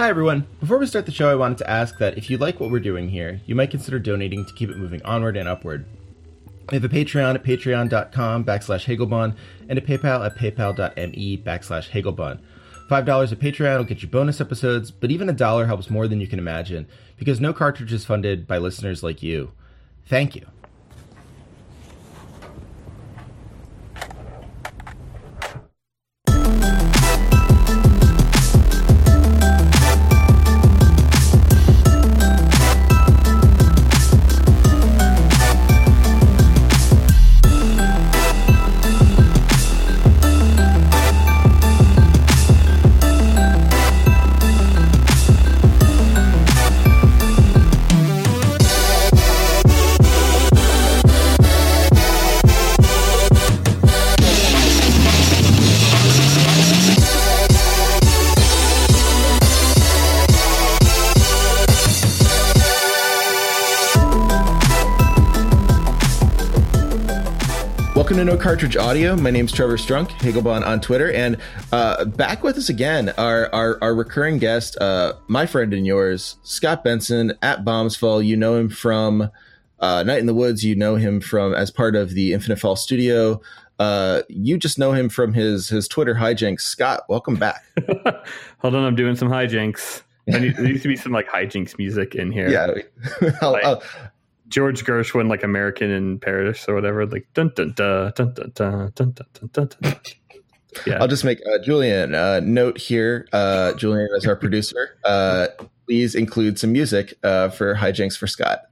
Hi, everyone. Before we start the show, I wanted to ask that if you like what we're doing here, you might consider donating to keep it moving onward and upward. We have a Patreon at patreon.com backslash Hagelbon and a PayPal at paypal.me backslash Hagelbon. $5 a Patreon will get you bonus episodes, but even a dollar helps more than you can imagine because no cartridge is funded by listeners like you. Thank you. Cartridge Audio. My name's Trevor Strunk, Hagelbon on Twitter, and uh, back with us again, our our, our recurring guest, uh, my friend and yours, Scott Benson at Bombsfall. You know him from uh, Night in the Woods. You know him from as part of the Infinite Fall Studio. Uh, you just know him from his his Twitter hijinks. Scott, welcome back. Hold on, I'm doing some hijinks. There needs to be some like hijinks music in here. Yeah, I'll, Like- I'll- George Gershwin, like American in Paris or whatever, like dun dun dun dun dun dun dun dun dun dun. Yeah, I'll just make uh, Julian uh, note here. Uh, Julian is our producer. Uh, please include some music uh, for hijinks for Scott.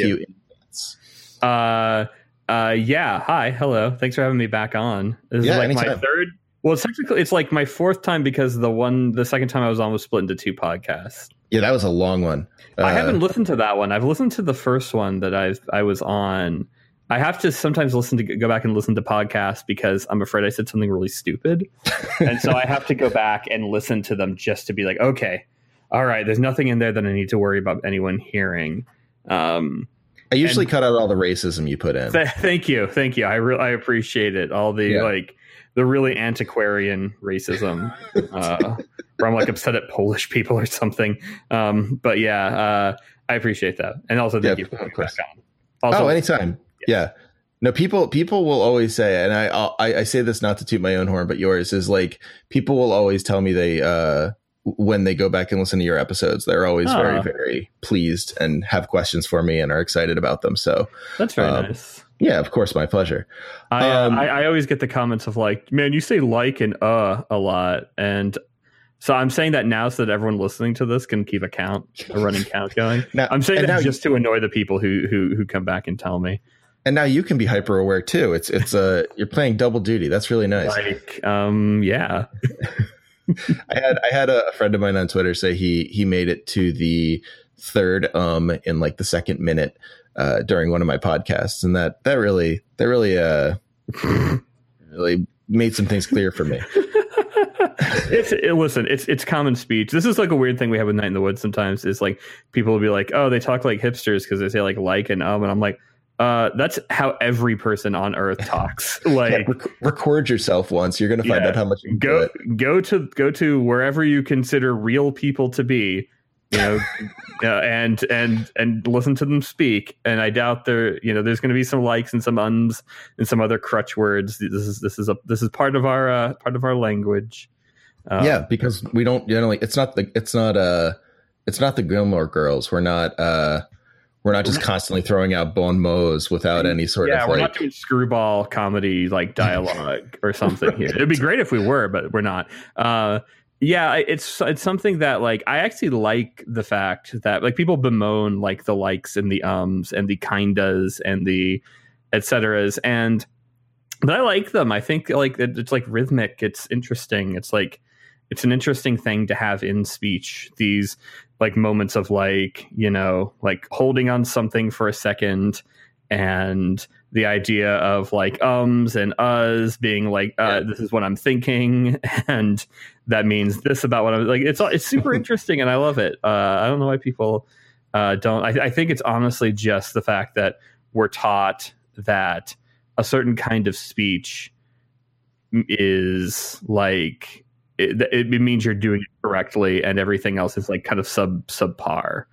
You. you. in advance. uh, uh, yeah. Hi, hello. Thanks for having me back on. This Yeah, is like my third. Well, it's technically it's like my fourth time because the one the second time I was on was split into two podcasts. Yeah, that was a long one. I Uh, haven't listened to that one. I've listened to the first one that I I was on. I have to sometimes listen to go back and listen to podcasts because I'm afraid I said something really stupid, and so I have to go back and listen to them just to be like, okay, all right, there's nothing in there that I need to worry about anyone hearing. Um, I usually and- cut out all the racism you put in. th- thank you, thank you. I re- I appreciate it. All the Yeah. like the really antiquarian racism, uh, where I'm like upset at Polish people or something. Um, but yeah, uh, I appreciate that, and also thank Yeah, you for coming back on. Also, oh, anytime. Yeah. No, people people will always say, and I I I say this not to toot my own horn, but yours is like people will always tell me they uh when they go back and listen to your episodes, they're always very Ah. very pleased and have questions for me and are excited about them. So that's very um, nice. yeah, of course, my pleasure. I, uh, um, I I always get the comments of like, man, you say like and uh a lot, and so I'm saying that now so that everyone listening to this can keep a count, a running count going. Now I'm saying that now, just to annoy the people who who who come back and tell me. and now you can be hyper aware too. It's it's uh you're playing double duty. That's really nice. Like, um, yeah, I had I had a friend of mine on Twitter say he he made it to the third um in like the second minute uh during one of my podcasts and that that really that really uh really made some things clear for me. it's it, listen, it's it's common speech. This is like a weird thing we have with Night in the Woods. Sometimes is like people will be like, oh, they talk like hipsters because they say like like and um, and I'm like, uh, that's how every person on Earth talks. like. Yeah, rec- record yourself once. You're going to find Yeah. out how much you go it. go to go to wherever you consider real people to be you know uh, and and and listen to them speak and i doubt there you know there's going to be some likes and some uns and some other crutch words this is this is a this is part of our uh, part of our language uh, yeah, because we don't generally. It's not the. It's not uh It's not the Gilmore Girls. We're not. uh We're not just constantly throwing out bon mots without any sort yeah, of we're like. not doing screwball comedy like dialogue or something here. It'd be great if we were, but we're not. Uh, yeah, it's it's something that like I actually like the fact that like people bemoan like the likes and the ums and the kindas and the et ceteras and but I like them. I think like it- it's like rhythmic. It's interesting. It's like it's an interesting thing to have in speech. These like moments of like you know like holding on something for a second and the idea of like ums and us being like uh, Yeah. this is what I'm thinking and that means this about what I'm like it's it's super interesting and I love it. Uh, I don't know why people uh, don't. I, I think it's honestly just the fact that we're taught that a certain kind of speech is like it, it means you're doing it correctly and everything else is like kind of sub subpar.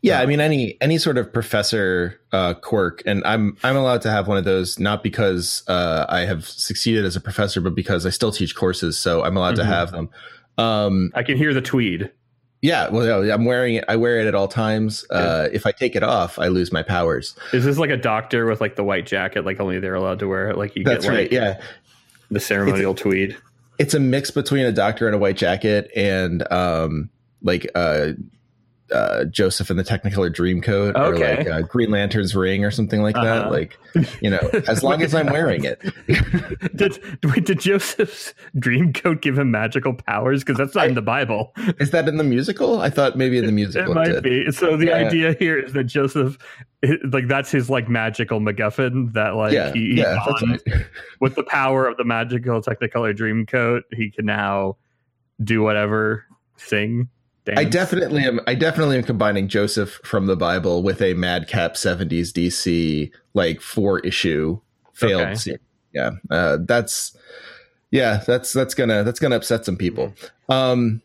Yeah, I mean any any sort of professor uh, quirk, and I'm I'm allowed to have one of those not because uh, I have succeeded as a professor, but because I still teach courses, so I'm allowed Mhm. to have them. Um, I can hear the tweed. yeah, well, I'm wearing it. I wear it at all times. Uh, if I take it off, I lose my powers. Is this like a doctor with like the white jacket, like only they're allowed to wear it? Like you That's get like right. Yeah, the ceremonial tweed. It's a mix between a doctor in a white jacket and um, like uh, uh, Joseph in the Technicolor Dreamcoat, or like uh, Green Lantern's ring, or something like that. Uh-huh. Like you know, as long as I'm wearing it. did wait, did Joseph's dream coat give him magical powers? Because that's not in the Bible. Is that in the musical? I thought maybe in the musical It might did. be. So the Yeah. idea here is that Joseph, like that's his like magical MacGuffin that like yeah, he, yeah, right. with the power of the magical Technicolor Dreamcoat. He can now do whatever, sing. Dance. I definitely am. I definitely am combining Joseph from the Bible with a Madcap '70s DC like four issue failed. Okay. series. Yeah, uh, that's yeah, that's that's gonna that's gonna upset some people. Um,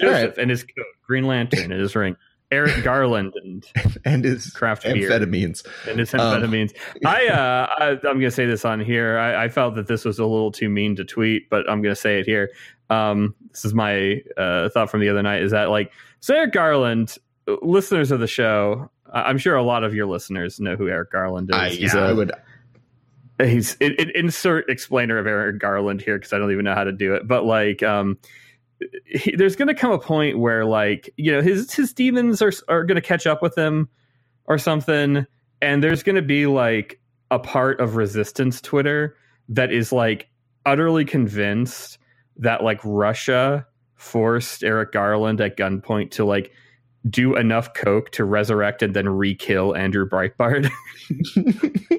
Joseph right. and his coat, Green Lantern and his ring, Eric Garland and and his craft beer. amphetamines. and his Um, amphetamines. I, uh, I, I'm going to say this on here. I, I felt that this was a little too mean to tweet, but I'm going to say it here. Um, this is my uh, thought from the other night: is that like so Eric Garland, uh, listeners of the show, I'm sure a lot of your listeners know who Eric Garland is. I, he's yeah, a, I would. he's it, it- insert explainer of Eric Garland here because I don't even know how to do it. But like, um, he, there's going to come a point where like you know his his demons are are going to catch up with him or something, and there's going to be like a part of resistance Twitter that is like utterly convinced that like Russia forced Eric Garland at gunpoint to like do enough coke to resurrect and then re-kill Andrew Breitbart.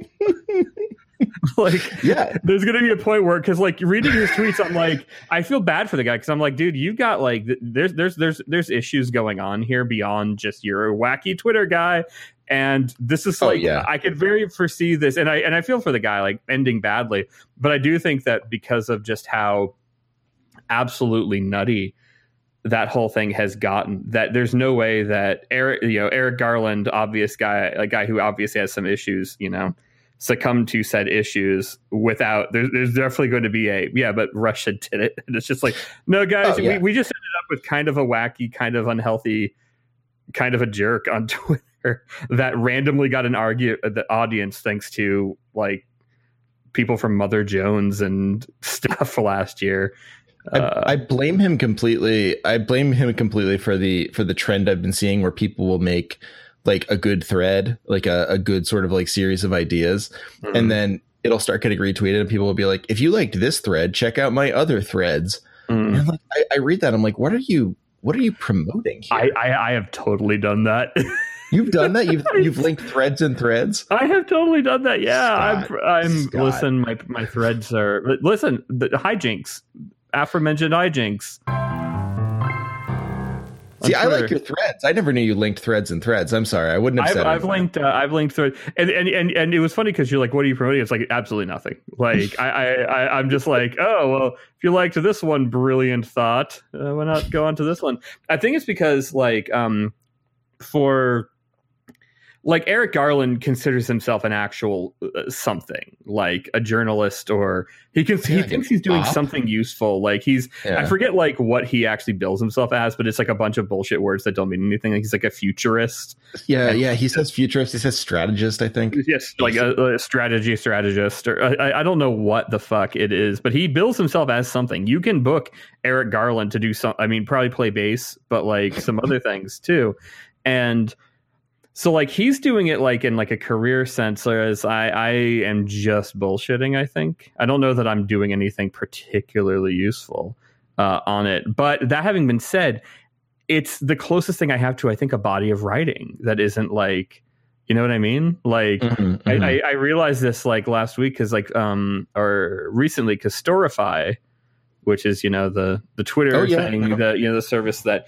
like Yeah, there's gonna be a point where because like reading his tweets i'm like i feel bad for the guy because i'm like dude you've got like th- there's there's there's there's issues going on here beyond just you're a wacky twitter guy and this is Oh, like yeah. i could very foresee this and i and i feel for the guy like ending badly but i do think that because of just how absolutely nutty that whole thing has gotten that there's no way that Eric you know Eric Garland obvious guy a guy who obviously has some issues you know succumb to said issues without there's, there's definitely going to be a yeah but Russia did it and it's just like no guys Oh, yeah. we, we just ended up with kind of a wacky kind of unhealthy kind of a jerk on Twitter that randomly got an argue uh, the audience thanks to like people from Mother Jones and stuff last year Uh, I, I blame him completely. I blame him completely for the for the trend I've been seeing where people will make like a good thread, like a, a good sort of like series of ideas, mm. and then it'll start getting retweeted, and people will be like, "If you liked this thread, check out my other threads." Mm. Like, I, I read that, I'm like, "What are you? What are you promoting here? I, I, I have totally done that. You've done that. You've you've linked threads and threads. I have totally done that. Yeah, Scott, I'm. I'm Scott. listen. My my threads are listen. The hijinks, aforementioned hijinks. See, I like your threads. I never knew you linked threads and threads. I'm sorry, I wouldn't have I've, said. I've linked. Uh, I've linked thread, and, and and and it was funny because you're like, "What are you promoting?" It's like absolutely nothing. Like I, I, I I'm just like, oh well, if you liked this one brilliant thought, uh, why not go on to this one? I think it's because like um for like Eric Garland considers himself an actual uh, something, like a journalist, or he can he thinks he's doing something useful. Like he's Yeah. I forget like what he actually bills himself as, but it's like a bunch of bullshit words that don't mean anything. Like he's like a futurist. yeah, yeah. He says futurist. He says strategist. I think. Yes, like a, a strategy strategist, or I, I don't know what the fuck it is, but he bills himself as something. You can book Eric Garland to do some. I mean, probably play bass, but like some other things too. And so, like, he's doing it like in like a career sense, whereas I, I am just bullshitting. I think I don't know that I'm doing anything particularly useful uh, on it. But that having been said, it's the closest thing I have to, I think, a body of writing that isn't like You know what I mean? Like Mhm, I, mhm. I, I realized this like last week because like um or recently because Storify, which is you know the the Twitter Oh, yeah. thing, the you know the service that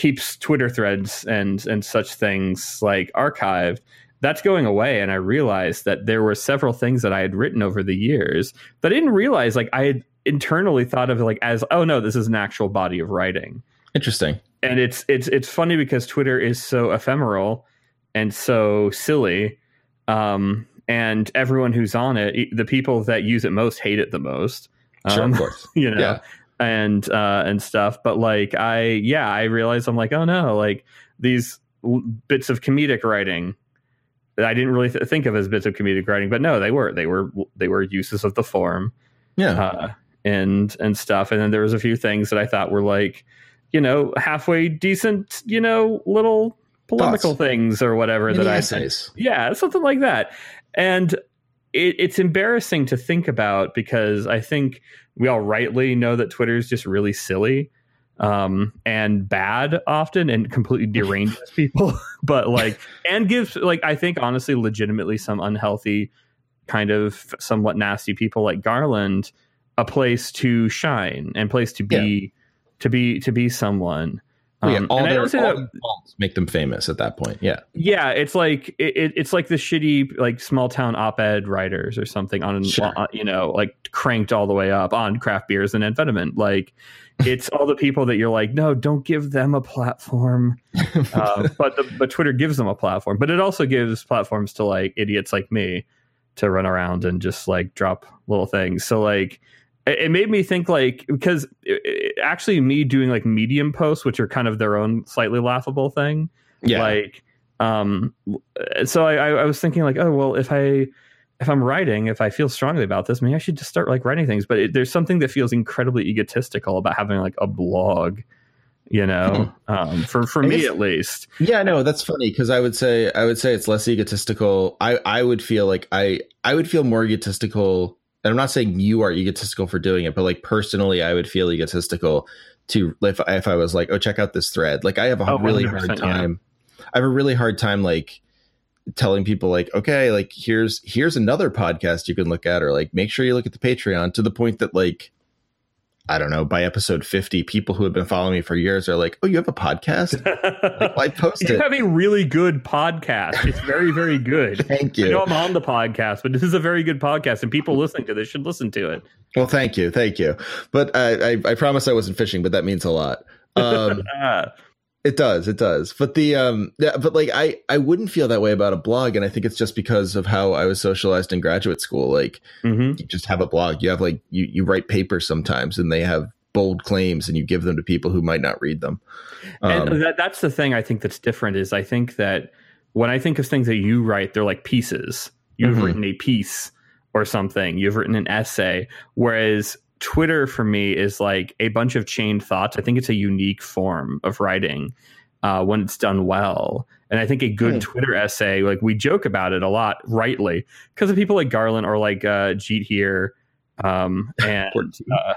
keeps Twitter threads and and such things like archived. That's going away, and I realized that there were several things that I had written over the years that I didn't realize. Like I had internally thought of it like as oh no, this is an actual body of writing Interesting. and it's it's it's funny because Twitter is so ephemeral and so silly, um, and everyone who's on it, the people that use it most hate it the most. Sure, Um, of course. you know, Yeah. And uh, and stuff. But like, I yeah, I realized I'm like, oh no, like these l- bits of comedic writing that I didn't really th- think of as bits of comedic writing, but no, they were they were they were uses of the form Yeah. uh, and and stuff. And then there was a few things that I thought were like, you know, halfway decent, you know, little polemical Thoughts. things or whatever Mini that I yeah, something like that. And it, it's embarrassing to think about because I think we all rightly know that Twitter is just really silly um, and bad often and completely deranges people. but like, and gives like I think honestly, legitimately some unhealthy, kind of somewhat nasty people like Garland a place to shine and place to be to be to be someone. Yeah, Um, all and I their, all that- faults make them famous at that point. Yeah. yeah, it's like it, it- it's like the shitty like small town op-ed writers or something on, Sure. on you know like cranked all the way up on craft beers and amphetamine. Like it's all the people that you're like, no, don't give them a platform. Uh, but the, but Twitter gives them a platform, but it also gives platforms to like idiots like me to run around and just like drop little things. So like it, made me think like because it, it- actually me doing like medium posts, which are kind of their own slightly laughable thing Yeah. like um so I, I was thinking like oh well if i if i'm writing if i feel strongly about this maybe i should just start like writing things but it, there's something that feels incredibly egotistical about having like a blog you know um for for I me guess- at least Yeah, no, that's funny because I would say I would say it's less egotistical. I I would feel like I I would feel more egotistical. And I'm not saying you are egotistical for doing it, but like personally, I would feel egotistical to if if I was like, oh, check out this thread. Like I have a Oh, really 100%, hard yeah. time. I have a really hard time like telling people like, okay, like here's here's another podcast you can look at, or like make sure you look at the Patreon to the point that like. I don't know. By episode fifty, people who have been following me for years are like, "Oh, you have a podcast? Like, why post you it?" have a really good podcast it's very very good Thank you. I know I'm on the podcast, but this is a very good podcast, and people listening to this should listen to it. Well, thank you, thank you. But I, I, I promise I wasn't fishing, but that means a lot. Um, Ah, it does, it does. But the um, yeah, but like I, I wouldn't feel that way about a blog, and I think it's just because of how I was socialized in graduate school. Like mhm. you just have a blog, you have like you, you write papers sometimes, and they have bold claims, and you give them to people who might not read them. Um, and that, that's the thing I think that's different is I think that when I think of things that you write, they're like pieces. You've Mhm. written a piece or something. You've written an essay. Whereas Twitter for me is like a bunch of chained thoughts. I think it's a unique form of writing uh, when it's done well. And I think a good Hmm. Twitter essay, like we joke about it a lot, rightly, because of people like Garland or like uh, Jeet Heer, um, and uh,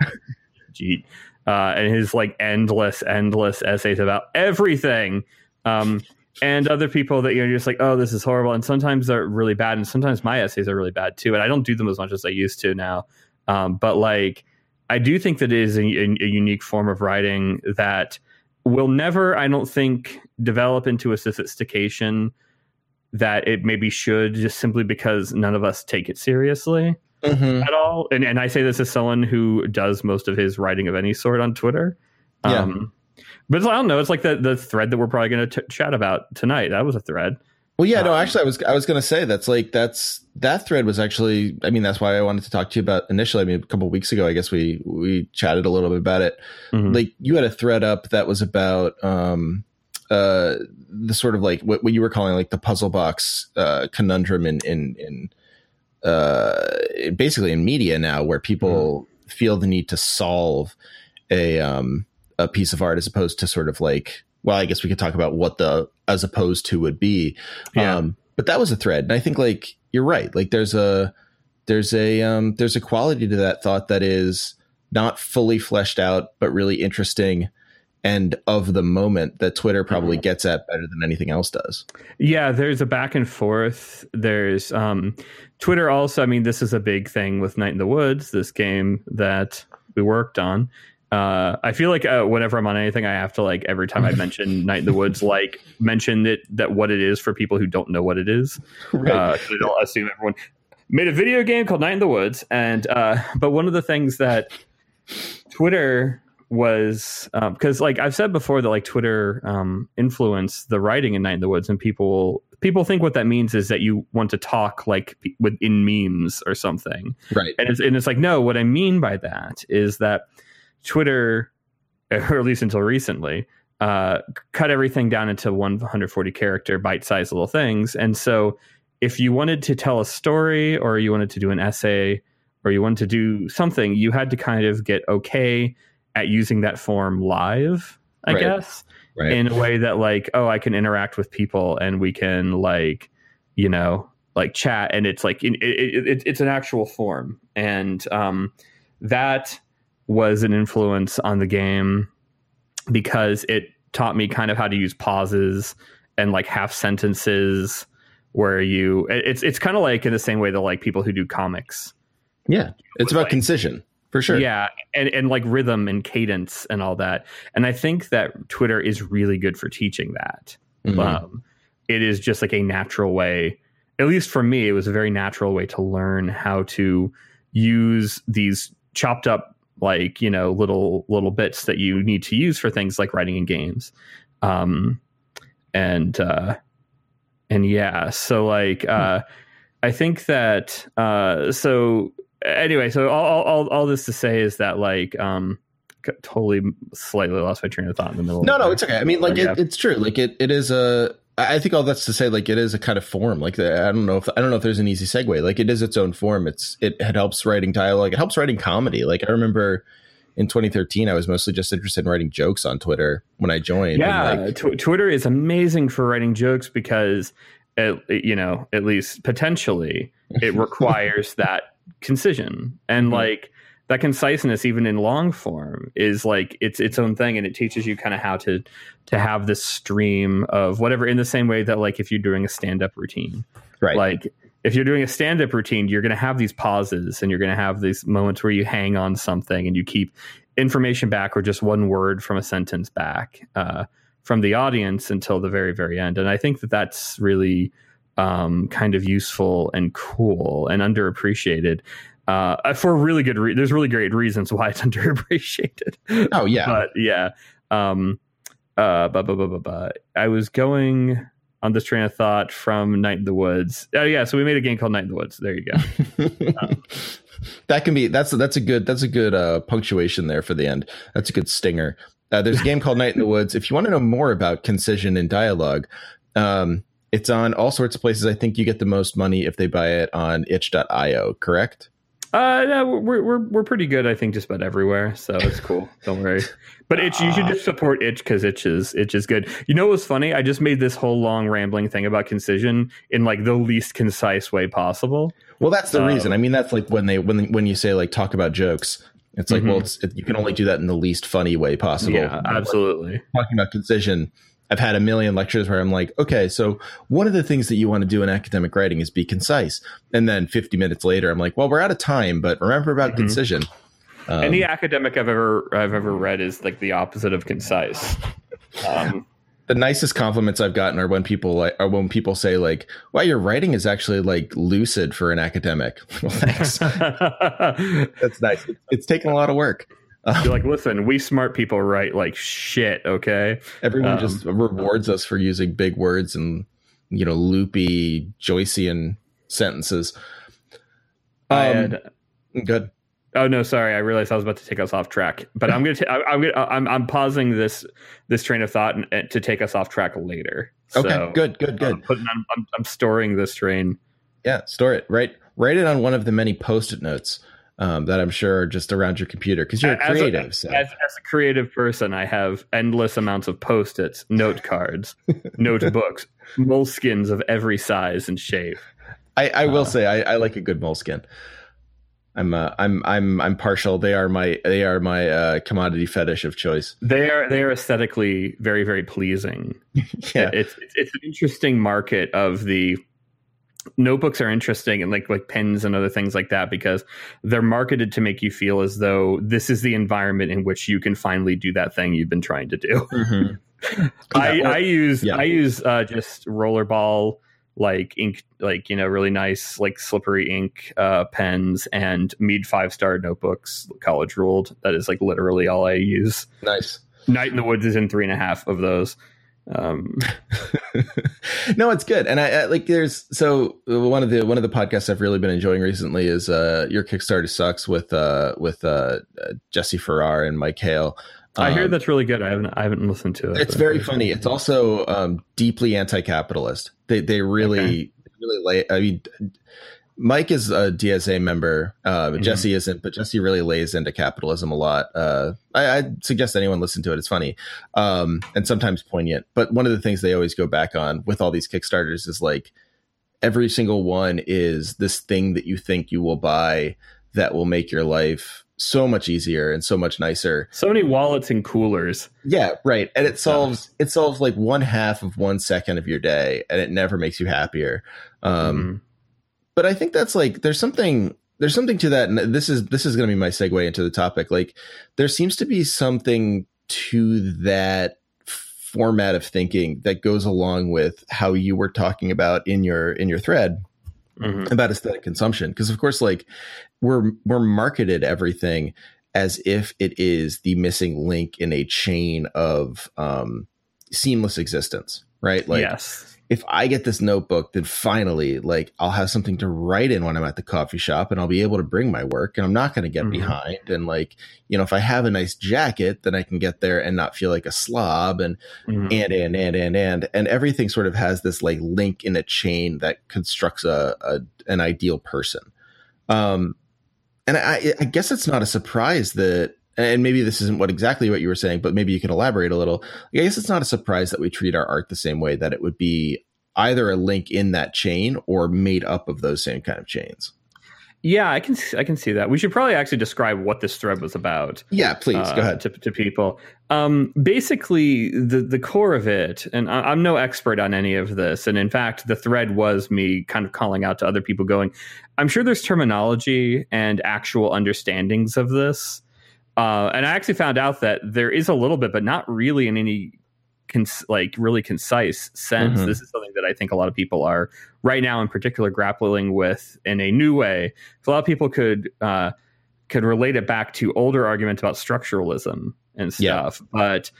Jeet, uh, and his like endless, endless essays about everything. Um, and other people that you're just like, oh, this is horrible. And sometimes they're really bad, and sometimes my essays are really bad too. And I don't do them as much as I used to now. Um, but like, I do think that it is a, a, unique form of writing that will never, I don't think, develop into a sophistication that it maybe should, just simply because none of us take it seriously mhm. at all. And and I say this as someone who does most of his writing of any sort on Twitter. Yeah. Um, but I don't know. It's like the the thread that we're probably going to chat about tonight. That was a thread. Well, yeah, no, Um, actually, I was I was going to say that's like that's that thread was actually. I mean, that's why I wanted to talk to you about initially. I mean, a couple weeks ago, I guess we we chatted a little bit about it. Mhm. Like you had a thread up that was about um uh the sort of like what, what you were calling like the puzzle box uh conundrum in in in uh basically in media now where people feel the need to solve a um a piece of art as opposed to sort of like well i guess we could talk about what the as opposed to would be Yeah. um but that was a thread and i think like you're right like there's a there's a um there's a quality to that thought that is not fully fleshed out but really interesting and of the moment that Twitter probably mm-hmm. gets at better than anything else does. Yeah, there's a back and forth. There's um, Twitter also. I mean, this is a big thing with Night in the Woods, this game that we worked on. Uh, I feel like uh, whenever I'm on anything, I have to like every time I mention Night in the Woods, like mention it that what it is for people who don't know what it is. Right. Uh, so don't assume everyone made a video game called Night in the Woods, and uh, but one of the things that Twitter was because um, like I've said before that like Twitter um, influenced the writing in Night in the Woods, and people people think what that means is that you want to talk like within memes or something, right? And it's and it's like no, what I mean by that is that Twitter, or at least until recently, uh, cut everything down into 140 character bite sized little things, and so if you wanted to tell a story or you wanted to do an essay or you wanted to do something, you had to kind of get okay at using that form live, I right. guess, right. in a way that like, oh, I can interact with people and we can like, you know, like chat, and it's like it, it, it, it's an actual form, and um, that was an influence on the game because it taught me kind of how to use pauses and like half sentences where you it's it's kind of like in the same way that like people who do comics. Yeah it's about like, concision for sure. Yeah and, and like rhythm and cadence and all that. And i think that twitter is really good for teaching that. Mm-hmm. um, it is just like a natural way at least for me it was a very natural way to learn how to use these chopped up like you know little little bits that you need to use for things like writing in games um, and uh, and yeah, so like uh, I think that uh, so anyway, so all, all all this to say is that like um totally slightly lost my train of thought in the middle. No, no, it's okay. I mean, like it, it's true. Like it, it is a. I think all that's to say, like it is a kind of form. Like I don't know if I don't know if there's an easy segue. Like it is its own form. It's it, it helps writing dialogue. It helps writing comedy. Like I remember in 2013, I was mostly just interested in writing jokes on Twitter when I joined. Yeah, like, t- Twitter is amazing for writing jokes because, it, you know, at least potentially, it requires that concision and mm-hmm. like that conciseness, even in long form, is like it's its own thing, and it teaches you kind of how to to have this stream of whatever. In the same way that, like, if you're doing a stand up routine, right? Like if you're doing a stand up routine, you're going to have these pauses and you're going to have these moments where you hang on something and you keep information back or just one word from a sentence back uh, from the audience until the very, very end. And I think that that's really um, kind of useful and cool and underappreciated. Uh, for really good, re- there's really great reasons why it's underappreciated. Oh yeah, but yeah. Um, uh, but, but, but, but, I was going on this train of thought from Night in the Woods. Oh yeah, so we made a game called Night in the Woods. There you go. um, that can be that's that's a good that's a good uh, punctuation there for the end. That's a good stinger. Uh, there's a game called Night in the Woods. If you want to know more about concision and dialogue, um, it's on all sorts of places. I think you get the most money if they buy it on itch.io, correct? Uh, no, we're we're we're pretty good. I think just about everywhere, so it's cool. Don't worry. But itch, you should just support itch because itch is itch is good. You know what's funny? I just made this whole long rambling thing about concision in like the least concise way possible. Well, that's the um, reason. I mean, that's like when they when when you say like talk about jokes. It's like, mm-hmm. well, it's, it, you can only do that in the least funny way possible. Yeah, absolutely. Like, talking about concision, I've had a million lectures where I'm like, okay, so one of the things that you want to do in academic writing is be concise. And then 50 minutes later, I'm like, well, we're out of time, but remember about mm-hmm. concision. Um, Any academic I've ever I've ever read is like the opposite of concise. Um, the nicest compliments I've gotten are when people like are when people say like, "Wow, your writing is actually like lucid for an academic." well, thanks. That's nice. It's, it's taken a lot of work. You're like, listen, we smart people write like shit, okay? Everyone um, just rewards us for using big words and you know loopy Joycean sentences. Um, good. Oh no, sorry. I realized I was about to take us off track, but I'm gonna. i I'm gonna. I'm, I'm pausing this this train of thought and, to take us off track later. Okay. So, good. Good. Good. I'm, putting, I'm, I'm, I'm storing this train. Yeah, store it. Write write it on one of the many post-it notes um, that I'm sure are just around your computer because you're as creative. A, so. as, as, a creative person, I have endless amounts of post-its, note cards, notebooks, moleskins of every size and shape. I, I will uh, say I, I, like a good moleskin. I'm uh, I'm I'm I'm partial. They are my they are my uh, commodity fetish of choice. They are they are aesthetically very very pleasing. yeah, it's it's an interesting market of the notebooks are interesting and like like pens and other things like that because they're marketed to make you feel as though this is the environment in which you can finally do that thing you've been trying to do. Mm-hmm. I, I use yeah. I use uh, just rollerball like ink like you know really nice like slippery ink uh, pens and Mead five star notebooks college ruled that is like literally all I use. nice. Night in the Woods is in three and a half of those. Um, no, it's good, and I, I like. There's so one of the one of the podcasts I've really been enjoying recently is uh your Kickstarter sucks with uh with uh, Jesse Farrar and Mike Hale. I hear Um, that's really good. I haven't I haven't listened to it. It's very funny. It's also um, deeply anti-capitalist. They they really Okay. really lay. I mean, Mike is a DSA member. Uh, Mhm. Jesse isn't, but Jesse really lays into capitalism a lot. Uh, I, I'd suggest anyone listen to it. It's funny um, and sometimes poignant. But one of the things they always go back on with all these Kickstarters is like every single one is this thing that you think you will buy that will make your life so much easier and so much nicer. So many wallets and coolers. Yeah, right. And it solves it solves like one half of one second of your day, and it never makes you happier. Um, Mhm. But I think that's like there's something there's something to that, and this is this is going to be my segue into the topic. Like there seems to be something to that format of thinking that goes along with how you were talking about in your in your thread Mhm. about aesthetic consumption because of course like we're we're marketed everything as if it is the missing link in a chain of um seamless existence right like yes. If i get this notebook then finally like i'll have something to write in when i'm at the coffee shop and i'll be able to bring my work and i'm not going to get Mhm. behind and like you know if i have a nice jacket then i can get there and not feel like a slob and Mhm. and and and and and and everything sort of has this like link in a chain that constructs a, a an ideal person um and i i guess it's not a surprise that and maybe this isn't what exactly what you were saying but maybe you can elaborate a little i guess it's not a surprise that we treat our art the same way that it would be either a link in that chain or made up of those same kind of chains Yeah, I can I can see that. We should probably actually describe what this thread was about. yeah please uh, go ahead to, to people. Um, basically, the the core of it, and I, I'm no expert on any of this, and in fact, the thread was me kind of calling out to other people, going, "I'm sure there's terminology and actual understandings of this." Uh, and I actually found out that there is a little bit, but not really in any cons- like really concise sense. Mhm. This is something that I think a lot of people are right now, in particular, grappling with in a new way. So a lot of people could uh, could relate it back to older arguments about structuralism and Yeah. stuff, but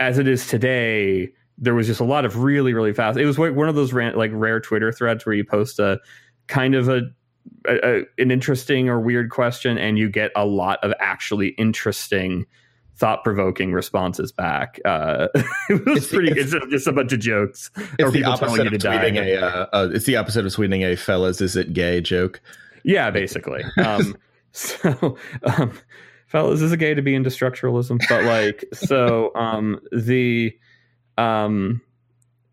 as it is today. There was just a lot of really, really fast. It was one of those ran, like rare Twitter threads where you post a kind of a a, a, an interesting or weird question and you get a lot of actually interesting thought-provoking responses back. Uh, it was It's the- pretty it's- it's just a bunch of jokes it's the opposite you of tweeting a uh, uh, it's the opposite of tweeting a fellas is it gay? joke. Yeah basically. Um, so um, fellas is it gay to be into structuralism but like so um, the um,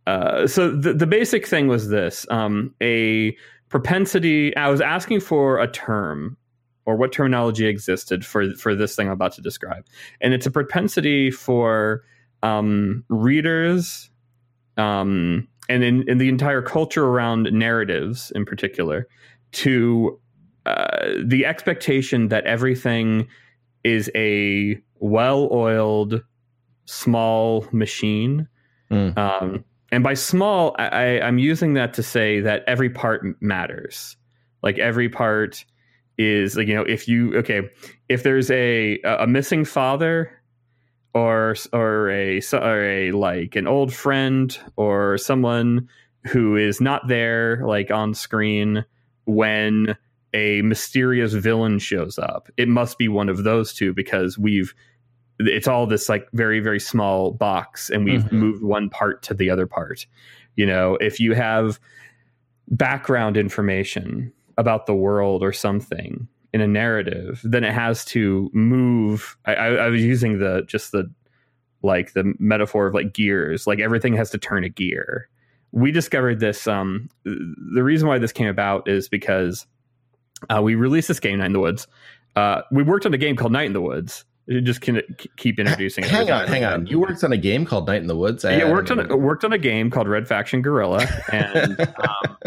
uh, so the, the basic thing was this um, a propensity i was asking for a term or what terminology existed for for this thing i'm about to describe and it's a propensity for um, readers um, and in, in the entire culture around narratives in particular to uh, the expectation that everything is a well-oiled small machine Mm. um, and by small I, i'm using that to say that every part matters. Like every part is like you know if you okay if there's a a missing father or or a or a like an old friend or someone who is not there like on screen when a mysterious villain shows up it must be one of those two because we've it's all this like very very small box and we've Mhm. moved one part to the other part you know if you have background information about the world or something in a narrative then it has to move I, I, I was using the just the like the metaphor of like gears like everything has to turn a gear we discovered this um the reason why this came about is because uh, we released this game, Night in the Woods. Uh, we worked on a game called Night in the Woods. You just can keep introducing. Hang on, hang on. You worked on a game called Night in the Woods. I yeah, worked on a, worked on a game called Red Faction Guerrilla, and um,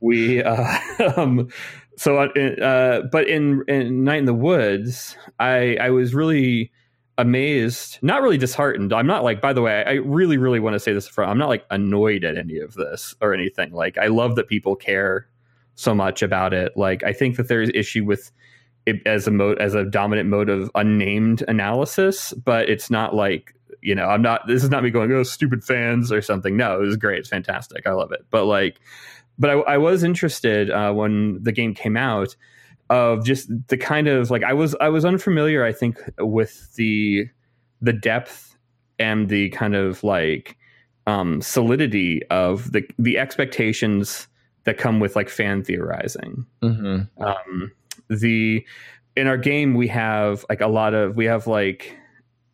we uh, um, so uh, uh, but in, in Night in the Woods, I I was really amazed, not really disheartened. I'm not like, by the way, I really, really want to say this front. I'm not like annoyed at any of this or anything. Like, I love that people care so much about it. Like, I think that there's issue with it as a mode as a dominant mode of unnamed analysis, but it's not like you know I'm not. This is not me going oh stupid fans or something. No, it was great. It's fantastic. I love it. But like, but I, I was interested uh, when the game came out of just the kind of like I was I was unfamiliar. I think with the the depth and the kind of like um, solidity of the the expectations that come with like fan theorizing. Mm-hmm. Um, the in our game we have like a lot of we have like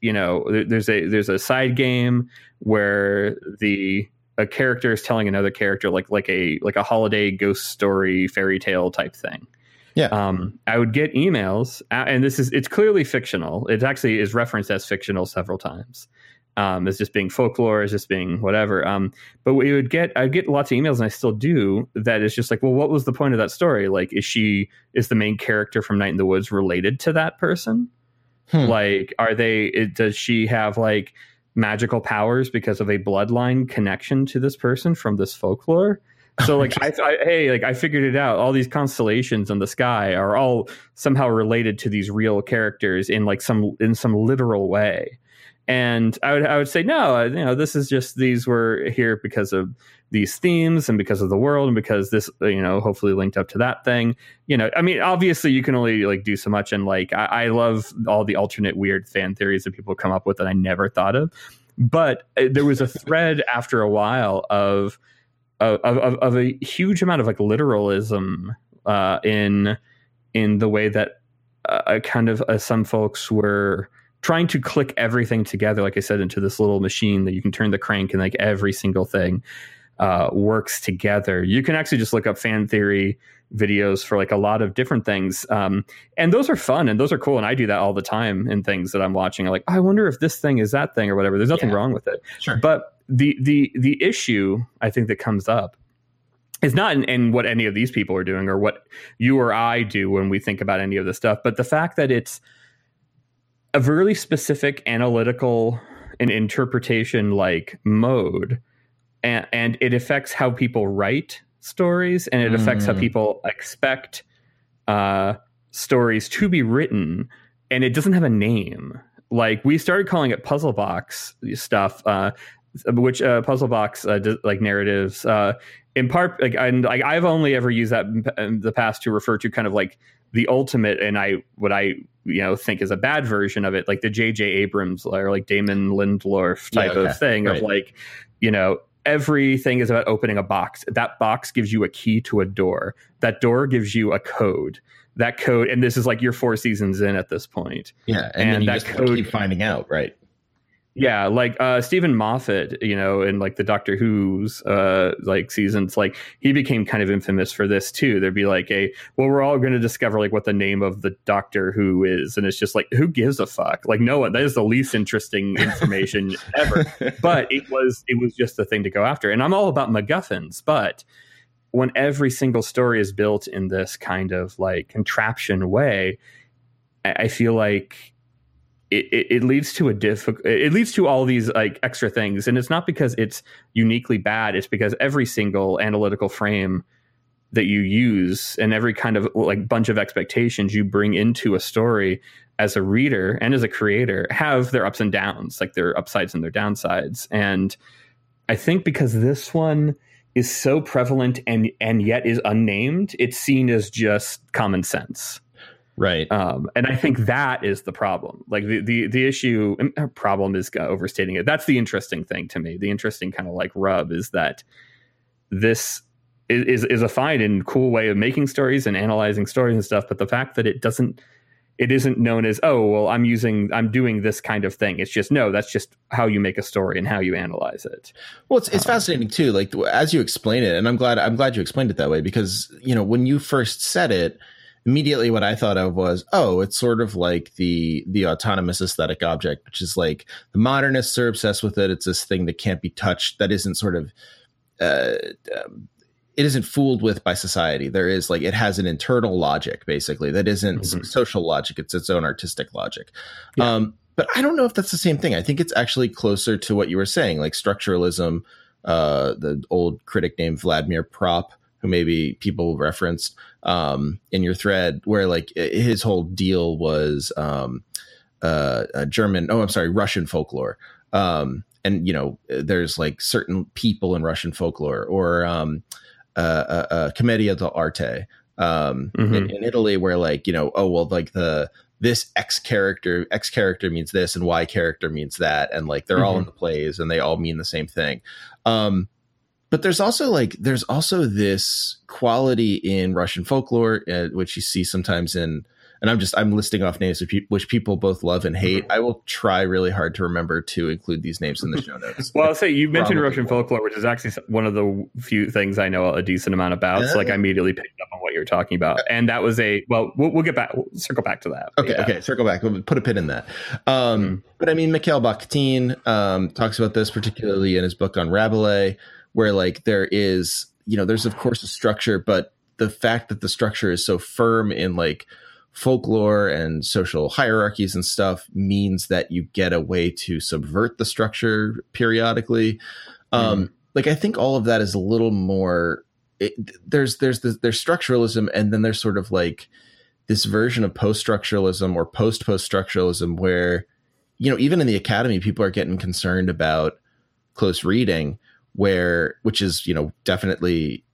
you know there's a there's a side game where the a character is telling another character like like a like a holiday ghost story fairy tale type thing. Yeah. Um i would get emails and this is it's clearly fictional. It actually is referenced as fictional several times um, as just being folklore, as just being whatever. Um, but we would get, I'd get lots of emails, and I still do. That is just like, well, what was the point of that story? Like, is she is the main character from Night in the Woods related to that person? Hmm. Like, are they? It, does she have like magical powers because of a bloodline connection to this person from this folklore? So like I, I, hey like I figured it out. All these constellations in the sky are all somehow related to these real characters in like some in some literal way and I would I would say no, you know, this is just these were here because of these themes and because of the world and because this you know hopefully linked up to that thing. You know, I mean, obviously you can only like do so much, and like I, I love all the alternate weird fan theories that people come up with that I never thought of. But uh, there was a thread after a while of of, of, of a huge amount of like literalism uh, in in the way that uh, kind of uh, some folks were trying to click everything together, like I said, into this little machine that you can turn the crank and like every single thing uh, works together. You can actually just look up fan theory videos for like a lot of different things. Um, and those are fun and those are cool. And I do that all the time in things that I'm watching. I'm like, I wonder if this thing is that thing or whatever. There's nothing yeah. wrong with it. Sure. But the the the issue I think that comes up is not in, in, what any of these people are doing or what you or I do when we think about any of this stuff, but the fact that it's a really specific analytical and interpretation like mode and, and it affects how people write stories and it affects how mm. people expect uh, stories to be written and it doesn't have a name like we started calling it puzzle box stuff uh, which uh, puzzle box uh, like narratives uh, in part like and like I've only ever used that in the past to refer to kind of like the ultimate and I what I you know think is a bad version of it, like the J.J. Abrams or like Damon Lindelof type yeah, okay. of thing right. of like you know everything is about opening a box. That box gives you a key to a door. That door gives you a code. That code, and this is like your four seasons in at this point. Yeah, and, and that code keep finding out, right? Yeah, like uh Steven Moffat, you know, in like the Doctor Who's uh like seasons, like he became kind of infamous for this too. There'd be like a well, we're all gonna discover like what the name of the Doctor Who is, and it's just like who gives a fuck? Like no one that is the least interesting information ever. But it was it was just the thing to go after. And I'm all about MacGuffins, but when every single story is built in this kind of like contraption way, I feel like it, it, it, leads to a difficult it leads to all these like extra things. And it's not because it's uniquely bad. It's because every single analytical frame that you use and every kind of like bunch of expectations you bring into a story as a reader and as a creator have their ups and downs like their upsides and their downsides. And i think because this one is so prevalent and and yet is unnamed it's seen as just common sense right. Um, and i think that is the problem. Like the the, the issue problem is uh, overstating it. That's the interesting thing to me. The interesting kind of like rub is that this is is a fine and cool way of making stories and analyzing stories and stuff but the fact that it doesn't it isn't known as oh well i'm using i'm doing this kind of thing. It's just no that's just how you make a story and how you analyze it. Well it's, it's um, fascinating too like as you explain it and i'm glad i'm glad you explained it that way because you know when you first said it immediately what I thought of was, oh, it's sort of like the the autonomous aesthetic object, which is like the modernists are obsessed with it. It's this thing that can't be touched, that isn't sort of uh, um, it isn't fooled with by society. There is like it has an internal logic, basically, that isn't mm-hmm. social logic. It's its own artistic logic. Yeah. Um, but I don't know if that's the same thing. I think it's actually closer to what you were saying, like structuralism. Uh, the old critic named Vladimir Propp, who maybe people referenced um, in your thread, where like his whole deal was um, uh, German. Oh, I'm sorry, Russian folklore. Um, and you know, there's like certain people in Russian folklore, or um, uh, uh, commedia dell'arte um, mm-hmm. in, in, Italy, where like you know, oh well, like the this X character, X character means this, and Y character means that, and like they're mm-hmm. all in the plays, and they all mean the same thing. Um, but there's also like there's also this quality in Russian folklore, uh, which you see sometimes in and I'm just I'm listing off names which people both love and hate. I will try really hard to remember to include these names in the show notes. well, I'll say you mentioned Russian folklore, which is actually one of the few things I know a decent amount about. So like I immediately picked up on what you're talking about, and that was a well, we'll, we'll get back, we'll circle back to that. Okay, yeah. okay, circle back. We'll put a pin in that. Um, mm-hmm. But I mean, Mikhail Bakhtin um, talks about this particularly in his book on Rabelais, where like there is, you know, there's of course a structure, but the fact that the structure is so firm in like folklore and social hierarchies and stuff means that you get a way to subvert the structure periodically. Um, mm. Like I think all of that is a little more. It, there's there's this, there's structuralism, and then there's sort of like this version of post structuralism or post post structuralism where you know even in the academy people are getting concerned about close reading where which is you know definitely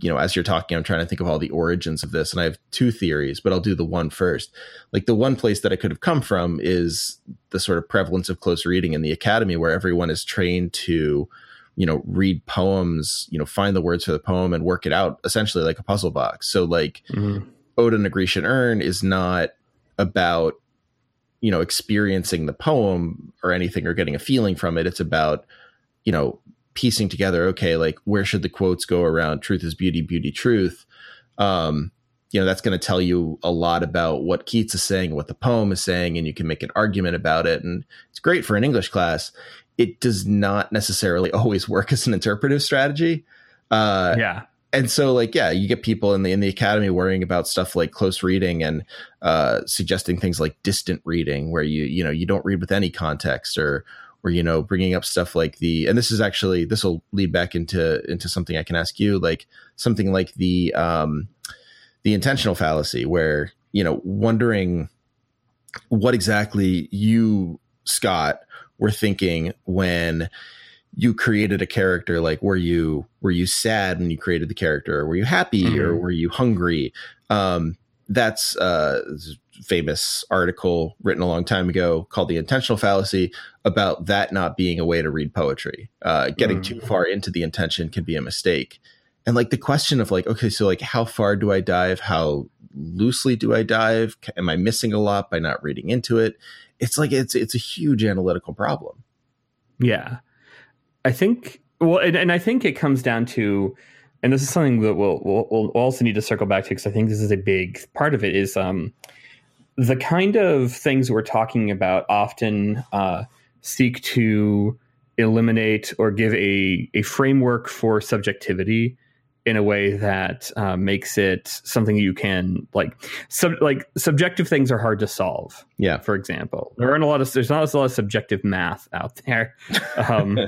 you know, as you're talking, I'm trying to think of all the origins of this, and I have two theories, but I'll do the one first. Like the one place that I could have come from is the sort of prevalence of close reading in the academy, where everyone is trained to, you know, read poems, you know, find the words for the poem and work it out essentially like a puzzle box. So, like, mm-hmm. Ode on a Grecian Urn is not about, you know, experiencing the poem or anything or getting a feeling from it. It's about, you know, piecing together okay like where should the quotes go around truth is beauty beauty truth? Um you know that's going to tell you a lot about what keats is saying what the poem is saying and you can make an argument about it and it's great for an english class. It does not necessarily always work as an interpretive strategy. Uh yeah. and so like yeah you get people in the in the academy worrying about stuff like close reading and uh suggesting things like distant reading where you you know you don't read with any context or or you know bringing up stuff like the and this is actually this will lead back into into something i can ask you like something like the um the intentional fallacy where you know wondering what exactly you scott were thinking when you created a character like were you were you sad when you created the character or were you happy mm-hmm. or were you hungry um that's uh famous article written a long time ago called The Intentional Fallacy about that not being a way to read poetry. Uh, getting mm. too far into the intention can be a mistake. And like the question of like, okay, so like how far do I dive? How loosely do I dive? Am I missing a lot by not reading into it? It's like it's it's a huge analytical problem. Yeah. I think well and, and I think it comes down to and this is something that we'll, we'll, we'll also need to circle back to because I think this is a big part of it is um, the kind of things we're talking about often uh, seek to eliminate or give a, a framework for subjectivity in a way that uh, makes it something you can like sub like subjective things are hard to solve. Yeah. For example there aren't a lot of there's not a lot of subjective math out there. Um,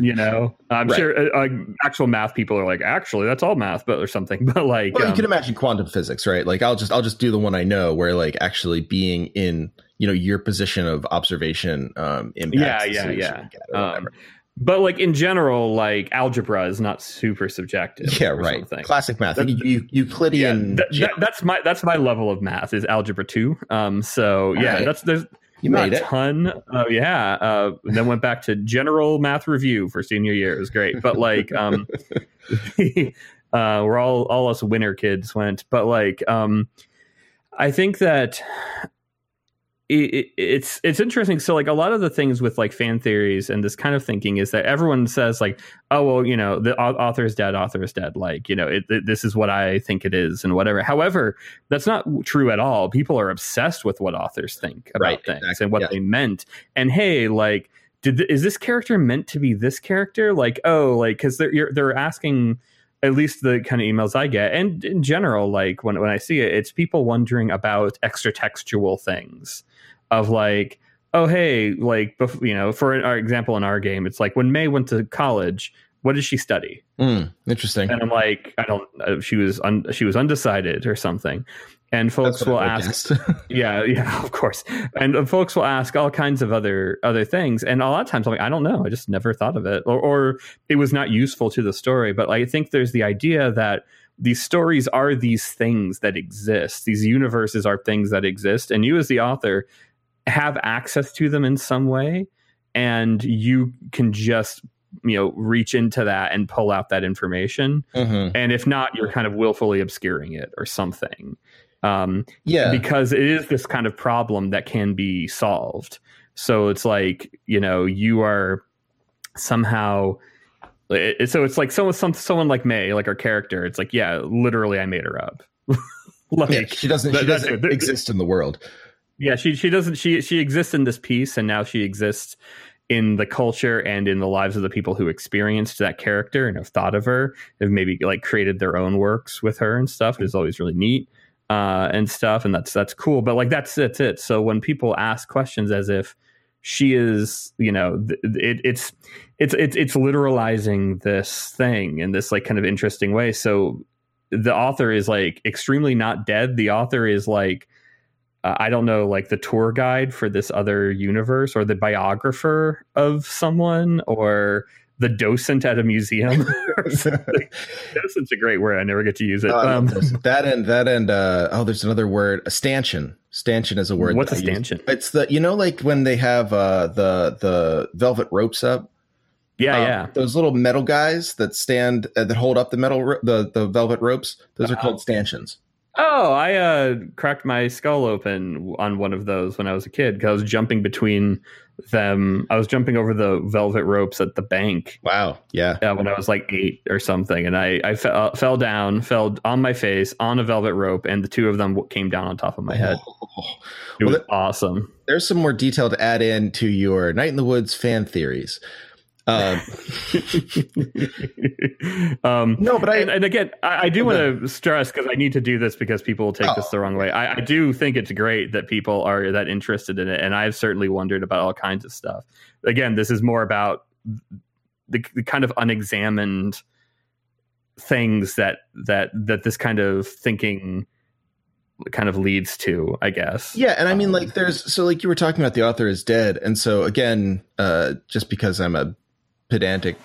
you know i'm right. sure uh, actual math people are like actually that's all math but or something but like well, um, you can imagine quantum physics right? Like i'll just i'll just do the one i know where like actually being in you know your position of observation um impacts yeah yeah yeah. um, but like in general, like algebra is not super subjective. Yeah, right. Something. Classic math, that, Euclidean. Yeah, that, that, that's my that's my level of math is algebra two. Um, so yeah, right. that's there's you not a ton. Oh yeah. Uh, then went back to general math review for senior year. It was great, but like um, uh, we're all all us winner kids went, but like um, I think that it, it's it's interesting. So like a lot of the things with like fan theories and this kind of thinking is that everyone says like, oh well, you know, the author is dead, author is dead. Like you know, it, it, this is what I think it is and whatever. However, that's not true at all. People are obsessed with what authors think about right, things exactly. and what yeah. they meant. And hey, like, did is this character meant to be this character? Like, oh, like because they're they're asking at least the kind of emails I get, and in general, like when when I see it, it's people wondering about extra textual things of like, oh hey, like you know, for our example in our game, it's like when May went to college, what did she study? Mm, interesting. And I'm like, I don't. Uh, she was un, she was undecided or something. And folks will ask, yeah, yeah, of course. And uh, folks will ask all kinds of other other things. And a lot of times I'm like, I don't know. I just never thought of it, or, or it was not useful to the story. But I think there's the idea that these stories are these things that exist. These universes are things that exist, and you as the author have access to them in some way and you can just you know reach into that and pull out that information. Mm-hmm. and if not you're kind of willfully obscuring it or something. Um yeah. because it is this kind of problem that can be solved. So it's like you know you are somehow it, so it's like someone some, someone like may like our character it's like yeah literally i made her up. Like yeah, she doesn't she doesn't exist in the world yeah, she she doesn't she she exists in this piece, and now she exists in the culture and in the lives of the people who experienced that character and have thought of her, have maybe like created their own works with her and stuff. It's always really neat uh, and stuff, and that's that's cool. But like that's that's it. So when people ask questions as if she is, you know, it, it's it's it's it's literalizing this thing in this like kind of interesting way. So the author is like extremely not dead. The author is like uh, I don't know, like the tour guide for this other universe or the biographer of someone or the docent at a museum. Docent's a great word. I never get to use it. Uh, um, that and that and uh, oh, there's another word, a stanchion. Stanchion is a word. What's a stanchion? It's the you know like when they have uh, the the velvet ropes up. Yeah, um, yeah. Those little metal guys that stand uh, that hold up the metal ro- the the velvet ropes. Those are uh-huh. called stanchions. Oh, I uh, cracked my skull open on one of those when I was a kid because I was jumping between them. I was jumping over the velvet ropes at the bank. Wow. Yeah. Yeah. When I was like eight or something, and I I fell, uh, fell down, fell on my face on a velvet rope, and the two of them came down on top of my head. Oh. It well, was awesome. There's some more detail to add in to your Night in the Woods fan theories. Um, um, no, but I and, and again, I, I do want to stress because I need to do this because people will take oh, this the wrong way. I, I, do think it's great that people are that interested in it, and I've certainly wondered about all kinds of stuff. Again, this is more about the, the kind of unexamined things that that that this kind of thinking kind of leads to i guess yeah and i mean like there's so like you were talking about the author is dead and so again uh just because i'm a pedantic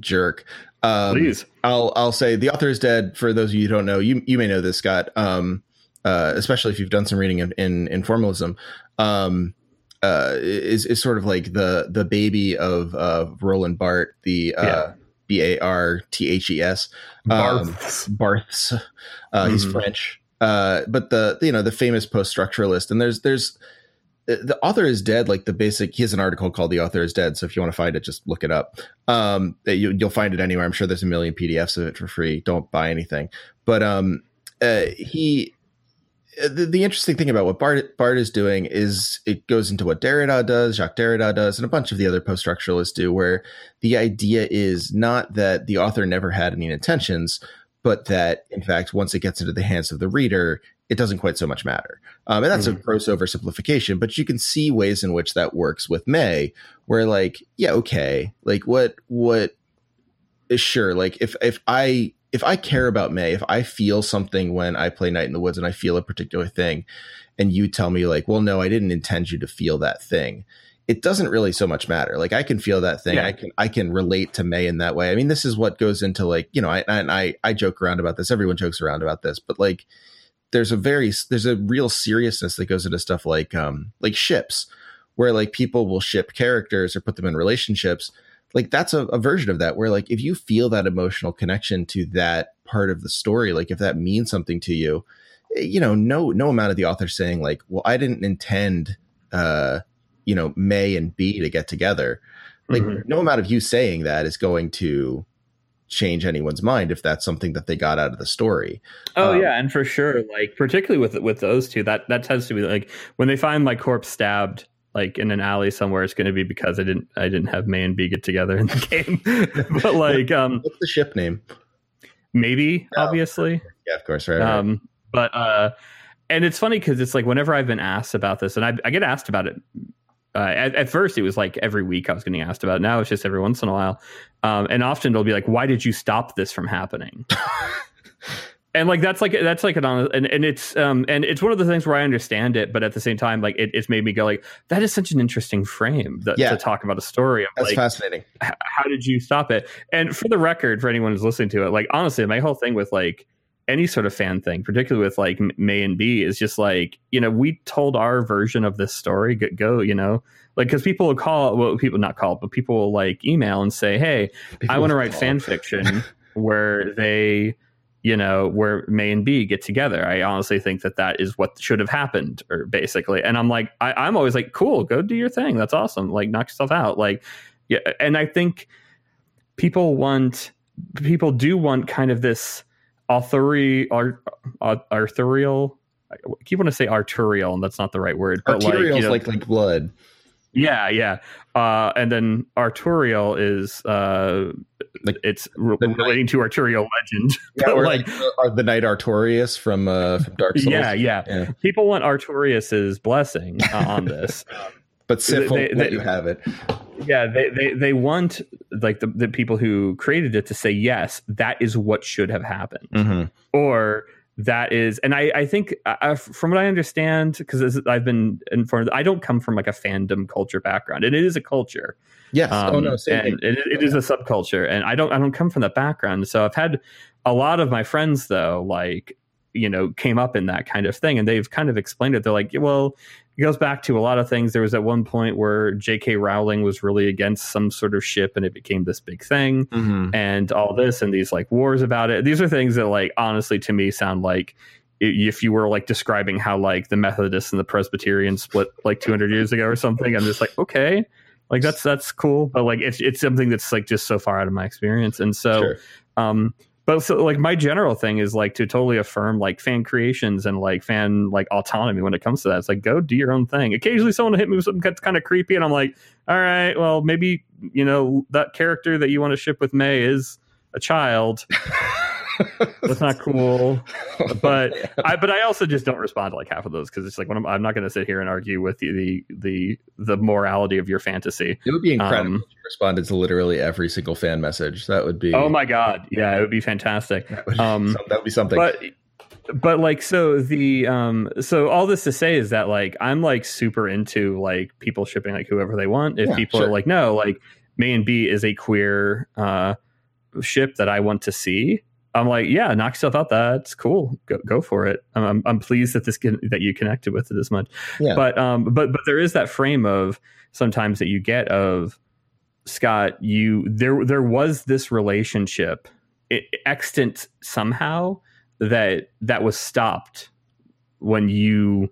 jerk. Um, Please, I'll I'll say the author is dead. For those of you who don't know, you you may know this, Scott. Um, uh, especially if you've done some reading in in, in formalism. Um, uh, is is sort of like the the baby of uh, Roland Barthes, the uh, B A R T H E S, Barthes. Um, Barthes. Uh, mm-hmm. He's French, uh, but the you know the famous post structuralist, and there's there's the author is dead like the basic he has an article called the author is dead so if you want to find it just look it up. Um you, will find it anywhere. I'm sure there's a million pdfs of it for free. Don't buy anything. But um uh, he uh, the, the, interesting thing about what Bart, Barthes is doing is it goes into what Derrida does, Jacques Derrida does, and a bunch of the other post structuralists do, where the idea is not that the author never had any intentions, but that in fact, once it gets into the hands of the reader, it doesn't quite so much matter. Um, and that's mm. a gross oversimplification, but you can see ways in which that works with May, where like, yeah, okay, like what what is sure, like if if I if I care about May, if I feel something when I play Night in the Woods and I feel a particular thing, and you tell me like, well, no, I didn't intend you to feel that thing. It doesn't really so much matter. Like I can feel that thing. Yeah. I can I can relate to May in that way. I mean, this is what goes into like you know, I and I I joke around about this. Everyone jokes around about this, but like there's a very there's a real seriousness that goes into stuff like um like ships where like people will ship characters or put them in relationships like that's a, a, version of that where like if you feel that emotional connection to that part of the story like if that means something to you eh, you know no no amount of the author saying like well i didn't intend uh, you know, May and B to get together. Like Mhm. no amount of you saying that is going to change anyone's mind if that's something that they got out of the story. Oh Um, yeah, and for sure, like particularly with with those two, that that tends to be like when they find my corpse stabbed like in an alley somewhere, it's going to be because I didn't I didn't have May and B get together in the game. but like um What's the ship name? maybe Oh. obviously Yeah, of course, right. right. um but uh and it's funny because it's like whenever I've been asked about this, and I, I get asked about it. Uh, at, at first, it was like every week I was getting asked about. It. Now it's just every once in a while, um, and often it'll be like, "Why did you stop this from happening?" and like that's like that's like an honest, and, and it's um and it's one of the things where I understand it, but at the same time, like it, it's made me go like that is such an interesting frame that, Yeah. to talk about a story of that's like fascinating. how did you stop it? And for the record, for anyone who's listening to it, like honestly, my whole thing with like any sort of fan thing, particularly with like May and B, is just like you know we told our version of this story. Go, go you know, like because people will call, well, people not call, but people will like email and say, hey, I want to write fan fiction where they, you know, where May and B get together. I honestly think that that is what should have happened, or basically. And I'm like, I, I'm always like, cool, go do your thing. That's awesome. Like, knock yourself out. Like, yeah. And I think people want, people do want kind of this authori, ar, ar, arthurial. I keep want to say arterial, and that's not the right word. But like, you know, like like blood. yeah, yeah. Uh, and then arterial is uh, Like it's re- relating to arterial legend. Yeah, like- the Knight Artorias from uh from Dark Souls. yeah, yeah, Yeah. People want Artorias's blessing uh, on this. But Sif They- they- they- you have it. yeah, they, they they want like the, the people who created it to say yes, that is what should have happened, Mm-hmm. or that is, and I I think uh, from what I understand, because I've been informed, I don't come from like a fandom culture background, and it is a culture. Yes. oh Um, no, same and thing. it, it is a subculture, and I don't I don't come from that background. So I've had a lot of my friends though, like you know, came up in that kind of thing, and they've kind of explained it. They're like, well, it goes back to a lot of things. There was at one point where J.K. Rowling was really against some sort of ship, and it became this big thing, Mhm. and all this, and these like wars about it. These are things that, like, honestly, to me, sound like if you were like describing how like the Methodists and the Presbyterians split like 200 years ago or something. I'm just like, okay, like that's that's cool, but like it's it's something that's like just so far out of my experience, and so Sure. um but so like my general thing is like to totally affirm like fan creations and like fan like autonomy when it comes to that. It's like go do your own thing. Occasionally someone will hit me with something that's kind of creepy and i'm like all right well maybe you know that character that you want to ship with may is a child that's not cool but I, but I also just don't respond to like half of those because it's like when I'm, I'm not going to sit here and argue with the, the the the morality of your fantasy. it would be incredible Um, if you responded to literally every single fan message. That would be Oh my god, yeah, it would be fantastic. that would, um, that would be something. but but like so the um so all this to say is that like i'm like super into like people shipping like whoever they want if Yeah, people sure. are like no like may and b is a queer uh ship that i want to see i'm like yeah knock yourself out. That's cool. Go, go for it. I'm, I'm, I'm pleased that this can, that you connected with it as much. Yeah. but um but but there is that frame of sometimes that you get of scott you there there was this relationship extant somehow that that was stopped when you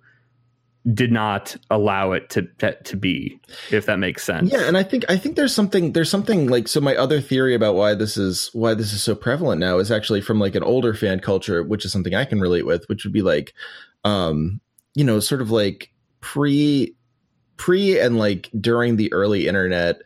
did not allow it to to, be if that makes sense Yeah, and I think I think there's something there's something like so my other theory about why this is why this is so prevalent now is actually from like an older fan culture, which is something I can relate with, which would be like um you know, sort of like pre pre and like during the early internet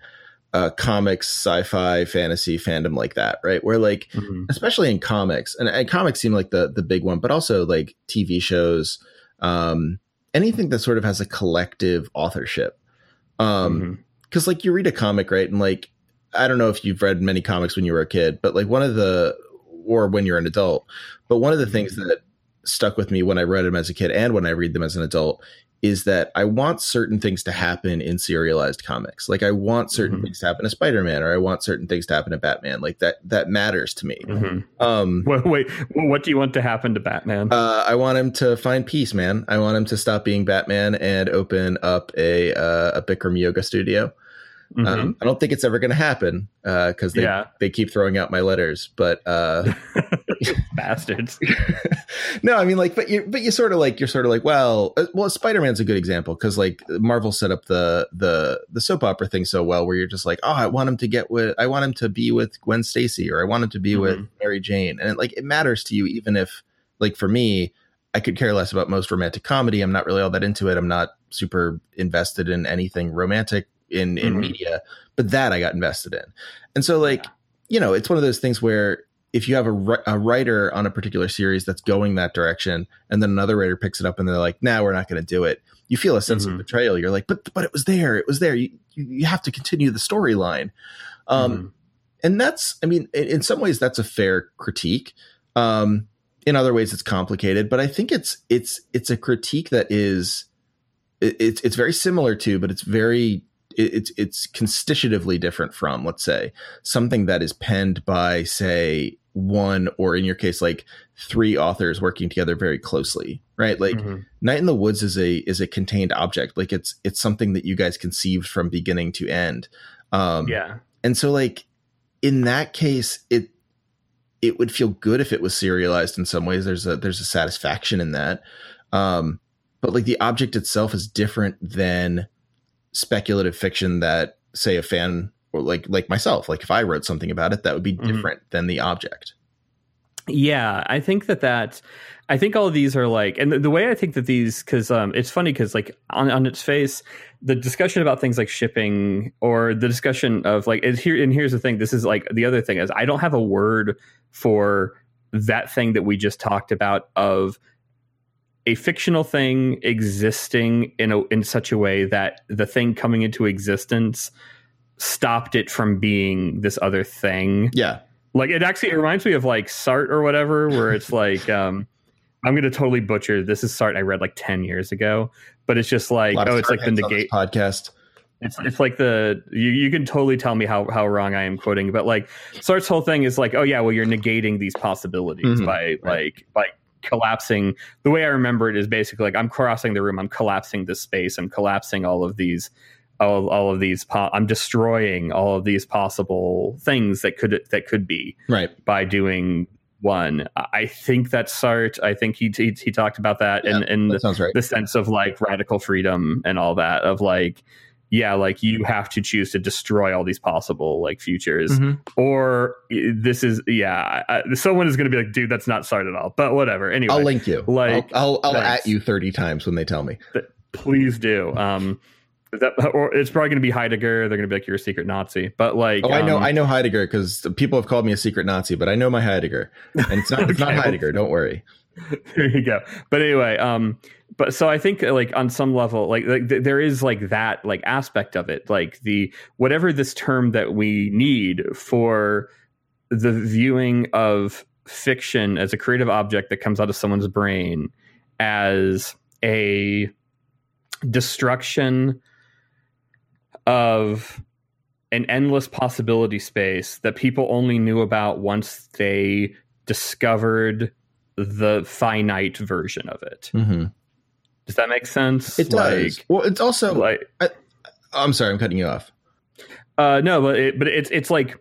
uh comics, sci-fi, fantasy fandom like that, right? Where like Mhm. especially in comics and, and comics seem like the the big one but also like tv shows um anything that sort of has a collective authorship. Um Mhm. because like you read a comic right? And like i don't know if you've read many comics when you were a kid but like one of the or when you're an adult but one of the things that stuck with me when i read them as a kid and when i read them as an adult is that i want certain things to happen in serialized comics like i want certain Mhm. things to happen to spider-man or i want certain things to happen to batman like that that matters to me Mhm. um Wait, wait, what do you want to happen to Batman? uh, I want him to find peace, man. I want him to stop being Batman and open up a uh, a Bikram yoga studio. Mhm. Um, I don't think it's ever going to happen because they Yeah. they keep throwing out my letters. But uh, Bastards. no, I mean like, but you but you sort of like you're sort of like, well, uh, well, Spider Man's a good example because like Marvel set up the the the soap opera thing so well, where you're just like, oh, I want him to get with, I want him to be with Gwen Stacy, or I want him to be with Mhm. Mary Jane, and it, like it matters to you, even if like for me, I could care less about most romantic comedy. I'm not really all that into it. I'm not super invested in anything romantic in in Mhm. media, but that I got invested in, and so like you know, it's one of those things where if you have a, a writer on a particular series that's going that direction, and then another writer picks it up and they're like, "Now nah, we're not going to do it," you feel a sense Mhm. of betrayal. You're like, "But but it was there. It was there. You you, have to continue the storyline." Um, Mhm. and that's i mean in, in some ways that's a fair critique um in other ways it's complicated but i think it's it's it's a critique that is it, it's it's very similar to but it's very it's it's constitutively different from let's say something that is penned by say one or in your case like three authors working together very closely right like Mhm. Night in the Woods is a is a contained object. Like it's it's something that you guys conceived from beginning to end. Um, yeah. and so like in that case, it it would feel good if it was serialized in some ways. There's a there's a satisfaction in that. Um, but like the object itself is different than speculative fiction that say a fan or like like myself, like if I wrote something about it, that would be Mhm. different than the object. Yeah, I think that that I think all of these are like, and the, the way I think that these, because um, it's funny because like on, on its face, the discussion about things like shipping or the discussion of like, is here and here's the thing. This is like the other thing is I don't have a word for that thing that we just talked about of a fictional thing existing in a in such a way that the thing coming into existence stopped it from being this other thing Yeah. like it actually it reminds me of like Sartre or whatever, where it's like um I'm gonna totally butcher this is Sartre I read like ten years ago, but it's just like A lot of oh it's like the Sargents on this negate podcast. it's it's like the you, you can totally tell me how how wrong I am quoting, but like Sartre's whole thing is like, oh yeah, well you're negating these possibilities Mhm, by like by collapsing the way I remember it is basically like I'm crossing the room, I'm collapsing this space, I'm collapsing all of these all, all of these po- I'm destroying all of these possible things that could that could be Right. by doing one. I think that's Sartre. I think he he, he talked about that Yeah, and and That sounds right. the sense of like radical freedom and all that of like yeah like you have to choose to destroy all these possible like futures Mhm. or this is yeah I, someone is going to be like dude that's not Sartre at all but whatever anyway I'll link you. like, I'll I'll, I'll at you thirty times when they tell me. please do um that or it's probably going to be Heidegger they're going to be like you're a secret Nazi but like Oh, I know, um, I know Heidegger because people have called me a secret Nazi, but I know my Heidegger, and it's not, it's not Heidegger. Don't worry. there you go but anyway um but so i think like on some level like, like th- there is like that like aspect of it like the whatever this term that we need for the viewing of fiction as a creative object that comes out of someone's brain as a destruction of an endless possibility space that people only knew about once they discovered the finite version of it. hmm Does that make sense? It does. Like, well, it's also. like I'm sorry, I'm cutting you off. uh no, but it, but it's it's like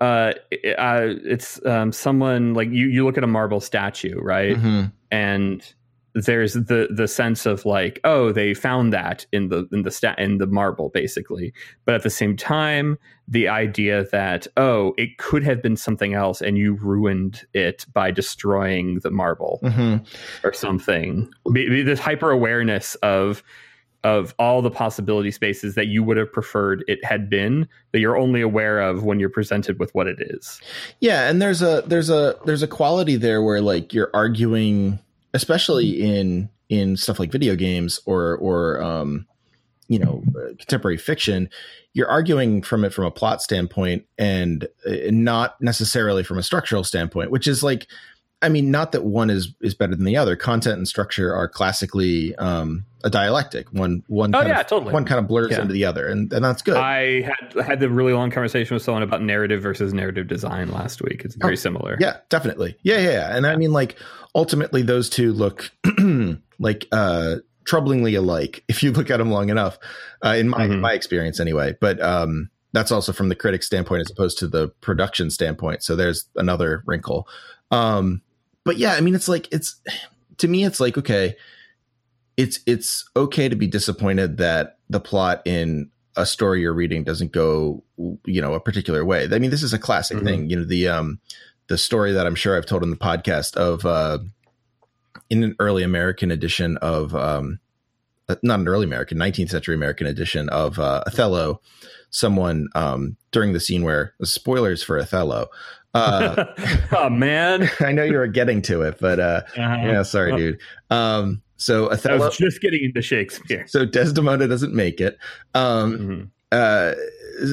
uh, it- uh it's um someone like you you look at a marble statue, right? Mhm. and there's the the sense of like oh they found that in the in the stat in the marble basically. But at the same time the idea that oh it could have been something else and you ruined it by destroying the marble Mhm. or something. Be- be this hyper awareness of of all the possibility spaces that you would have preferred it had been that you're only aware of when you're presented with what it is. Yeah, and there's a there's a there's a quality there where like you're arguing, especially in in stuff like video games or or um, you know uh, contemporary fiction, you're arguing from it from a plot standpoint and uh, not necessarily from a structural standpoint, which is like. I mean, not that one is is better than the other. Content and structure are classically um, a dialectic. One one Oh, kind yeah, of, totally. one kind of blurs Yeah. into the other, and, and that's good. I had had the really long conversation with someone about narrative versus narrative design last week. It's very Oh, similar. Yeah, definitely. Yeah, yeah, yeah. And I mean, like, ultimately, those two look like uh, troublingly alike if you look at them long enough, uh, in my Mhm. my experience anyway. But um, that's also from the critic standpoint as opposed to the production standpoint. So there's another wrinkle. Um, but yeah, I mean, it's like it's to me, it's like okay, it's it's okay to be disappointed that the plot in a story you're reading doesn't go you know a particular way. I mean, this is a classic Mhm. thing. You know the um the story that I'm sure I've told in the podcast of uh in an early American edition of um uh, not an early American 19th century American edition of uh, Othello. Someone um during the scene where spoilers for Othello. Uh, oh man. I know you were getting to it, but uh, Uh-huh. yeah, sorry, dude. Um, so I was just getting into Shakespeare. so Desdemona doesn't make it. Um, Mhm. uh,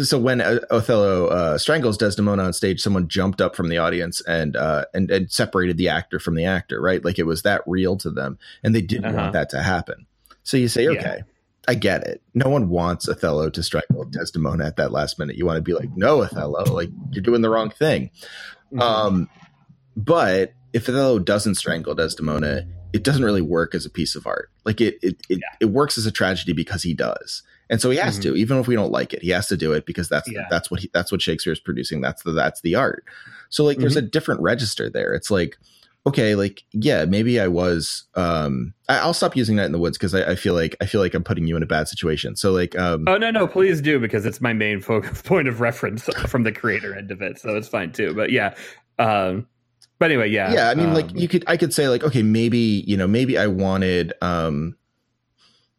so when uh, Othello uh, strangles Desdemona on stage, someone jumped up from the audience and uh, and and separated the actor from the actor, right? Like it was that real to them, and they didn't Uh-huh. want that to happen. So you say, Yeah. okay, I get it. No one wants Othello to strangle Desdemona at that last minute. You want to be like, no, Othello, like you're doing the wrong thing. Mhm. Um, but if Othello doesn't strangle Desdemona, it doesn't really work as a piece of art. Like it, it, it, it works as a tragedy because he does, and so he has Mhm. to, even if we don't like it, he has to do it because that's Yeah. that's what he, that's what Shakespeare is producing. That's the that's the art. So like, there's a different register there. It's like, okay, like yeah, maybe I was. Um, I, I'll stop using that in the woods because I, I feel like I feel like I'm putting you in a bad situation. So like, um, Oh no, no, please do because it's my main fo- point of reference from the creator end of it, so it's fine too. But yeah, um, but anyway, yeah, yeah i mean like um, you could i could say like okay maybe you know maybe i wanted um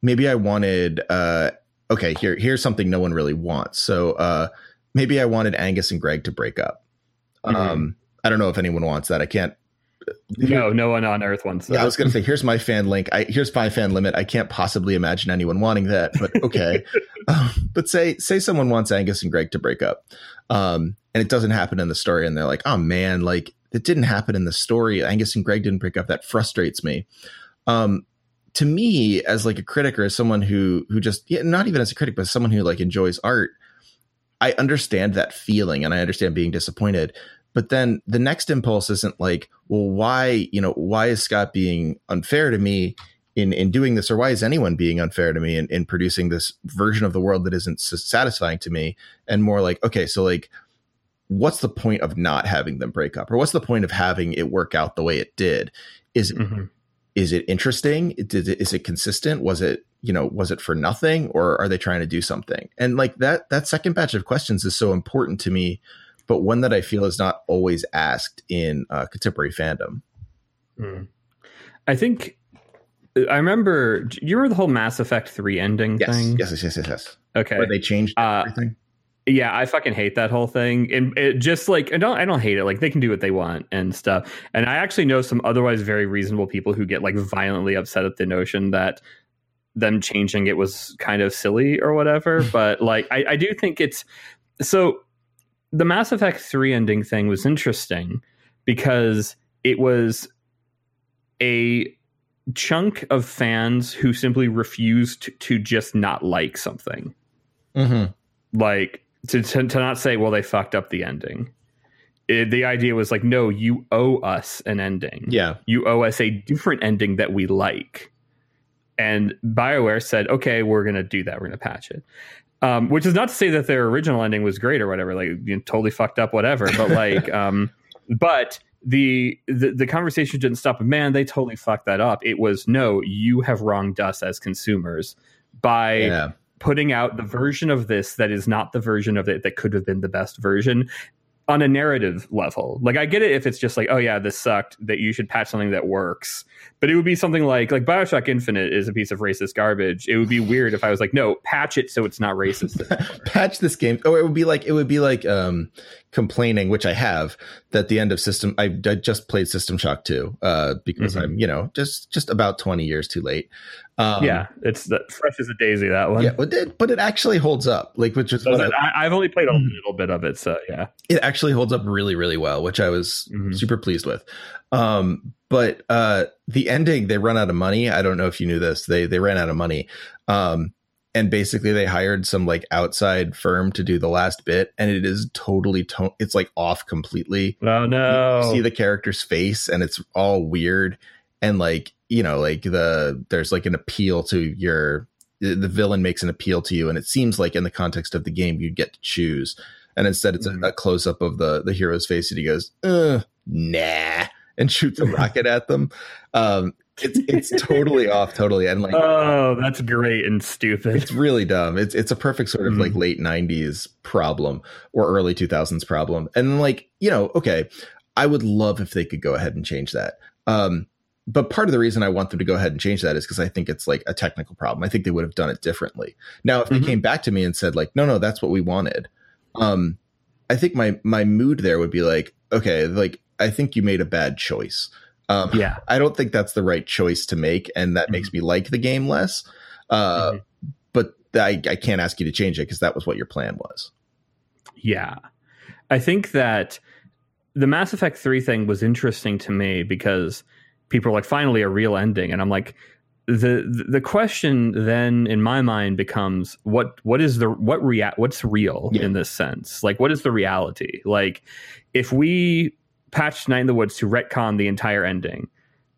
maybe i wanted uh okay here here's something no one really wants so uh maybe i wanted angus and greg to break up Mhm. um i don't know if anyone wants that i can't no, no one on Earth wants that. yeah, I was going to say, here's my fan link. I here's my fan limit. I can't possibly imagine anyone wanting that, but okay. um, but say say someone wants Angus and Greg to break up, um, and it doesn't happen in the story, and they're like, oh man, like it didn't happen in the story. Angus and Greg didn't break up. That frustrates me. Um, to me, as like a critic or as someone who who just yeah, not even as a critic, but someone who like enjoys art, I understand that feeling, and I understand being disappointed. But then the next impulse isn't like well why you know why is scott being unfair to me in in doing this? Or why is anyone being unfair to me in, in producing this version of the world that isn't satisfying to me? And more like okay so like what's the point of not having them break up? Or what's the point of having it work out the way it did? Is Mhm. Is it interesting did it, is it consistent was it you know was it for nothing or are they trying to do something and like that that second batch of questions is so important to me but one that i feel is not always asked in uh, contemporary fandom Mm. I think I remember. You remember the whole Mass Effect three ending yes thing? yes yes yes yes, yes. Okay. where they changed Uh, everything Yeah, I fucking hate that whole thing. And it just like I don't I don't hate it. Like they can do what they want and stuff. And I actually know some otherwise very reasonable people who get like violently upset at the notion that them changing it was kind of silly or whatever. but like I, I do think it's so the Mass Effect 3 ending thing was interesting because it was a chunk of fans who simply refused to just not like something mm-hmm. like to, to to not say well they fucked up the ending. It- the idea was like no you owe us an ending. Yeah. You owe us a different ending that we like. And bioware said okay we're gonna do that. We're gonna patch it. Um, which is not to say that their original ending was great or whatever like you know, totally fucked up whatever but like um but the, the the conversation didn't stop man they totally fucked that up. It was no you have wronged us as consumers by yeah putting out the version of this that is not the version of it that could have been the best version on a narrative level. Like I get it if it's just like, oh yeah, this sucked, that you should patch something that works. But it would be something like like Bioshock Infinite is a piece of racist garbage. It would be weird if I was like, no, patch it so it's not racist patch this game or it would be like it would be like um complaining which i have that the end of system i, I just played system shock 2 uh because Mhm. i'm you know just just about 20 years too late um yeah, it's the, fresh as a daisy that one. yeah but it, but it actually holds up like which is So what I- I, I've only played a Mhm. little bit of it, so yeah. it actually holds up really really well which i was Mhm. super pleased with um but uh the ending they run out of money i don't know if you knew this they they ran out of money um and basically they hired some like outside firm to do the last bit and it is totally to- it's like off completely Oh no. you see the character's face and it's all weird and like you know like the there's like an appeal to your the villain makes an appeal to you and it seems like in the context of the game you'd get to choose. And instead it's mm-hmm. a, a close up of the the hero's face and he goes uh, nah and shoots a rocket at them. Um it's it's totally off totally and like oh that's great and stupid. It's really dumb. It's it's a perfect sort of mm-hmm. like late 90s problem or early 2000s problem. And like you know okay i would love if they could go ahead and change that. Um but part of the reason I want them to go ahead and change that is because I think it's like a technical problem. I think they would have done it differently. Now, if they mm-hmm. came back to me and said like, no, no, that's what we wanted, um, I think my my mood there would be like, okay, like I think you made a bad choice. Um, yeah, I don't think that's the right choice to make, and that mm-hmm. makes me like the game less. Uh, mm-hmm. But I, I can't ask you to change it because that was what your plan was. Yeah, I think that the Mass Effect three thing was interesting to me because people are like, finally a real ending, and I'm like, the the question then in my mind becomes what what is the what rea- what's real yeah. in this sense? Like what is the reality? Like if we patched night in the woods to retcon the entire ending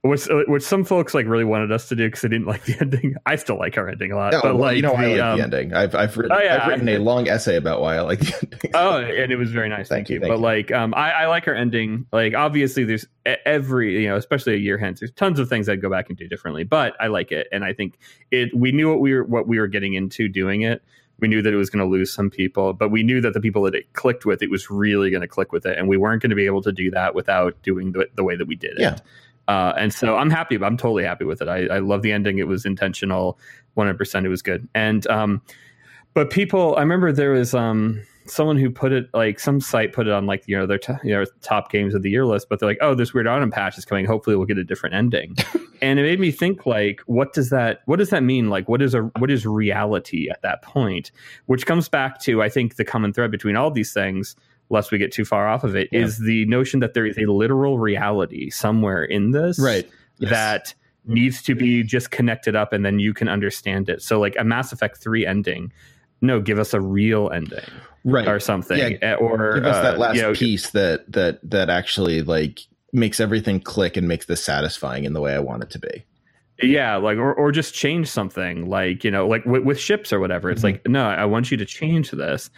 which, which some folks like really wanted us to do because they didn't like the ending. I still like our ending a lot. No, but like, you know, the, I like um, the ending. I've I've written, oh, yeah, I've written I, a long essay about why I like the ending. Oh, and it was very nice. Thank, thank you. Thank but you. like, um, I, I like our ending. Like, obviously, there's every you know, especially a year hence, there's tons of things I'd go back and do differently. But I like it, and I think it. We knew what we were what we were getting into doing it. We knew that it was going to lose some people, but we knew that the people that it clicked with, it was really going to click with it, and we weren't going to be able to do that without doing the, the way that we did it. Yeah. Uh, and so I'm happy. I'm totally happy with it. I, I love the ending. It was intentional, 100%. It was good. And um, but people, I remember there was um someone who put it like some site put it on like you know their t- you know top games of the year list, but they're like, oh, this weird autumn patch is coming. Hopefully, we'll get a different ending. and it made me think like, what does that what does that mean? Like, what is a what is reality at that point? Which comes back to I think the common thread between all these things lest we get too far off of it, yeah. is the notion that there is a literal reality somewhere in this right. Yes. that needs to be just connected up and then you can understand it. So like a Mass Effect 3 ending, no, give us a real ending. Right. Or something. Yeah, eh, or give us uh, that last you know, piece that that that actually like makes everything click and makes this satisfying in the way I want it to be. Yeah, like or, or just change something like, you know, like with, with ships or whatever. It's mm-hmm. like, no, I want you to change this.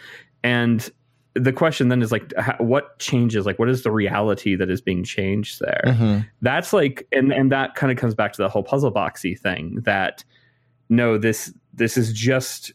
And the question then is like how, what changes like what is the reality that is being changed there mm-hmm. that's like and and that kind of comes back to the whole puzzle boxy thing that no this this is just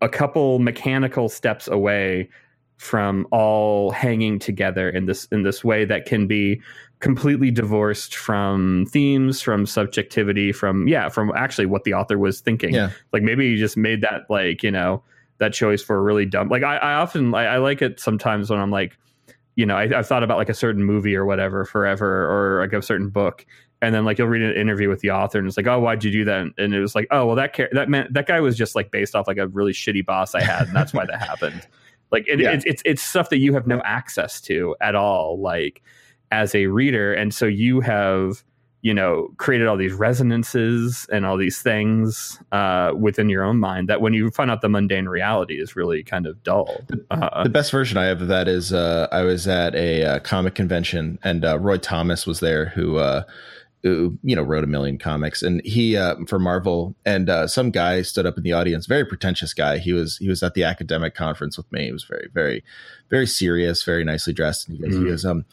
a couple mechanical steps away from all hanging together in this in this way that can be completely divorced from themes from subjectivity from yeah from actually what the author was thinking yeah. like maybe he just made that like you know that choice for a really dumb. Like I, I often I, I like it sometimes when I'm like, you know, I, have thought about like a certain movie or whatever forever, or like a certain book, and then like you'll read an interview with the author, and it's like, oh, why'd you do that? And it was like, oh, well, that car- that meant that guy was just like based off like a really shitty boss I had, and that's why that happened. Like it, yeah. it's it's it's stuff that you have no access to at all, like as a reader, and so you have you know created all these resonances and all these things uh, within your own mind that when you find out the mundane reality is really kind of dull. Uh, the best version I have of that is uh, I was at a uh, comic convention and uh, Roy Thomas was there who. Uh, who you know wrote a million comics and he for Marvel and some guy stood up in the audience very pretentious guy he was he was at the academic conference with me he was very very very serious very nicely dressed and he goes, mm-hmm. he goes um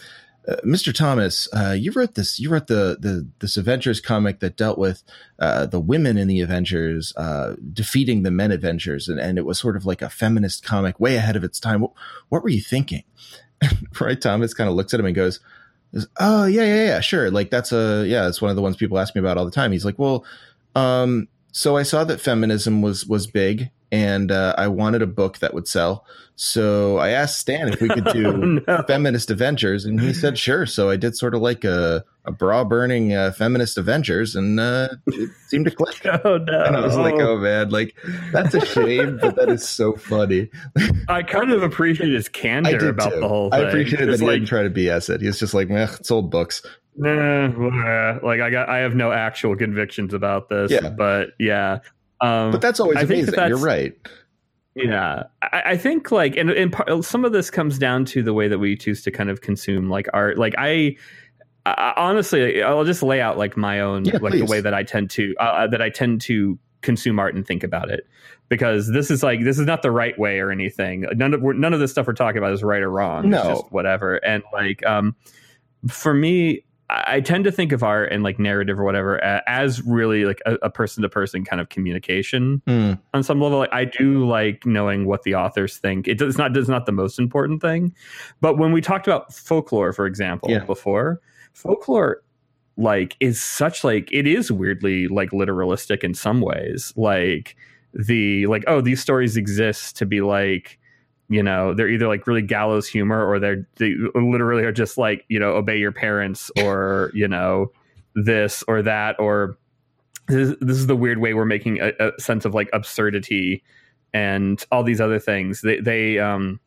uh, Mr. Thomas, uh, you wrote this. You wrote the the this Avengers comic that dealt with uh, the women in the Avengers uh, defeating the men Avengers, and, and it was sort of like a feminist comic, way ahead of its time. What, what were you thinking? right, Thomas kind of looks at him and goes, "Oh yeah, yeah, yeah, sure. Like that's a yeah, that's one of the ones people ask me about all the time." He's like, "Well, um, so I saw that feminism was was big, and uh, I wanted a book that would sell." So I asked Stan if we could do oh, no. feminist Avengers, and he said sure. So I did sort of like a, a bra burning uh, feminist Avengers, and uh, it seemed to click. Oh no! And I was like, oh man, like that's a shame, but that is so funny. I kind of appreciate his candor about too. the whole thing. I appreciated that he like, didn't try to BS it. He's just like, meh, it's old books. Nah, like I got, I have no actual convictions about this. Yeah. but yeah. Um, but that's always I amazing. That You're right. Yeah, I, I, think like, and, and part, some of this comes down to the way that we choose to kind of consume like art. Like I, I, honestly, I'll just lay out like my own, Yeah, like the way that I tend to uh, that I tend to consume art and think about it. Because this is like this is not the right way or anything. None of we're, none of this stuff we're talking about is right or wrong. No. it's just whatever. And like um, for me, I tend to think of art and like narrative or whatever as really like a person to person kind of communication Mm, on some level. Like, I do like knowing what the authors think. It does not. It's not the most important thing, but when we talked about folklore, for example, Yeah. before folklore, like is such like it is weirdly like literalistic in some ways. Like the like oh these stories exist to be like you know they're either like really gallows humor or they're they literally are just like you know obey your parents or you know this or that or this, is- this is the weird way we're making a, a sense of like absurdity and all these other things. They they um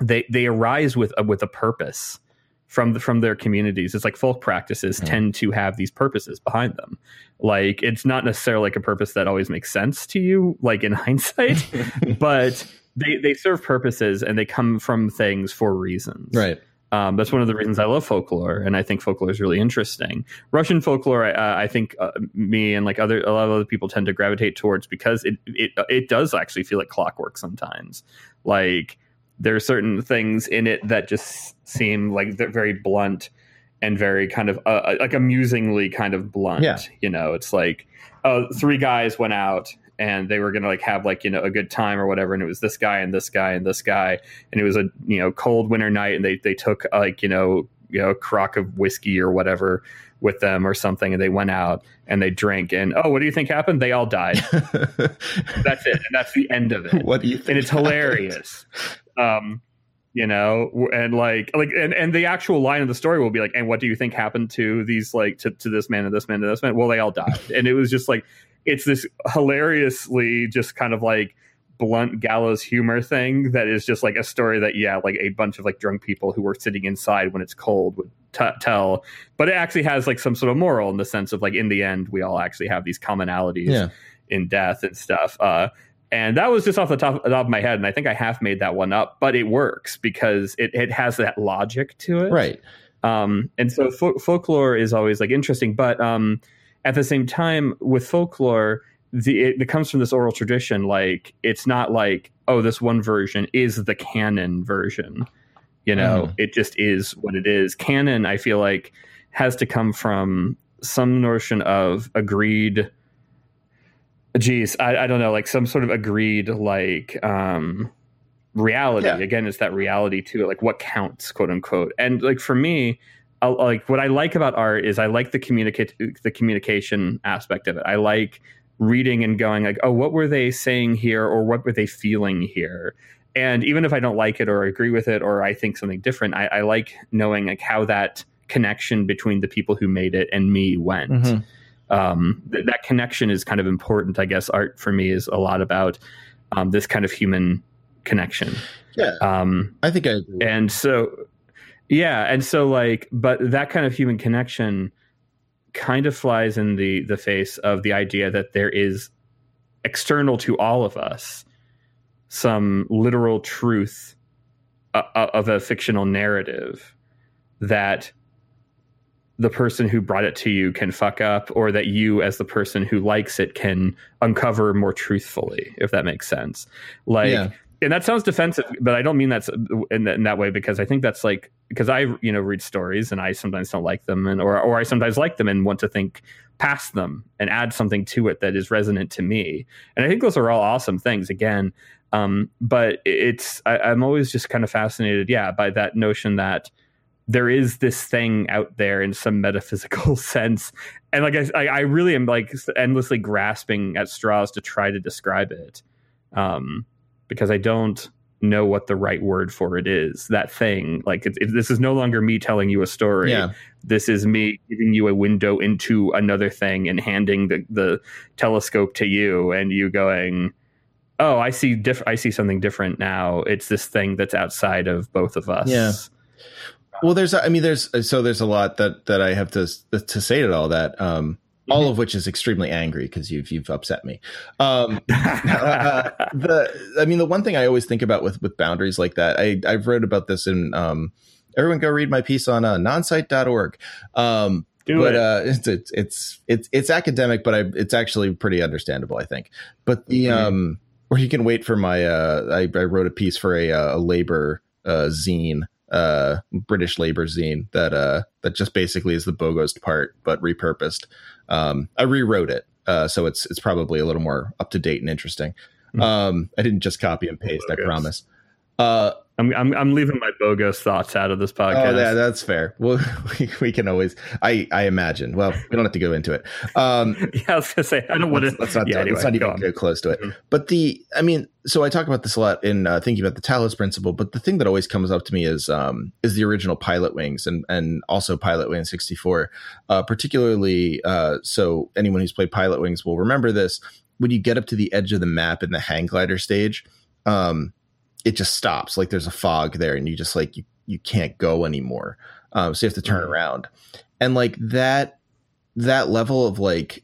they they arise with with a purpose from the, from their communities. It's like folk practices tend to have these purposes behind them. Like it's not necessarily like a purpose that always makes sense to you like in hindsight but they they serve purposes and they come from things for reasons right. um, that's one of the reasons I love folklore, and I think folklore is really interesting. Russian folklore, uh, I think uh, me and like other a lot of other people tend to gravitate towards because it it it does actually feel like clockwork sometimes. Like there are certain things in it that just seem like they're very blunt and very kind of uh, like amusingly kind of blunt. Yeah. You know, it's like oh, three guys went out and they were gonna like have like you know a good time or whatever, and it was this guy and this guy and this guy, and it was a you know cold winter night, and they they took like you know you know a crock of whiskey or whatever with them or something, and they went out and they drank, and oh, what do you think happened? They all died. That's it, and that's the end of it what do you think? and it's happened? hilarious. Um, you know, and like, like, and, and the actual line of the story will be like, and what do you think happened to these, like, to, to this man and this man and this man? Well, they all died. And it was just like, it's this hilariously just kind of like blunt gallows humor thing that is just like a story that, yeah, like a bunch of like drunk people who were sitting inside when it's cold would t- tell. But it actually has like some sort of moral in the sense of like, in the end, we all actually have these commonalities Yeah. in death and stuff. Uh, and that was just off the top, top of my head, and I think I have made that one up, but it works because it, it has that logic to it, Right. Um, and so fo- folklore is always like interesting, but um, at the same time, with folklore, the it, it comes from this oral tradition. Like it's not like oh, this one version is the canon version. You know, Mhm. it just is what it is. Canon, I feel like, has to come from some notion of agreed geez I, I don't know like some sort of agreed like um reality Yeah. again it's that reality to it like what counts quote unquote and like for me I, like what i like about art is i like the communicate the communication aspect of it i like reading and going like oh what were they saying here or what were they feeling here and even if i don't like it or agree with it or i think something different i, I like knowing like how that connection between the people who made it and me went Mhm. um, th- that connection is kind of important. I guess art for me is a lot about um, this kind of human connection. Yeah. Um, I think I agree. and so, yeah, and so like, but that kind of human connection kind of flies in the the face of the idea that there is external to all of us some literal truth uh, uh, of a fictional narrative that the person who brought it to you can fuck up or that you as the person who likes it can uncover more truthfully if that makes sense like Yeah. And that sounds defensive but i don't mean that's in, that- in that way because i think that's like because i you know read stories and i sometimes don't like them and or, or i sometimes like them and want to think past them and add something to it that is resonant to me. And i think those are all awesome things again um, but it's I, i'm always just kind of fascinated yeah by that notion that there is this thing out there in some metaphysical sense. And like I, I really am like endlessly grasping at straws to try to describe it. Um, because i don't know what the right word for it is. That thing like it, it, this is no longer me telling you a story. Yeah. this is me giving you a window into another thing and handing the, the telescope to you and you going oh i see diff- i see something different now. It's this thing that's outside of both of us. Yeah. Well, there's, I mean, there's, so there's a lot that, that I have to, to say to all that, um, all of which is extremely angry because you've, you've upset me. Um, uh, the, I mean, the one thing I always think about with, with boundaries like that, I, I've read about this in, um, everyone go read my piece on uh, nonsite.org. Um, Do but it. uh, it's, it's it's it's it's academic, but I, it's actually pretty understandable, I think. But the Mhm. um, or you can wait for my uh, I, I wrote a piece for a, uh, a labor uh, zine, uh, British labor zine that uh that just basically is the Bogost part, but repurposed. Um, I rewrote it, uh, so it's it's probably a little more up to date and interesting. Mhm. Um, I didn't just copy and paste, I promise. Uh, I'm, I'm I'm leaving my Bogost thoughts out of this podcast. Oh, yeah, that's fair. Well, we, we can always. I I imagine. Well, we don't have to go into it. Um, yeah, I was gonna say I don't want to. let's not. yeah, let's not go even on. go close to it. Mhm. But the, I mean, so I talk about this a lot in uh, thinking about the Talos principle. But the thing that always comes up to me is um, is the original Pilotwings and and also Pilotwings sixty four, uh, particularly. Uh, so anyone who's played Pilotwings will remember this. When you get up to the edge of the map in the hang glider stage, um, it just stops. Like there's a fog there, and you just like you you can't go anymore. Um, so you have to turn Mhm. around, and like that that level of like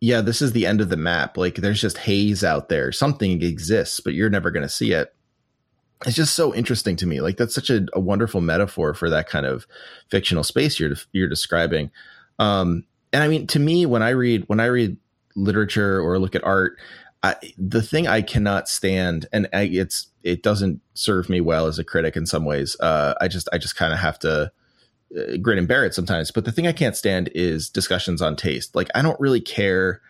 yeah, this is the end of the map. Like there's just haze out there. Something exists, but you're never going to see it. It's just so interesting to me. Like that's such a, a wonderful metaphor for that kind of fictional space you're you're describing. Um, and I mean, to me, when I read when I read literature or look at art, I, the thing I cannot stand, and I, it's it doesn't serve me well as a critic in some ways. Uh, I just I just kind of have to uh, grin and bear it sometimes. But the thing I can't stand is discussions on taste. Like I don't really care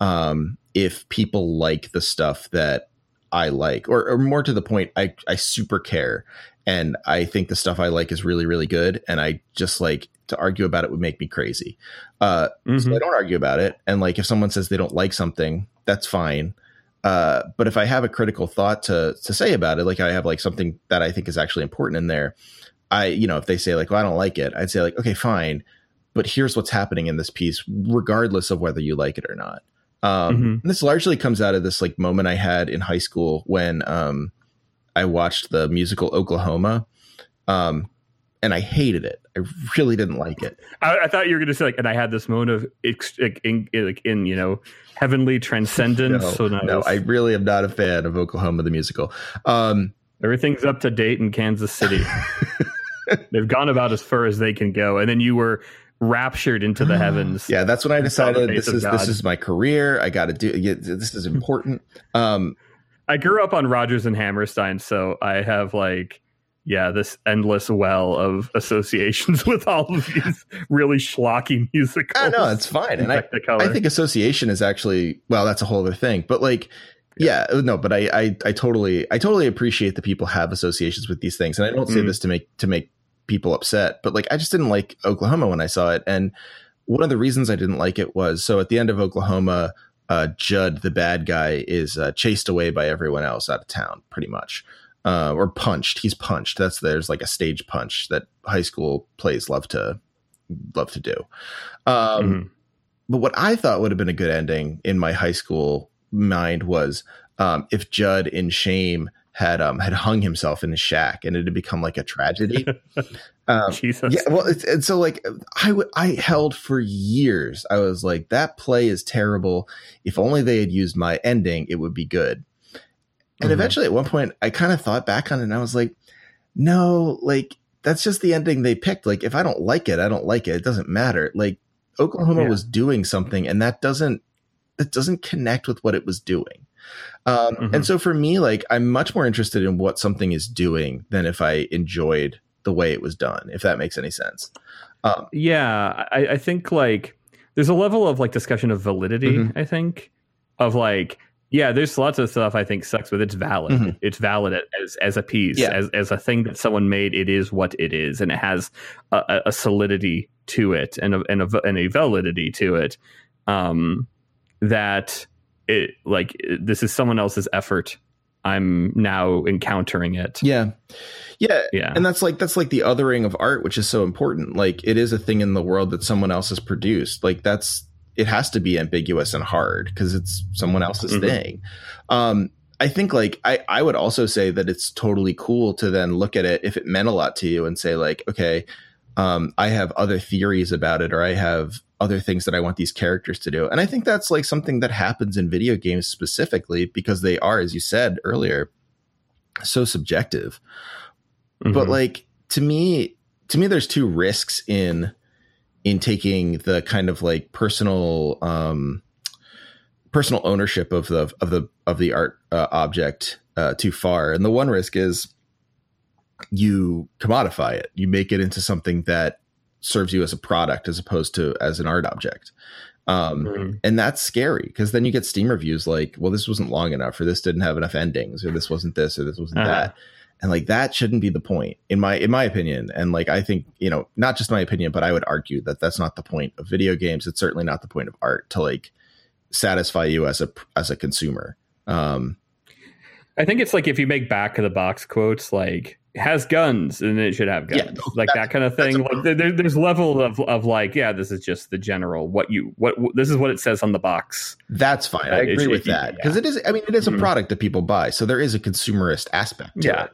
um, if people like the stuff that I like, or, or more to the point, I I super care, and I think the stuff I like is really really good, and I just like to argue about it would make me crazy. Uh, Mhm. so I don't argue about it. And like if someone says they don't like something, that's fine. Uh, but if I have a critical thought to to say about it, like I have like something that I think is actually important in there, I you know if they say like well I don't like it, I'd say like okay fine, but here's what's happening in this piece, regardless of whether you like it or not. Um, Mhm. and this largely comes out of this like moment I had in high school when um, I watched the musical Oklahoma, um, and I hated it. I really didn't like it. I, I thought you were going to say like, and I had this moment of ex- like, in, like in you know heavenly transcendence. No, so now no, I really am not a fan of Oklahoma the musical. Um, everything's up to date in Kansas City. They've gone about as far as they can go, and then you were raptured into the heavens. yeah, that's when I It's on the decided this is this is my career. I got to do this is important. Um, I grew up on Rodgers and Hammerstein, so I have like, yeah, this endless well of associations with all of these really schlocky musicals. I know it's fine, and I I think association is actually well, that's a whole other thing. But like, yeah, no, but I, I I totally I totally appreciate that people have associations with these things, and I don't say Mhm. this to make to make people upset, but like I just didn't like Oklahoma when I saw it, and one of the reasons I didn't like it was so at the end of Oklahoma, uh, Jud, the bad guy, is uh, chased away by everyone else out of town, pretty much. Uh, or punched. He's punched. That's there's like a stage punch that high school plays love to love to do. Um, Mhm. but what I thought would have been a good ending in my high school mind was um, if Jud in shame had um, had hung himself in his shack and it had become like a tragedy. um, Jesus. yeah, well, it's, and so like I w- I held for years. I was like, that play is terrible. If only they had used my ending, it would be good. And Mhm. eventually, at one point, I kind of thought back on it, and I was like, no, like that's just the ending they picked. Like, if I don't like it, I don't like it. It doesn't matter. Like Oklahoma Yeah. was doing something, and that doesn't that doesn't connect with what it was doing. Um, Mhm. And so for me, like I'm much more interested in what something is doing than if I enjoyed the way it was done. If that makes any sense. Um, Yeah, I, I think like there's a level of like discussion of validity. Mhm. I think of like yeah, there's lots of stuff I think sucks, but it's valid. Mhm. It's valid as as a piece, Yeah. as as a thing that someone made. It is what it is, and it has a, a- a solidity to it and a, and a and a validity to it. Um, that it like this is someone else's effort. I'm now encountering it. yeah, yeah, Yeah. and that's like that's like the othering of art, which is so important. Like it is a thing in the world that someone else has produced. Like that's it has to be ambiguous and hard because it's someone else's Mhm. thing. Um, I think like I I would also say that it's totally cool to then look at it if it meant a lot to you and say like okay, um, I have other theories about it or I have other things that I want these characters to do. And I think that's like something that happens in video games specifically because they are, as you said earlier, so subjective. But Mhm. like to me, to me there's two risks in in taking the kind of like personal um personal ownership of the of the of the art uh, object uh, too far and the one risk is you commodify it you make it into something that serves you as a product as opposed to as an art object um, mm-hmm. and that's scary because then you get steam reviews like well this wasn't long enough or this didn't have enough endings or this wasn't this or this wasn't uh-huh. that and like that shouldn't be the point in my in my opinion. And like i think you know not just my opinion but i would argue that that's not the point of video games. It's certainly not the point of art to like satisfy you as a as a consumer. Um i think it's like if you make back of the box quotes like has guns and it should have guns yeah, like that kind of thing like there, there's level of, of like yeah this is just the general what you what this is what it says on the box that's fine uh, i agree with that because yeah. it is i mean it is a mm-hmm. product that people buy so there is a consumerist aspect yeah it.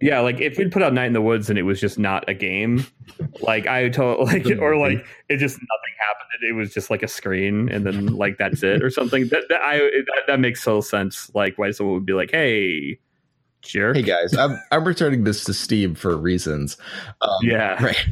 yeah like if we put out night in the woods and it was just not a game like i told like or like it just nothing happened it was just like a screen and then like that's it or something that, that i that, that makes total sense like why someone would be like hey Jerk. Hey guys, I'm I'm returning this to Steam for reasons. Um, yeah, right.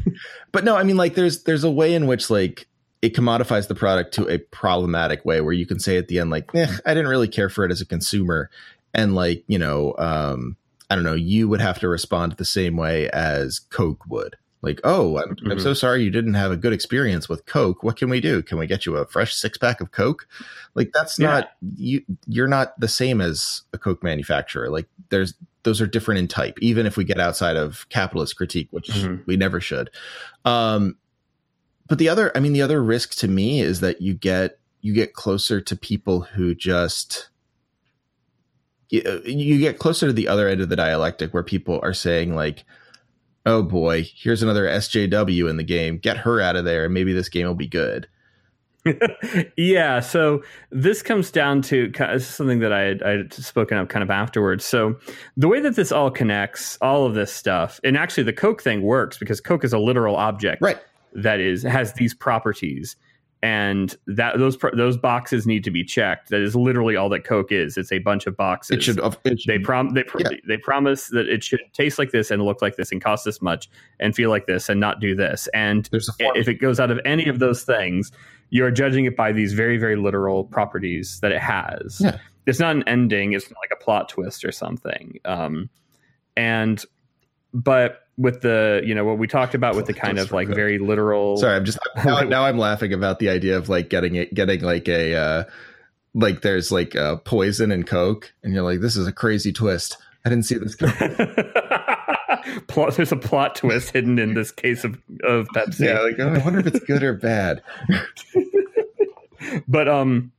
But no, I mean like there's there's a way in which like it commodifies the product to a problematic way where you can say at the end like, eh, I didn't really care for it as a consumer, and like you know, um, I don't know, you would have to respond the same way as Coke would like, oh, I'm, mm-hmm. I'm, so sorry you didn't have a good experience with Coke. What can we do? Can we get you a fresh six pack of Coke? Like, that's yeah. not you. You're not the same as a Coke manufacturer. Like, there's those are different in type. Even if we get outside of capitalist critique, which mm-hmm. we never should. Um, but the other, I mean, the other risk to me is that you get you get closer to people who just you get closer to the other end of the dialectic where people are saying like oh boy, here's another SJW in the game. Get her out of there, and maybe this game will be good. yeah, so this comes down to this is something that I had, I had spoken of kind of afterwards. So the way that this all connects, all of this stuff, and actually the Coke thing works because Coke is a literal object, right? That is has these properties and that those those boxes need to be checked. That is literally all that Coke is. It's a bunch of boxes. It should. It should they prom they, yeah. they promise that it should taste like this and look like this and cost this much and feel like this and not do this. And if it goes out of any of those things, you're judging it by these very very literal properties that it has. Yeah. It's not an ending. It's like a plot twist or something. Um, and but with the you know what we talked about with the kind of like very literal sorry i'm just now, now, i'm laughing about the idea of like getting it getting like a uh like there's like uh poison and coke and you're like this is a crazy twist. I didn't see this plot there's a plot twist hidden in this case of of pepsi. Yeah like oh, i wonder if it's good or bad. But um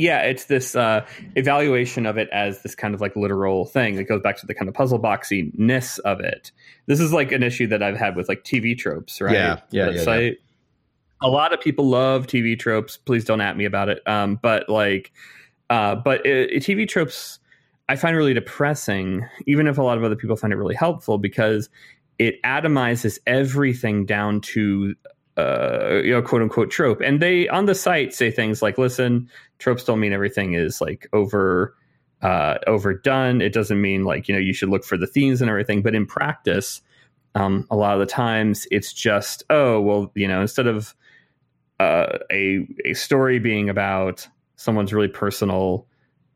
yeah, it's this uh, evaluation of it as this kind of like literal thing that goes back to the kind of puzzle boxiness of it. This is like an issue that I've had with like TV tropes, right? Yeah, yeah, yeah, so yeah. a lot of people love TV tropes. Please don't at me about it. Um, but like, uh, but it, it, TV tropes, I find really depressing, even if a lot of other people find it really helpful because it atomizes everything down to uh, you know, quote unquote trope. And they on the site say things like, "Listen, tropes don't mean everything is like over uh, overdone. It doesn't mean like you know you should look for the themes and everything. But in practice, um, a lot of the times it's just oh well, you know, instead of uh, a a story being about someone's really personal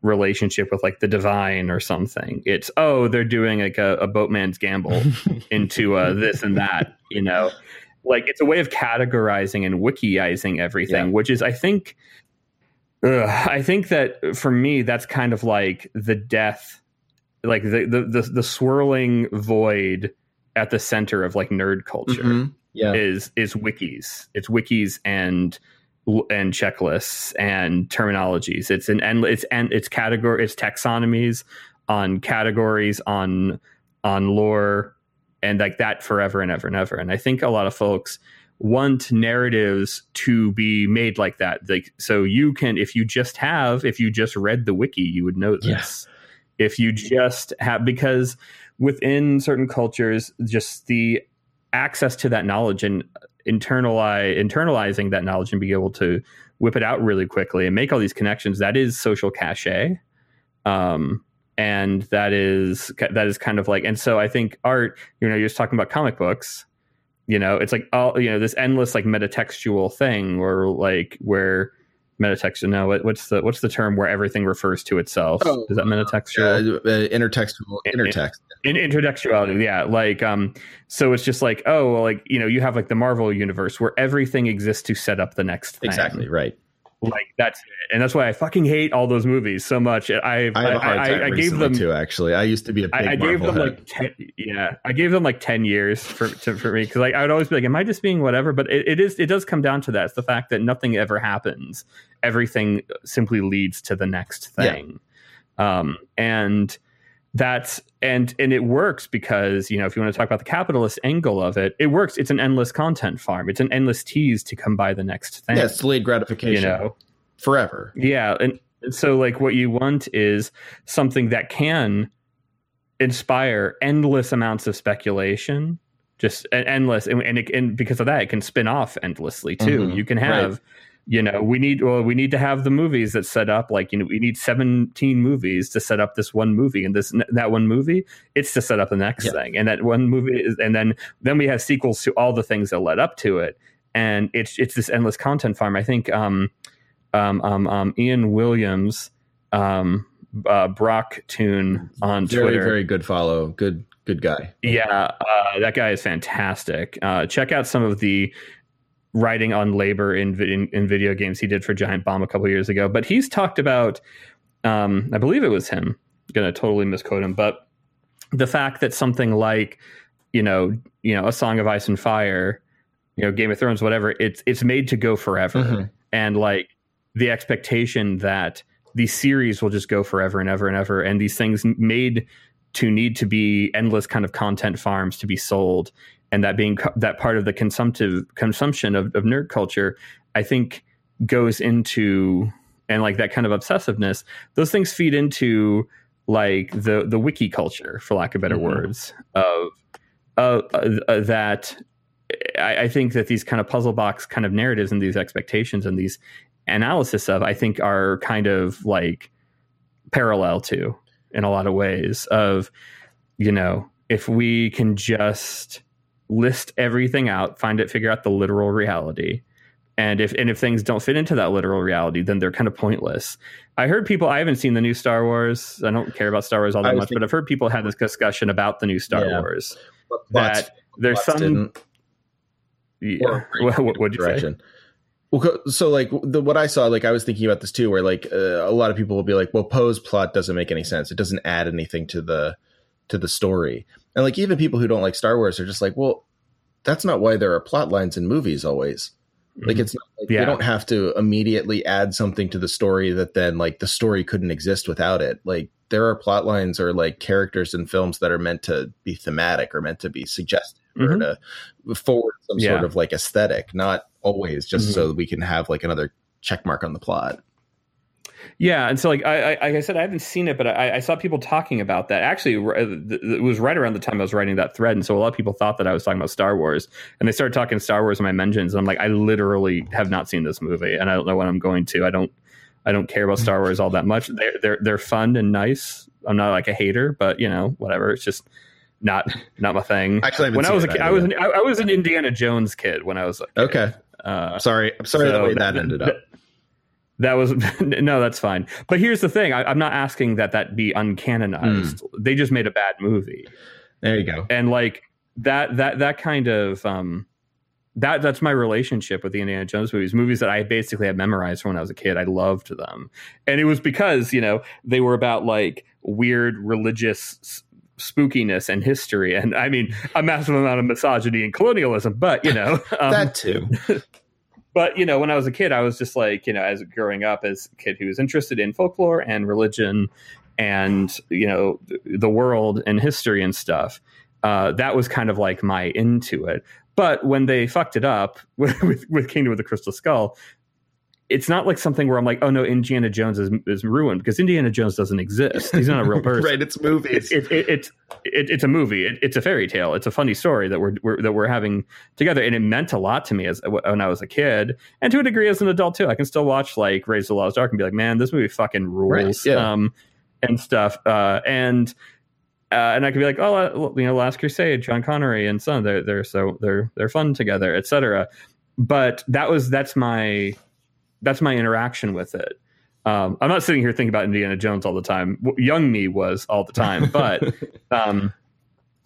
relationship with like the divine or something. It's oh they're doing like a, a Batman's gambit into uh, this and that, you know like it's a way of categorizing and wikiizing everything, yeah. which is I think ugh, I think that for me that's kind of like the death like the the the, the swirling void at the center of like nerd culture mm-hmm. yeah. is is wikis. It's wikis and and checklists and terminologies. It's an and it's and it's category it's taxonomies on categories on on lore and like that forever and ever and ever. And I think a lot of folks want narratives to be made like that. Like so you can if you just have if you just read the wiki, you would know this. Yeah. If you just have because within certain cultures, just the access to that knowledge and internalize internalizing that knowledge and be able to whip it out really quickly and make all these connections, that is social cachet. Um, and that is that is kind of like and so i think art you know you're just talking about comic books you know it's like all you know this endless like metatextual thing or like where metatextual no what, what's the what's the term where everything refers to itself Oh, is that metatextual Uh, uh, intertextual In- intertext. in intertextuality yeah like um so it's just like oh well, like you know you have like the marvel universe where everything exists to set up the next thing Exactly right. Like that's it. and that's why i fucking hate all those movies so much i I have a hard I, I, gave them too. Actually, I used to be a big I, I gave them head. like ten, yeah, I gave them like ten years for to, for me because like I would always be like, "Am I just being whatever?" But it, it is it does come down to that. It's the fact that nothing ever happens. Everything simply leads to the next Yeah. thing, um, and that's and and it works because you know if you want to talk about the capitalist angle of it, it works. It's an endless content farm. It's an endless tease to come by the next thing. yeah, it's delayed gratification you know. forever. Yeah, and so like what you want is something that can inspire endless amounts of speculation, just endless, and and, it, and because of that, it can spin off endlessly too. Mhm, You can have. You know, we need well, we need to have the movies that set up like you know we need seventeen movies to set up this one movie, and this that one movie it's to set up the next Yeah. thing, and that one movie is, and then then we have sequels to all the things that led up to it, and it's it's this endless content farm. I think um, um, um, um, Ian Williams, um, uh, Brock Tune on Very Twitter. very good follow. Good good guy. Yeah, uh, that guy is fantastic. Uh, check out some of the writing on labor in, in in video games he did for Giant Bomb a couple years ago. But he's talked about, um, I believe it was him. Going to totally misquote him, but the fact that something like, you know, you know, a Song of Ice and Fire, you know, Game of Thrones, whatever, it's it's made to go forever, Mhm. and like the expectation that these series will just go forever and ever and ever, and these things made to need to be endless kind of content farms to be sold and that being co- that part of the consumptive consumption of, of nerd culture i think goes into and like that kind of obsessiveness those things feed into like the the wiki culture for lack of better Mhm. words of uh, uh, uh, that I, I think that these kind of puzzle box kind of narratives and these expectations and these analysis of i think are kind of like parallel to in a lot of ways of you know if we can just list everything out find it figure out the literal reality and if and if things don't fit into that literal reality then they're kind of pointless i heard people i haven't seen the new star wars i don't care about star wars all that much thinking- but i've heard people have this discussion about the new star Yeah. wars Plots- that there's plots some yeah. what, what would you say direction. Well, so like the what I saw, like I was thinking about this too, where like uh, a lot of people will be like, "Well, Poe's plot doesn't make any sense. It doesn't add anything to the to the story." And like even people who don't like Star Wars are just like, "Well, that's not why there are plot lines in movies always." Like it's not like Yeah. you don't have to immediately add something to the story that then like the story couldn't exist without it. Like there are plot lines or like characters in films that are meant to be thematic or meant to be suggestive or Mhm. to forward some Yeah. sort of like aesthetic, not always just Mhm. so we can have like another check mark on the plot. Yeah, and so like I, I like I said, I haven't seen it, but I, I saw people talking about that. Actually, it was right around the time I was writing that thread, and so a lot of people thought that I was talking about Star Wars, and they started talking Star Wars in my mentions, and I'm like, I literally have not seen this movie, and I don't know when I'm going to. I don't, I don't care about Star Wars all that much. They're they're they're fun and nice. I'm not like a hater, but you know, whatever. It's just not not my thing. Actually, I when I was a kid, I was an, I, I was an Indiana Jones kid when I was kid. Okay, Uh, sorry. I'm sorry the so way that, ended up. That was no, that's fine. But here's the thing: I, I'm not asking that that be uncanonized. Hmm. They just made a bad movie, There you go. and like that that that kind of um, that that's my relationship with the Indiana Jones movies. Movies that I basically had memorized from when I was a kid. I loved them, and it was because you know they were about like weird religious spookiness and history, and I mean a massive amount of misogyny and colonialism. But you know um, that too. but you know when i was a kid i was just like you know as growing up as a kid who was interested in folklore and religion and you know the world and history and stuff uh, that was kind of like my into it. But when they fucked it up with, with, with kingdom of the crystal skull it's not like something where i'm like oh no indiana jones is, is ruined because indiana jones doesn't exist he's not a real person right, it's movies. it, it, it, it, it's a movie. It, it's a fairy tale. It's a funny story that we're, we're that we're having together, and it meant a lot to me as when I was a kid, and to a degree as an adult too. I can still watch like Raiders of the Lost Ark and be like, man, this movie fucking rules, Right, yeah. um, and stuff. Uh, and uh, and I could be like, oh, uh, you know, Last Crusade, Sean Connery and son, they're they're so they're they're fun together, etc. But that was that's my that's my interaction with it. Um, I'm not sitting here thinking about Indiana Jones all the time. Young me was all the time, but um,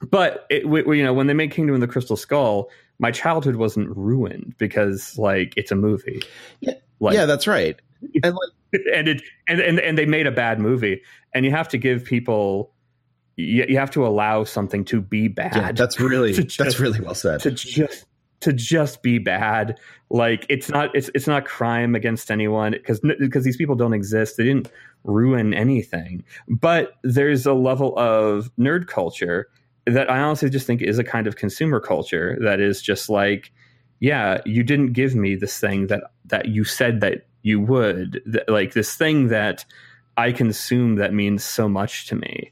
but it, we, you know when they made Kingdom of the Crystal Skull, my childhood wasn't ruined because like it's a movie. Yeah, like, yeah, that's right. And like, and it and, and and they made a bad movie, and you have to give people you, you have to allow something to be bad. Yeah, that's really just, that's really well said. To just to just be bad, like it's not it's it's not crime against anyone because because these people don't exist. They didn't ruin anything, but there's a level of nerd culture that I honestly just think is a kind of consumer culture that is just like, yeah, you didn't give me this thing that that you said that you would, like this thing that I consume that means so much to me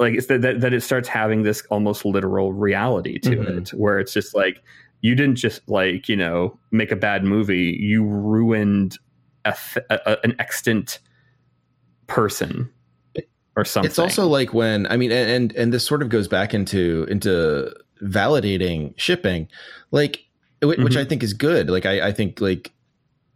like it's that, that, that it starts having this almost literal reality to mm-hmm. it where it's just like you didn't just like you know make a bad movie. You ruined a, a, an extant person or something. it's also like when i mean and and this sort of goes back into into validating shipping like which mm-hmm. i think is good. Like I, I think like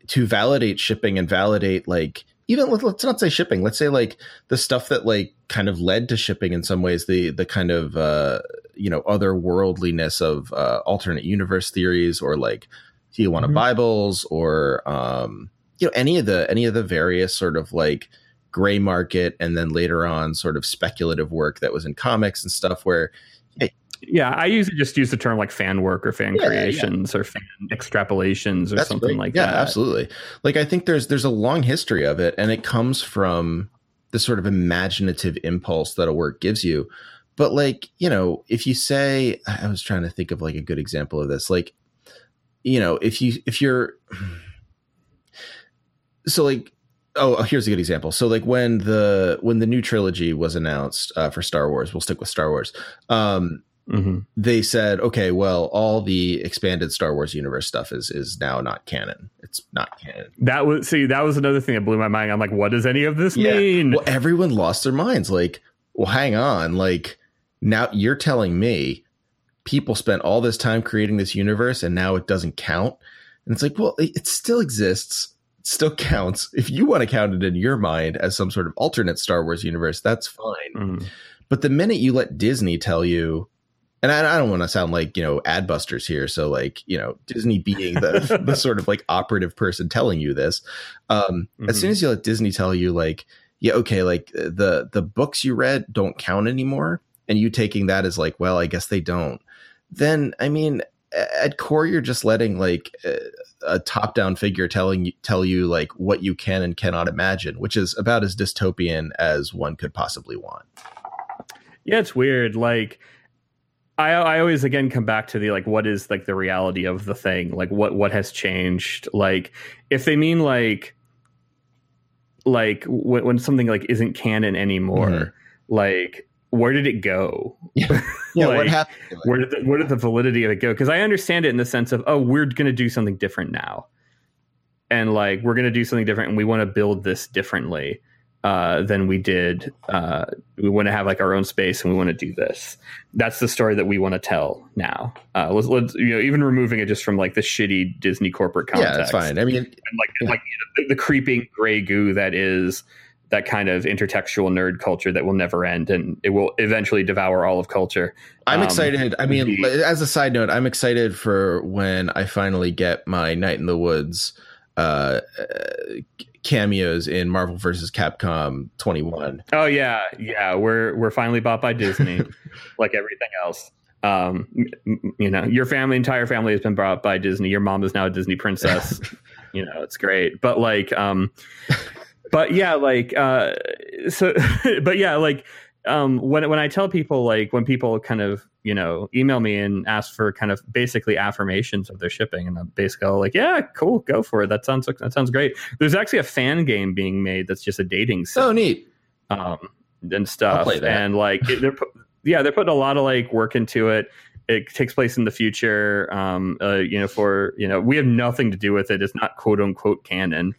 to validate shipping and validate like even let's not say shipping let's say like the stuff that like kind of led to shipping in some ways the the kind of uh you know otherworldliness of uh alternate universe theories or like Tijuana mm-hmm. Bibles or um you know any of the any of the various sort of like gray market and then later on sort of speculative work that was in comics and stuff where yeah, I usually just use the term like fan work or fan yeah, creations yeah. or fan extrapolations or That's something great. like yeah, that. Yeah, absolutely. Like I think there's there's a long history of it, and it comes from the sort of imaginative impulse that a work gives you. But like you know, if you say, I was trying to think of like a good example of this, like you know, if you if you're so like oh here's a good example so like when the when the new trilogy was announced uh, for star wars we'll stick with star wars um Mm-hmm. They said, okay, well, all the expanded Star Wars universe stuff is is now not canon. It's not canon. That was see, that was another thing that blew my mind. I'm like, what does any of this yeah. mean? Well, everyone lost their minds. Like, well, hang on. Like, now you're telling me people spent all this time creating this universe and now it doesn't count. And it's like, well, it, it still exists. It still counts. If you want to count it in your mind as some sort of alternate Star Wars universe, that's fine. Mm. But the minute you let Disney tell you and I, I don't want to sound like you know adbusters here so like you know disney being the the sort of like operative person telling you this um mm-hmm. as soon as you let disney tell you like yeah okay like the the books you read don't count anymore and you taking that as like well i guess they don't then i mean at core you're just letting like a, top down figure telling you tell you like what you can and cannot imagine which is about as dystopian as one could possibly want. Yeah it's weird like I I always again come back to the like what is like the reality of the thing? Like what what has changed? Like if they mean like like when, when something like isn't canon anymore mm-hmm. like where did it go yeah, yeah like, what happened where did the, where did the validity of it go because I understand it in the sense of oh we're gonna do something different now and like we're gonna do something different and we want to build this differently uh, than we did. Uh, we want to have like our own space, and we want to do this. That's the story that we want to tell now. Uh, let's, let's, you know, even removing it just from like the shitty Disney corporate context. Yeah, that's fine. I mean, and like yeah. like you know, the, the, creeping gray goo that is that kind of intertextual nerd culture that will never end, and it will eventually devour all of culture. I'm um, excited. I mean, the, as a side note, I'm excited for when I finally get my Night in the Woods uh, cameos in Marvel vs. Capcom 21. Oh yeah, yeah, we're we're finally bought by Disney, like everything else. Um, you know, your family, entire family has been bought by Disney. Your mom is now a Disney princess. you know, it's great. But like, um, but yeah, like, uh, so, but yeah, like, um, when when I tell people like when people kind of you know email me and ask for kind of basically affirmations of their shipping, and I'm basically like, yeah, cool, go for it. That sounds that sounds great. There's actually a fan game being made that's just a dating sim. Oh, neat. Um, and stuff, and like it, they're yeah they're putting a lot of like work into it. It takes place in the future. Um, uh, you know, for you know, we have nothing to do with it. It's not quote unquote canon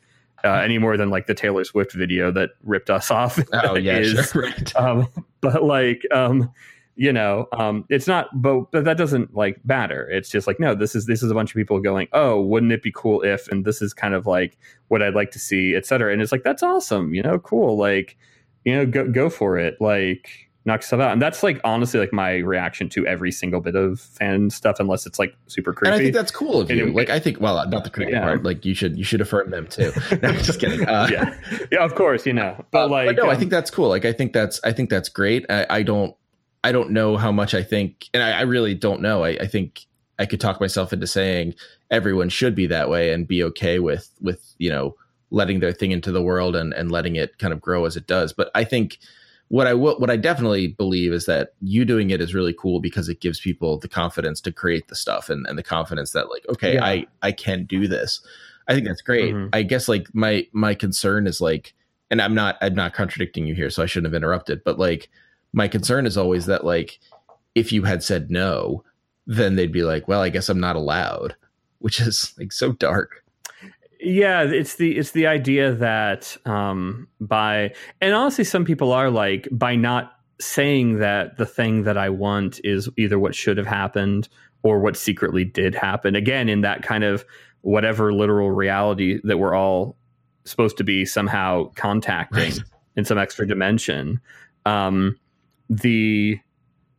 uh, any more than like the Taylor Swift video that ripped us off. Oh yeah, is. sure, right. Um, but like um you know um it's not but, but that doesn't like matter it's just like no this is this is a bunch of people going oh wouldn't it be cool if and this is kind of like what i'd like to see et cetera and it's like that's awesome you know cool like you know go go for it like knock stuff out and that's like honestly like my reaction to every single bit of fan stuff unless it's like super creepy And I think that's cool of you. it- like I think, well, not the creepy Yeah. part. Like you should, you should affirm them too. No, I'm just kidding. Uh, yeah yeah of course you know but uh, like no, I um, think that's cool. Like I think that's, I think that's great. I, I don't, I don't know how much I think, and I, I really don't know. I, I think I could talk myself into saying everyone should be that way and be okay with, with you know, letting their thing into the world and and letting it kind of grow as it does. But I think what I will, what I definitely believe is that you doing it is really cool because it gives people the confidence to create the stuff and, and the confidence that like, okay, Yeah. I I can do this. I think that's great. Mhm. I guess like my my concern is like, and I'm not I'm not contradicting you here, so I shouldn't have interrupted. But like, my concern is always that like, if you had said no, then they'd be like, well, I guess I'm not allowed, which is like so dark. Yeah it's the it's the idea that um by and honestly some people are like by not saying that the thing that i want is either what should have happened or what secretly did happen again in that kind of whatever literal reality that we're all supposed to be somehow contacting Right. in some extra dimension um the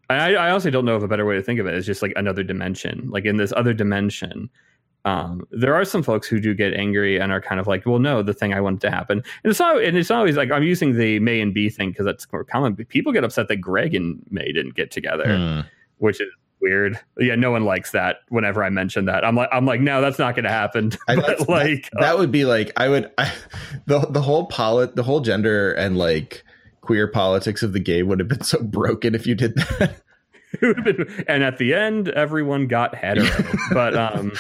I, I honestly don't know of a better way to think of it. It's just like another dimension. Like in this other dimension, um, there are some folks who do get angry and are kind of like, well, no, the thing I wanted to happen. And it's not, and it's always like I'm using the Mae and Bea thing because that's more common. But people get upset that Gregg and Mae didn't get together, Hmm. which is weird. Yeah, no one likes that. Whenever I mention that, I'm like, I'm like, no, that's not going to happen. But like, uh, that would be like I would I, the the whole polit the whole gender and like queer politics of the game would have been so broken if you did that. it would have been, and at the end, everyone got hetero. but um,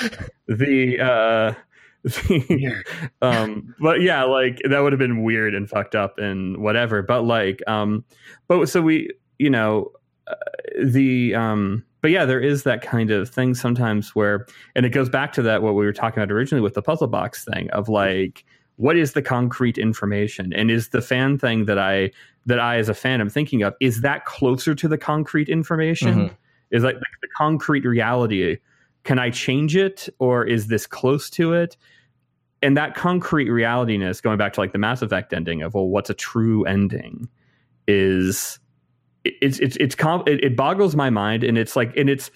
the uh, the, um, but yeah, like that would have been weird and fucked up and whatever. But like, um, but so we, you know, uh, the um, but yeah, there is that kind of thing sometimes where, and it goes back to that what we were talking about originally with the puzzle box thing of like. What is the concrete information, and is the fan thing that I that I as a fan am thinking of is that closer to the concrete information? Mhm. Is like the, the concrete reality? Can I change it, or is this close to it? And that concrete realityness, going back to like the Mass Effect ending of well, what's a true ending, is it's it's it's com- it, it boggles my mind, and it's like and it's.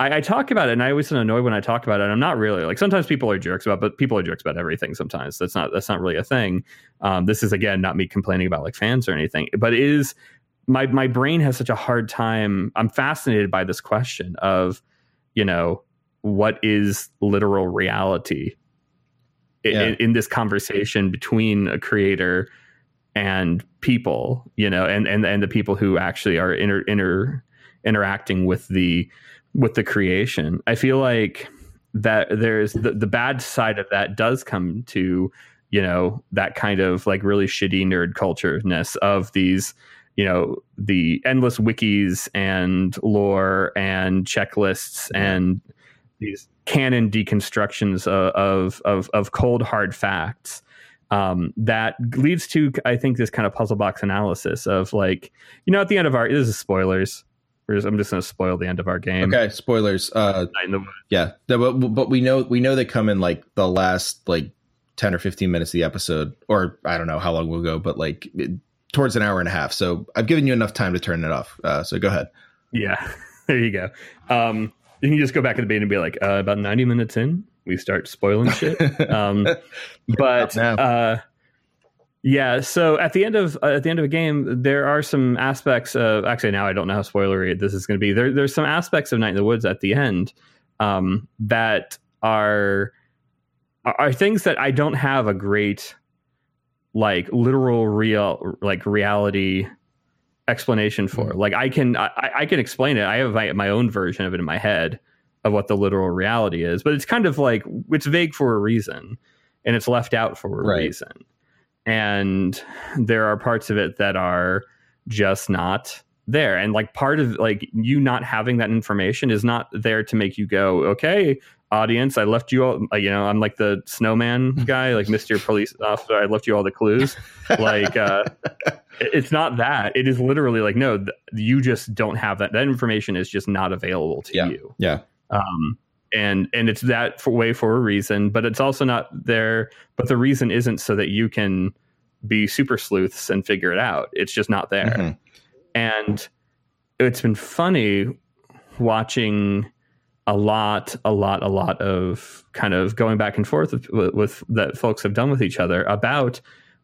I, I talk about it, and I always get annoyed when I talk about it. And I'm not really like sometimes people are jerks about, but people are jerks about everything. Sometimes that's not that's not really a thing. Um, this is again not me complaining about like fans or anything, but it is my my brain has such a hard time. I'm fascinated by this question of, you know, what is literal reality in, Yeah. in, in this conversation between a creator and people, you know, and and and the people who actually are inter, inter interacting with the with the creation. I feel like that there's the, the bad side of that does come to you know that kind of like really shitty nerd culture-ness of these you know the endless wikis and lore and checklists and these canon deconstructions of of of, of cold hard facts um, that leads to i think this kind of puzzle box analysis of like you know at the end of our this is spoilers We're just- i'm just going to spoil the end of our game Okay, spoilers. Uh, in yeah, but but we know we know they come in like the last like ten or fifteen minutes of the episode, or I don't know how long we'll go, but like it- towards an hour and a half. So I've given you enough time to turn it off. Uh, so go ahead. Yeah, there you go. Um, you can just go back at the beginning and be like, uh, about 90 minutes in, we start spoiling shit. Um, but uh, yeah, so at the end of uh, at the end of a game, there are some aspects of actually now I don't know how spoilery this is going to be. There, there's some aspects of Night in the Woods at the end um, that are are things that I don't have a great like literal real like reality explanation for. Like I can I, I can explain it. I have my, my own version of it in my head of what the literal reality is, but it's kind of like it's vague for a reason and it's left out for a Right. reason. And there are parts of it that are just not there. And like part of like you not having that information is not there to make you go, okay, audience. I left you all, you know, I'm like the snowman guy, like Mr. Police Officer. I left you all the clues. Like, uh, it's not that. It is literally like, no, you just don't have that. That information is just not available to yeah. you. Yeah. Um, and and it's that for, way for a reason, but it's also not there. But the reason isn't so that you can be super sleuths and figure it out. It's just not there. Mm-hmm. And it's been funny watching a lot, a lot, a lot of kind of going back and forth with, with, that folks have done with each other about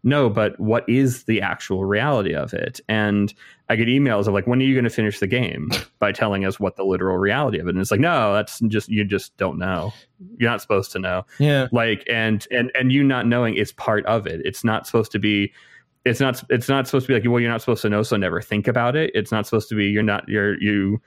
no, but what is the actual reality of it? And I get emails of like, when are you going to finish the game by telling us what the literal reality of it? And it's like, no, that's just you just don't know. You're not supposed to know. Yeah. Like, and and and you not knowing is part of it. It's not supposed to be. It's not. It's not supposed to be like, well, you're not supposed to know, so never think about it. It's not supposed to be. You're not. You're you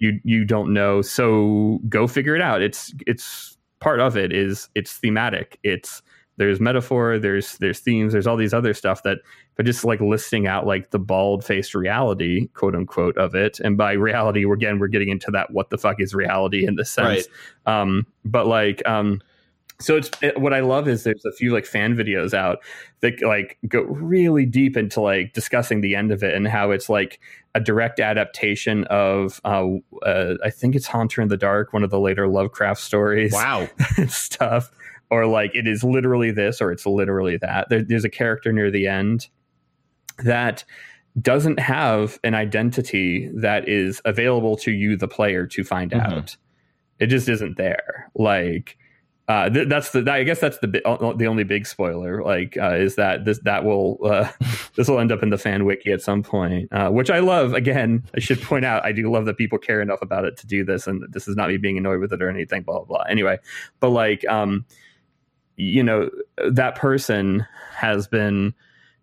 you you don't know so go figure it out it's it's part of it is it's thematic it's there's metaphor there's there's themes there's all these other stuff that but just like listing out like the bald faced reality quote unquote of it and by reality we're again we're getting into that what the fuck is reality in this sense right. um but like um so it's it, what I love is there's a few like fan videos out that like go really deep into like discussing the end of it and how it's like a direct adaptation of uh, uh, I think it's Haunter in the Dark, one of the later Lovecraft stories. Wow, stuff, or like it is literally this or it's literally that. There, there's a character near the end that doesn't have an identity that is available to you, the player, to find mm-hmm. out. It just isn't there. Like uh, th- that's the I guess that's the uh, the only big spoiler like uh, is that this that will uh, this will end up in the fan wiki at some point uh, which I love again I should point out I do love that people care enough about it to do this and this is not me being annoyed with it or anything blah blah blah anyway but like um you know that person has been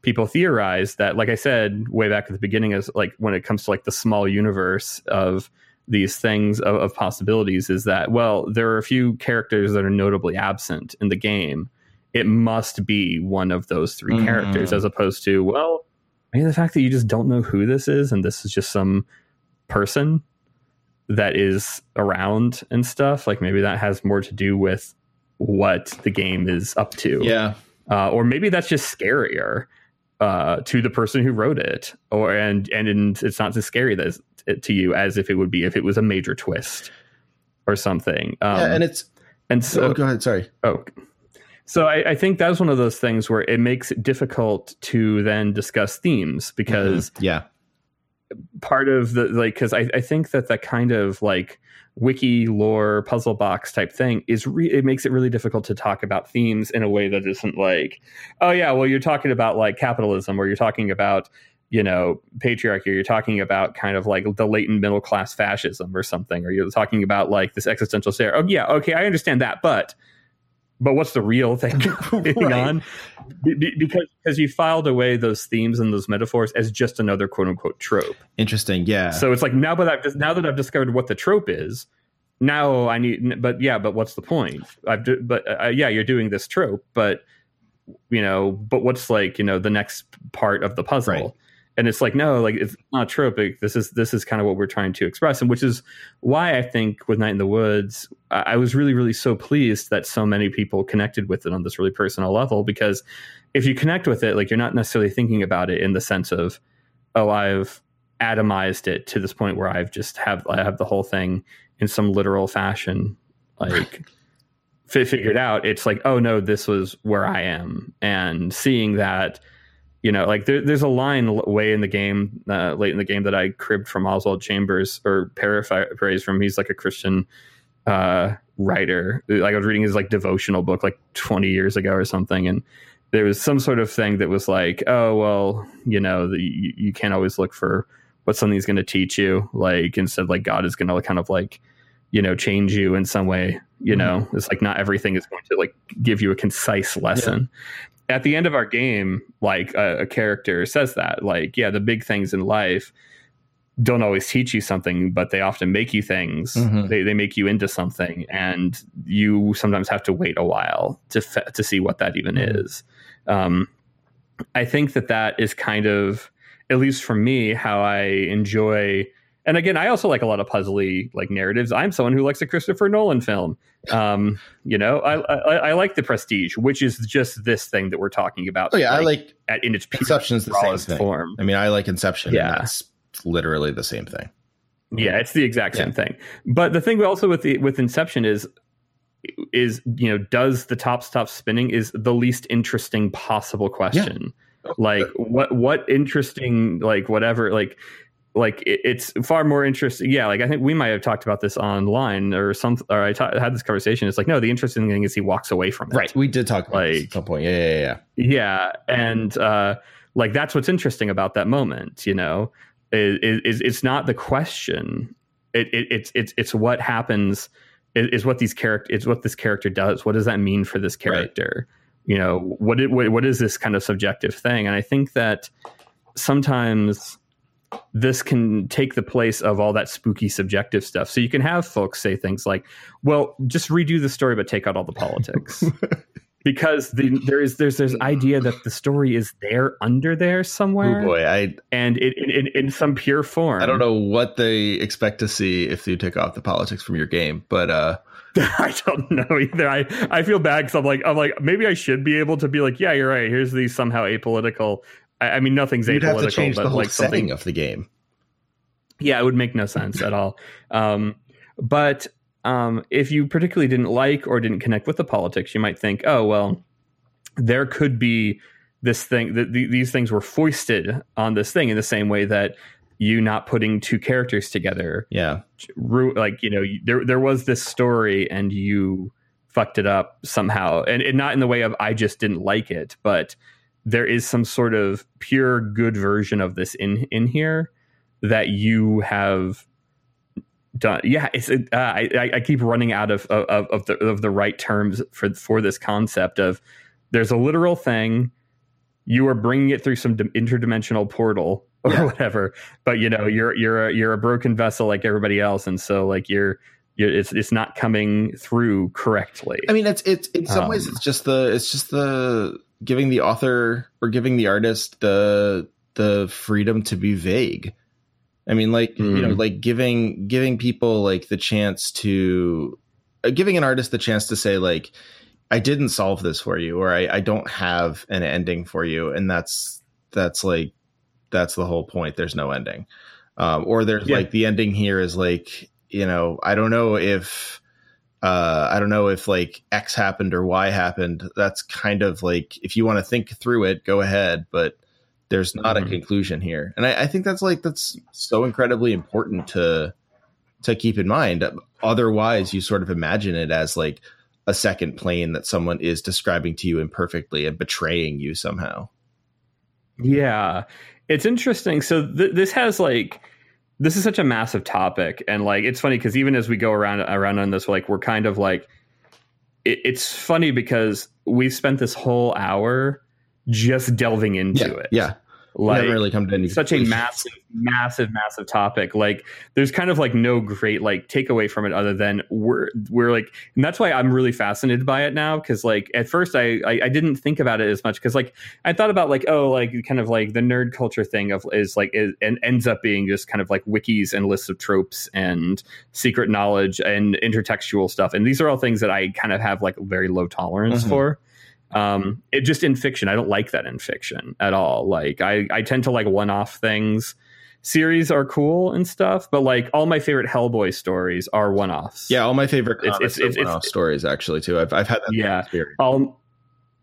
people theorize that like I said way back at the beginning is like when it comes to like the small universe of these things of, of, possibilities is that well there are a few characters that are notably absent in the game. It must be one of those 3 mm characters as opposed to well maybe the fact that you just don't know who this is and this is just some person that is around and stuff like maybe that has more to do with what the game is up to yeah uh, or maybe that's just scarier uh, to the person who wrote it, or and and it's not as scary as, to you as if it would be if it was a major twist or something. Um, yeah, and it's and so oh, go ahead. Sorry. Oh, so I, I, think that's one of those things where it makes it difficult to then discuss themes because mm-hmm. yeah, part of the like because I, I think that that kind of like wiki lore puzzle box type thing is re- it makes it really difficult to talk about themes in a way that isn't like oh yeah well you're talking about like capitalism or you're talking about you know patriarchy or you're talking about kind of like the latent middle class fascism or something or you're talking about like this existential stare. Oh yeah okay i understand that but but what's the real thing going right. on? Be- because because you filed away those themes and those metaphors as just another quote unquote trope. Interesting, yeah. So it's like now that I've now that I've discovered what the trope is, now I need. But yeah, but what's the point? I've do, but uh, yeah, you're doing this trope, but you know, but what's like you know the next part of the puzzle? Right and it's like no like it's not tropic. This is this is kind of what we're trying to express. And which is why i think with night in the woods i was really really so pleased that so many people connected with it on this really personal level. Because if you connect with it like you're not necessarily thinking about it in the sense of oh i've atomized it to this point where i've just have i have the whole thing in some literal fashion like figured out. It's like oh no this was where i am. And seeing that you know, like there, there's a line way in the game, uh, late in the game that I cribbed from Oswald Chambers or paraphrase from. He's like a Christian uh, writer. Like I was reading his like devotional book like 20 years ago or something, and there was some sort of thing that was like, oh well, you know, the, you, you can't always look for what something's going to teach you. Like instead, like God is going to kind of like you know change you in some way you mm-hmm. know it's like not everything is going to like give you a concise lesson at the end of our game, like a, a, character says that, like, yeah, the big things in life don't always teach you something, but they often make you things. Mm-hmm. They, they make you into something, and you sometimes have to wait a while to fe- to see what that even mm-hmm. is. Um, I think that that is kind of, at least for me, how I enjoy and again, I also like a lot of puzzly like narratives. I'm someone who likes a Christopher Nolan film. Um, you know, I, I, I like the Prestige, which is just this thing that we're talking about. Oh yeah, like, I like at in its Inception's the same thing. form. I mean, I like Inception. Yeah. and that's literally the same thing. Yeah, it's the exact same Yeah. thing. But the thing also with the with Inception is is you know does the top stop spinning is the least interesting possible question. Like what what interesting like whatever like like it, it's far more interesting. Yeah, like I think we might have talked about this online or some or I had this conversation. It's like no, the interesting thing is he walks away from it. Right. We did talk about this Like- at some point. Yeah, yeah, yeah. Yeah, and uh, like that's what's interesting about that moment. You know, is, is it's not the question. It, it, it's it's it's what happens. Is, is what these character. It's what this character does. What does that mean for this Right. character? You know, what, it, what what is this kind of subjective thing? And I think that sometimes this can take the place of all that spooky subjective stuff. So you can have folks say things like, "Well, just redo the story, but take out all the politics." because the, there is there's this idea that the story is there under there somewhere Oh boy, I and it, in, in, some pure form I don't know what they expect to see if you take off the politics from your game, but uh i don't know either i i feel bad because i'm like i'm like maybe i should be able to be like yeah you're right here's the somehow apolitical i, I mean nothing's you'd have apolitical to change but the whole like something setting of the game. yeah it would make no sense at all um but um if you particularly didn't like or didn't connect with the politics you might think oh well there could be this thing that th- these things were foisted on this thing in the same way that you not putting two characters together Yeah. like you know there there was this story and you fucked it up somehow and, and not in the way of I just didn't like it but there is some sort of pure good version of this in in here that you have done yeah it's uh, I, I keep running out of of of the of the right terms for for this concept of there's a literal thing you are bringing it through some interdimensional portal or Yeah. whatever but you know you're you're a, you're a broken vessel like everybody else and so like you're, you're it's it's not coming through correctly I mean, it's it's in some ways Um, it's just the it's just the giving the author or giving the artist the the freedom to be vague. I mean, like you know, Mm. like giving giving people like the chance to uh, giving an artist the chance to say like, I didn't solve this for you, or I I don't have an ending for you, and that's that's like that's the whole point. There's no ending, um, or there's Yeah. like the ending here is like you know I don't know if uh i don't know if like x happened or y happened. That's kind of like if you want to think through it go ahead but there's not Mhm. a conclusion here. And I, I think that's like that's so incredibly important to to keep in mind. Otherwise you sort of imagine it as like a second plane that someone is describing to you imperfectly and betraying you somehow. Yeah, it's interesting. So th- this has like this is such a massive topic, and like it's funny because even as we go around around on this, like we're kind of like it, it's funny because we've spent this whole hour just delving into yeah it. yeah like haven't really come to any such a massive, massive, massive topic. Like, there's kind of like no great like takeaway from it other than we're we're like, and that's why I'm really fascinated by it now. Because like at first I, I I didn't think about it as much because like I thought about like oh like kind of like the nerd culture thing of is like is, and ends up being just kind of like wikis and lists of tropes and secret knowledge and intertextual stuff. And these are all things that I kind of have like very low tolerance Mhm. for um it just in fiction i don't like that in fiction at all. Like i i tend to like one-off things. Series are cool and stuff but like all my favorite hellboy stories are one-offs. Yeah all my favorite It's- it's- it's- are one-off stories actually too. I've, I've had that Yeah. experience. All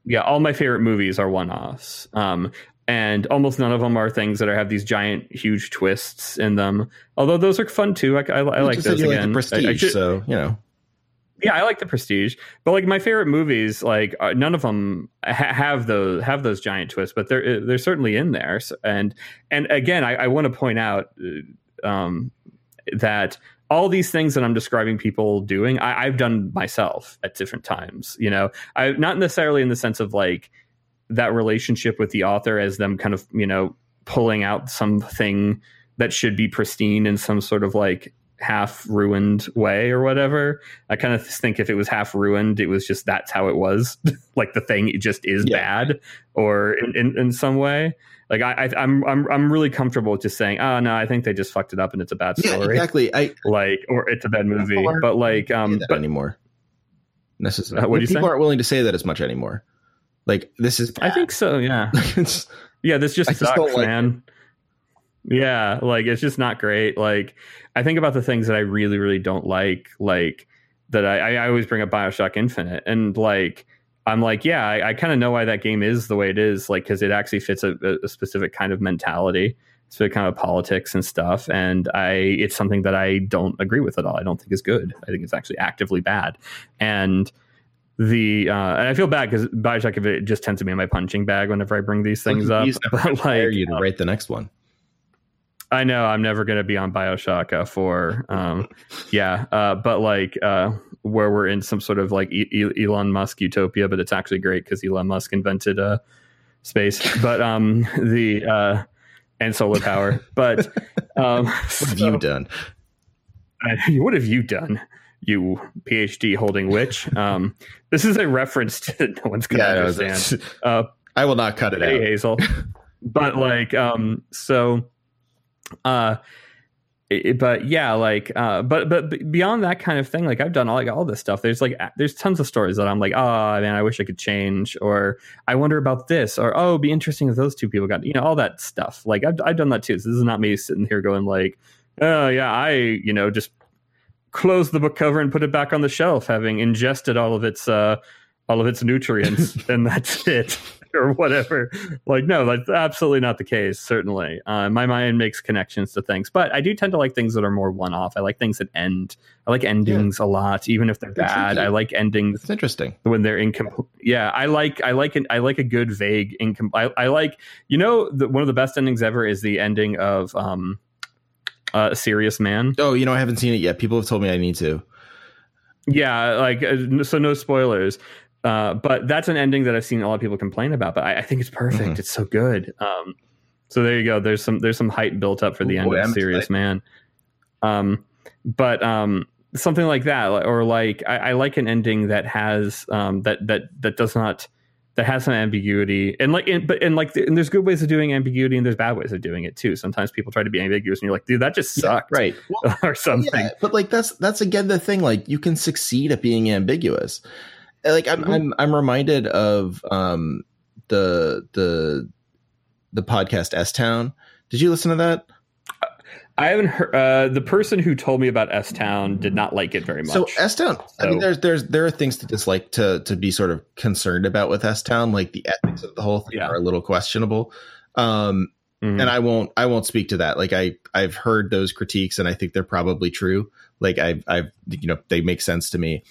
yeah all my favorite movies are one-offs. Um and almost none of them are things that are, have these giant huge twists in them. Although those are fun too. I, I, I like those again like the I- prestige should- so you know yeah, I like the Prestige, but like my favorite movies, like uh, none of them ha- have those have those giant twists, but they're they're certainly in there. So, and and again, I, I want to point out uh, um, that all these things that I'm describing people doing, I, I've done myself at different times. You know, I not necessarily in the sense of like that relationship with the author as them kind of you know pulling out something that should be pristine in some sort of like half ruined way or whatever. I kind of think if it was half ruined, it was just that's how it was. like the thing it just is yeah. bad or in, in, in, some way. Like I, I am I'm, I'm I'm really comfortable with just saying, oh no, I think they just fucked it up and it's a bad story. Yeah, exactly. I like or it's a bad movie. But like um but anymore. Necessarily. Uh, what people say? aren't willing to say that as much anymore. Like this is bad. I think so, yeah. yeah, this just I sucks, just man. It yeah, like it's just not great. Like I think about the things that I really, really don't like, like that I, I always bring up Bioshock Infinite, and like I'm like, yeah, I, I kind of know why that game is the way it is, like because it actually fits a, a, specific kind of mentality, so kind of politics and stuff, and I it's something that I don't agree with at all. I don't think is good. I think it's actually actively bad, and the uh, and I feel bad because Bioshock it just tends to be my punching bag whenever I bring these things up. But like, you to write the next one. I know I'm never going to be on Bioshock uh, 4. Um, yeah, uh, but like uh, where we're in some sort of like e- Elon Musk utopia, but it's actually great because Elon Musk invented uh, space. But um, the uh, and solar power. But um, what have so, you done? what have you done? You PhD holding witch. Um, this is a reference to no one's going to yeah, understand. Uh, I will not cut it hey, out, Hazel. But like, um, so uh, but yeah, like, uh, but but beyond that kind of thing, like I've done all like all this stuff. There's like there's tons of stories that I'm like, oh man, I wish I could change, or I wonder about this, or oh, it'd be interesting if those two people got, you know, all that stuff. Like I've I've done that too. So this is not me sitting here going like, oh yeah, I you know just close the book cover and put it back on the shelf, having ingested all of its uh all of its nutrients, and that's it. or whatever. Like, no, that's absolutely not the case. Certainly, uh, my mind makes connections to things, but I do tend to like things that are more one-off. I like things that end. I like endings yeah. a lot, even if they're bad. I like endings. It's interesting when they're incomplete. Yeah, I like I like an, I like a good vague incomplete. I, I, like you know the, one of the best endings ever is the ending of um, uh, Serious Man. Oh, you know I haven't seen it yet. People have told me I need to. Yeah, like uh, so no spoilers. Uh, but that's an ending that I've seen a lot of people complain about. But I, I think it's perfect. Mm-hmm. It's so good. Um, so there you go. There's some there's some hype built up for the Ooh, end boy, of I'm Serious Man. Um, but um, something like that, or like I, I like an ending that has um, that that that does not that has some ambiguity and like and, but and like and there's good ways of doing ambiguity and there's bad ways of doing it too sometimes people try to be ambiguous and you're like dude that just sucked yeah, right well, or something yeah, but like that's that's again the thing like you can succeed at being ambiguous like I'm, mm-hmm. I'm I'm reminded of um the the the podcast S Town. Did you listen to that? I haven't heard. Uh, the person who told me about S Town did not like it very much. So S Town, so. I mean, there's there's there are things to dislike to to be sort of concerned about with S Town, like the ethics of the whole thing yeah. are a little questionable. Um, mm-hmm. and I won't I won't speak to that. Like I I've heard those critiques, and I think they're probably true. Like I've I've you know they make sense to me.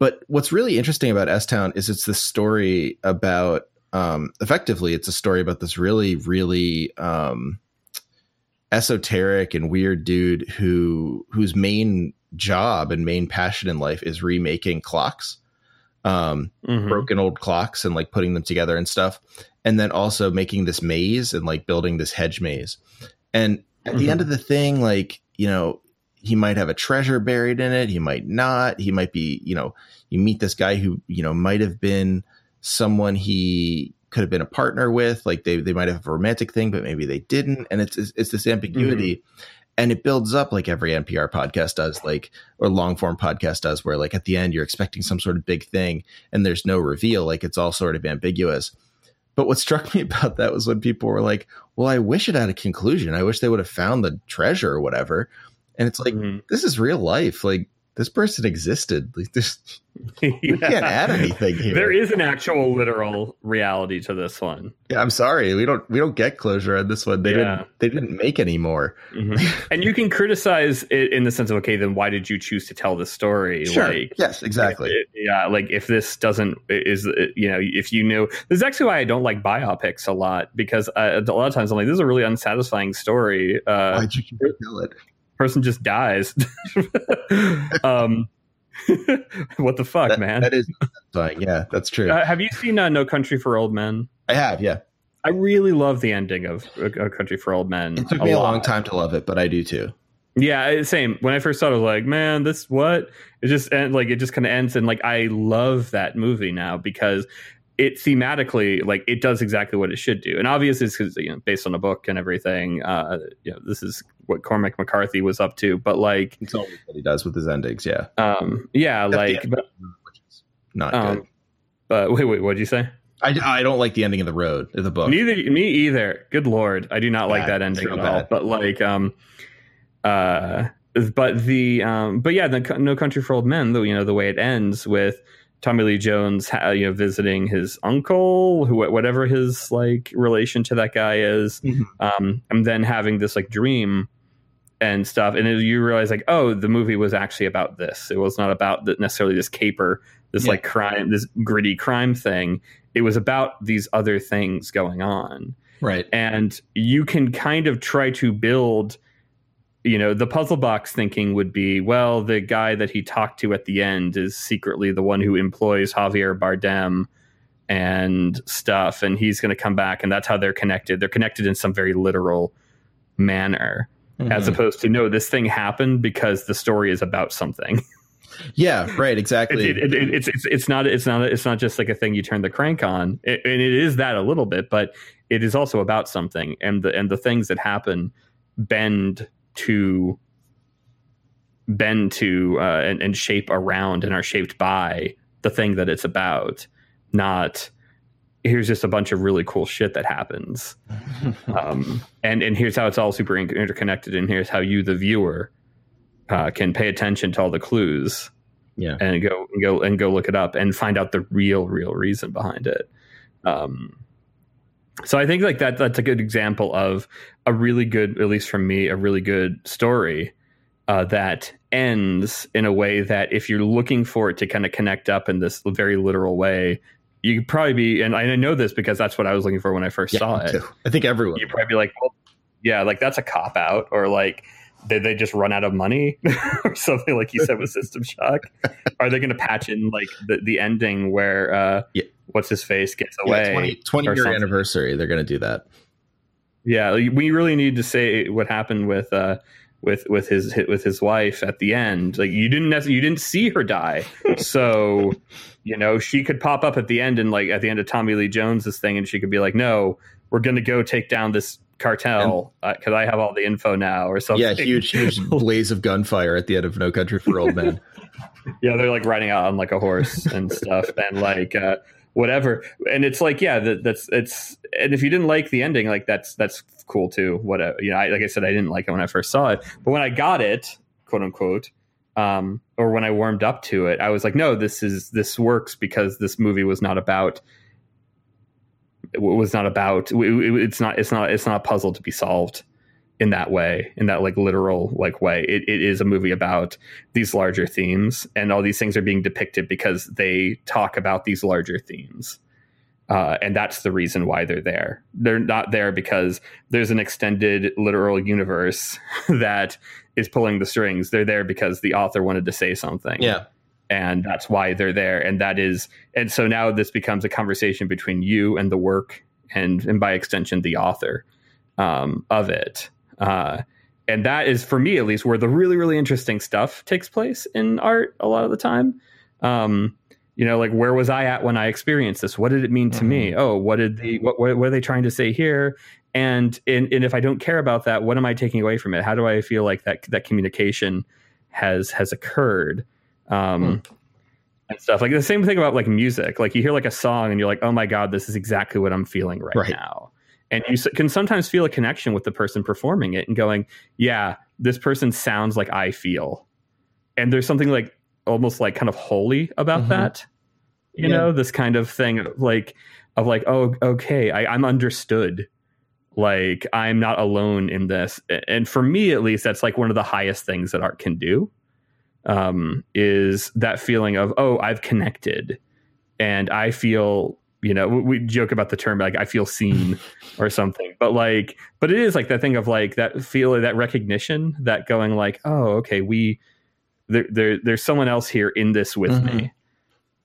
But what's really interesting about S Town is it's this story about um, effectively it's a story about this really really um, esoteric and weird dude who whose main job and main passion in life is remaking clocks um, mm-hmm. broken old clocks and like putting them together and stuff and then also making this maze and like building this hedge maze and at mm-hmm. the end mm-hmm. of the thing like you know he might have a treasure buried in it. He might not. He might be, you know, you meet this guy who, you know, might have been someone he could have been a partner with. Like they, they might have a romantic thing, but maybe they didn't. And it's, it's, it's this ambiguity. Mm-hmm. And it builds up like every NPR podcast does, like, or long form podcast does, where like at the end you're expecting some sort of big thing and there's no reveal. Like it's all sort of ambiguous. But what struck me about that was when people were like, well, I wish it had a conclusion. I wish they would have found the treasure or whatever. And it's like, mm-hmm. this is real life. Like this person existed. Like this, yeah. we can't add anything here. There is an actual literal reality to this one. Yeah, I'm sorry. We don't we don't get closure on this one. They yeah. didn't they didn't make any more. Mm-hmm. and you can criticize it in the sense of okay, then why did you choose to tell this story? Sure. Like, yes, exactly. It, yeah, like if this doesn't is you know if you knew this is actually why I don't like biopics a lot because uh, a lot of times I'm like this is a really unsatisfying story. Uh, Why'd you kill it? Person just dies. um, what the fuck, that, man? That is. Yeah, that's true. Uh, have you seen uh, No Country for Old Men? I have. Yeah. I really love the ending of A Country for Old Men. It took a me lot. a long time to love it, but I do too. Yeah, same. When I first saw it, I was like, man, this what? It just and like it just kind of ends and like I love that movie now because it thematically like it does exactly what it should do. And obviously it's because you know based on a book and everything. Uh, you know, this is what Cormac McCarthy was up to. But like it's always what he does with his endings. Yeah. Um. Yeah. Like, but, not um, good. But wait, wait. What'd you say? I, I don't like the ending of the road of the book. Neither me either. Good lord, I do not bad. like that ending at all. But like, um, uh, but the um, but yeah, the No Country for Old Men. Though you know the way it ends with Tommy Lee Jones, you know, visiting his uncle, who whatever his like relation to that guy is, mm-hmm. um, and then having this like dream and stuff, and it, you realize like, oh, the movie was actually about this. It was not about the, necessarily this caper, this yeah. like crime, this gritty crime thing. It was about these other things going on, right? And you can kind of try to build you know, the puzzle box thinking would be, well, the guy that he talked to at the end is secretly the one who employs Javier Bardem and stuff, and he's going to come back, and that's how they're connected. They're connected in some very literal manner, mm-hmm. as opposed to no, this thing happened because the story is about something. Yeah, right. Exactly. It, it, it, it's it's it's not it's not it's not just like a thing you turn the crank on, and it is that a little bit, but it is also about something, and the and the things that happen bend to bend to uh, and, and shape around and are shaped by the thing that it's about, not here's just a bunch of really cool shit that happens. um, and and here's how it's all super interconnected, and here's how you, the viewer, uh, can pay attention to all the clues. Yeah, and go and go and go look it up and find out the real, real reason behind it. Um, so I think like that that's a good example of a really good, at least from me, a really good story uh, that ends in a way that if you're looking for it to kind of connect up in this very literal way, you could probably be, and I know this because that's what I was looking for when I first yeah, saw it. I think everyone. You'd probably be like, well, yeah, like that's a cop out, or like did they just run out of money or something like you said with System Shock? Are they going to patch in like the, the ending where uh, yeah. What's his face gets away? Yeah, 20, 20 year something. anniversary. They're going to do that. Yeah, we really need to say what happened with uh, with with his with his wife at the end. Like you didn't you didn't see her die, so you know she could pop up at the end and like at the end of Tommy Lee Jones's thing, and she could be like, "No, we're going to go take down this cartel because uh, I have all the info now or something. Yeah, huge, huge blaze of gunfire at the end of No Country for Old Men. yeah, they're like riding out on like a horse and stuff, and like uh, whatever. And it's like, yeah, that, that's it's. And if you didn't like the ending, like that's that's cool too. Whatever, you know. I, like I said, I didn't like it when I first saw it, but when I got it, quote unquote, um, or when I warmed up to it, I was like, no, this is this works because this movie was not about was not about it's not it's not it's not a puzzle to be solved in that way in that like literal like way. It, it is a movie about these larger themes and all these things are being depicted because they talk about these larger themes. Uh, and that's the reason why they're there. They're not there because there's an extended literal universe that is pulling the strings. They're there because the author wanted to say something. Yeah. And that's why they're there. And that is and so now this becomes a conversation between you and the work and and by extension the author um, of it uh, and that is for me at least where the really really interesting stuff takes place in art a lot of the time um, you know like where was i at when i experienced this what did it mean to mm-hmm. me oh what did the what, what, what are they trying to say here and, and and if i don't care about that what am i taking away from it how do i feel like that that communication has has occurred um, hmm. and stuff. Like the same thing about like music. Like you hear like a song and you're like, oh my god, this is exactly what I'm feeling right, right. now. And you can sometimes feel a connection with the person performing it and going, yeah, this person sounds like I feel. And there's something like almost like kind of holy about mm-hmm. that. You yeah. know, this kind of thing of like of like, oh, okay, I, I'm understood like i'm not alone in this and for me at least that's like one of the highest things that art can do um, is that feeling of oh I've connected and I feel you know we joke about the term like I feel seen or something but like but it is like that thing of like that feel that recognition that going like oh okay we there, there there's someone else here in this with mm-hmm. me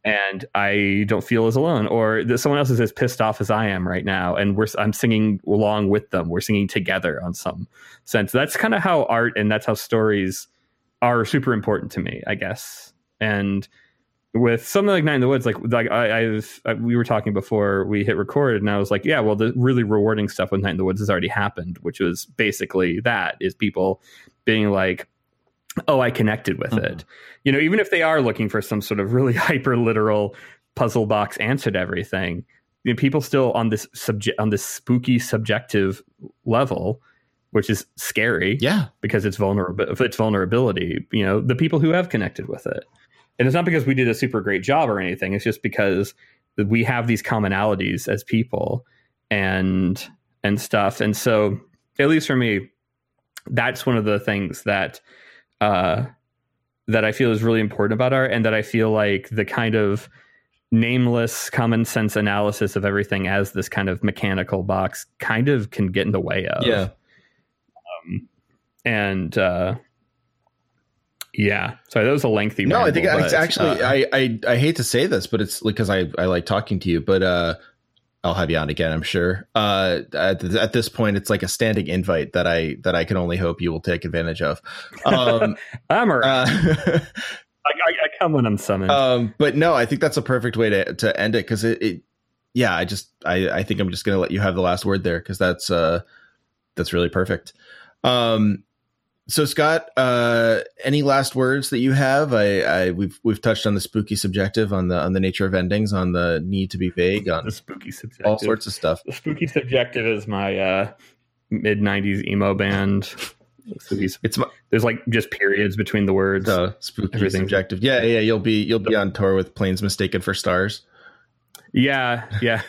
and I don't feel as alone, or that someone else is as pissed off as I am right now, and we're I'm singing along with them. We're singing together on some sense. That's kind of how art and that's how stories are super important to me, I guess. And with something like Night in the Woods, like like I, I've I, we were talking before we hit record, and I was like, yeah, well, the really rewarding stuff with Night in the Woods has already happened, which was basically that is people being like, oh, I connected with mm-hmm. it. You know, even if they are looking for some sort of really hyper literal puzzle box answer to everything, you know, people still on this subject on this spooky subjective level which is scary. Yeah, because it's vulnerable. It's vulnerability. You know, the people who have connected with it, and it's not because we did a super great job or anything. It's just because we have these commonalities as people and and stuff. And so, at least for me, that's one of the things that uh, that I feel is really important about art, and that I feel like the kind of nameless common sense analysis of everything as this kind of mechanical box kind of can get in the way of. Yeah um, and uh, yeah, sorry, that was a lengthy. No, ramble, I think it's actually uh, I, I I hate to say this, but it's because I I like talking to you, but uh, I'll have you on again, I'm sure. Uh, at, at, this point, it's like a standing invite that I that I can only hope you will take advantage of. Um, I'm a, uh, I, I, come when I'm summoned. Um, but no, I think that's a perfect way to to end it because it, it, yeah, I just I I think I'm just gonna let you have the last word there because that's uh that's really perfect. Um, so Scott, uh, any last words that you have? I, I, we've we've touched on the spooky subjective, on the on the nature of endings, on the need to be vague, on the spooky subjective, all sorts of stuff. The spooky subjective is my uh, mid '90s emo band. It's my, there's like just periods between the words. Uh, spooky Everything. subjective. Yeah, yeah. You'll be you'll be on tour with Planes Mistaken for Stars. Yeah, yeah.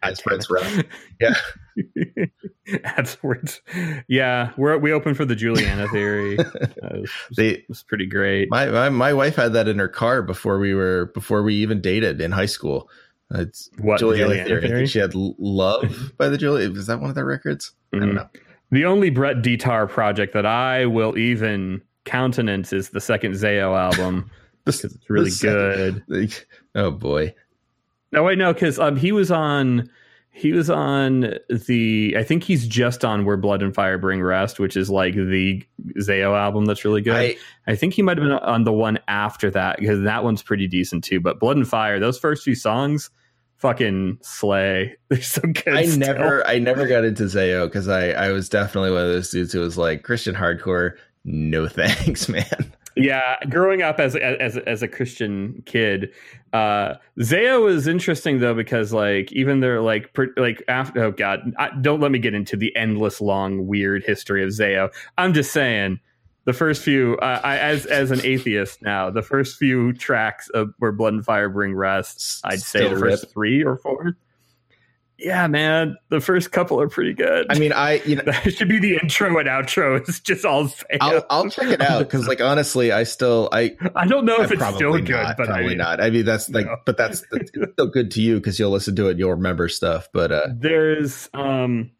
As friends, right? Yeah. AdWords. Yeah, we're we open for the Juliana theory. It, was, they, was pretty great. My, my, my wife had that in her car before we were before we even dated in high school. It's what Juliana, Juliana theory. theory? she had "Love" by the Julia. Was that one of their records? Mm-hmm. I don't mm-hmm. know. The only Brett Detar project that I will even countenance is the second Zao album because it's really good. oh boy. No, wait, no, because um, he was on he was on the. I think he's just on "Where Blood and Fire Bring Rest," which is like the Zao album that's really good. I, I think he might have been on the one after that because that one's pretty decent too. But "Blood and Fire," those first few songs, fucking slay. They're so good. I still. never, I never got into Zao because I, I was definitely one of those dudes who was like Christian hardcore. No thanks, man. Yeah, growing up as as as a Christian kid, uh, Zao is interesting though because like even they're like per, like after oh god, I, don't let me get into the endless long weird history of Zao. I'm just saying the first few uh, I, as as an atheist now, the first few tracks of where Blood and Fire bring rest, I'd say the first three or four yeah, man, the first couple are pretty good. I mean, I you know that should be the intro and outro. It's just all. I'll, I'll, check it out because, like, honestly, I still I I don't know if it's still good, but probably I, not. I mean, that's like, but that's, that's still good to you because you'll listen to it and you'll remember stuff. But uh there's um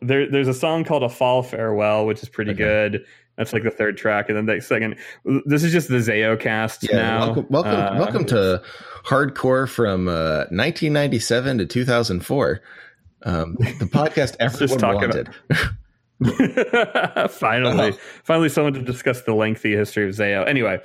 there there's a song called "A Fall Farewell," which is pretty okay. good. That's like the third track, and then the second. This is just the Zao cast yeah, now. Welcome, welcome, uh, welcome to hardcore from uh, 1997 to 2004. Um, the podcast everyone wanted. finally, finally, someone to discuss the lengthy history of Zao. Anyway,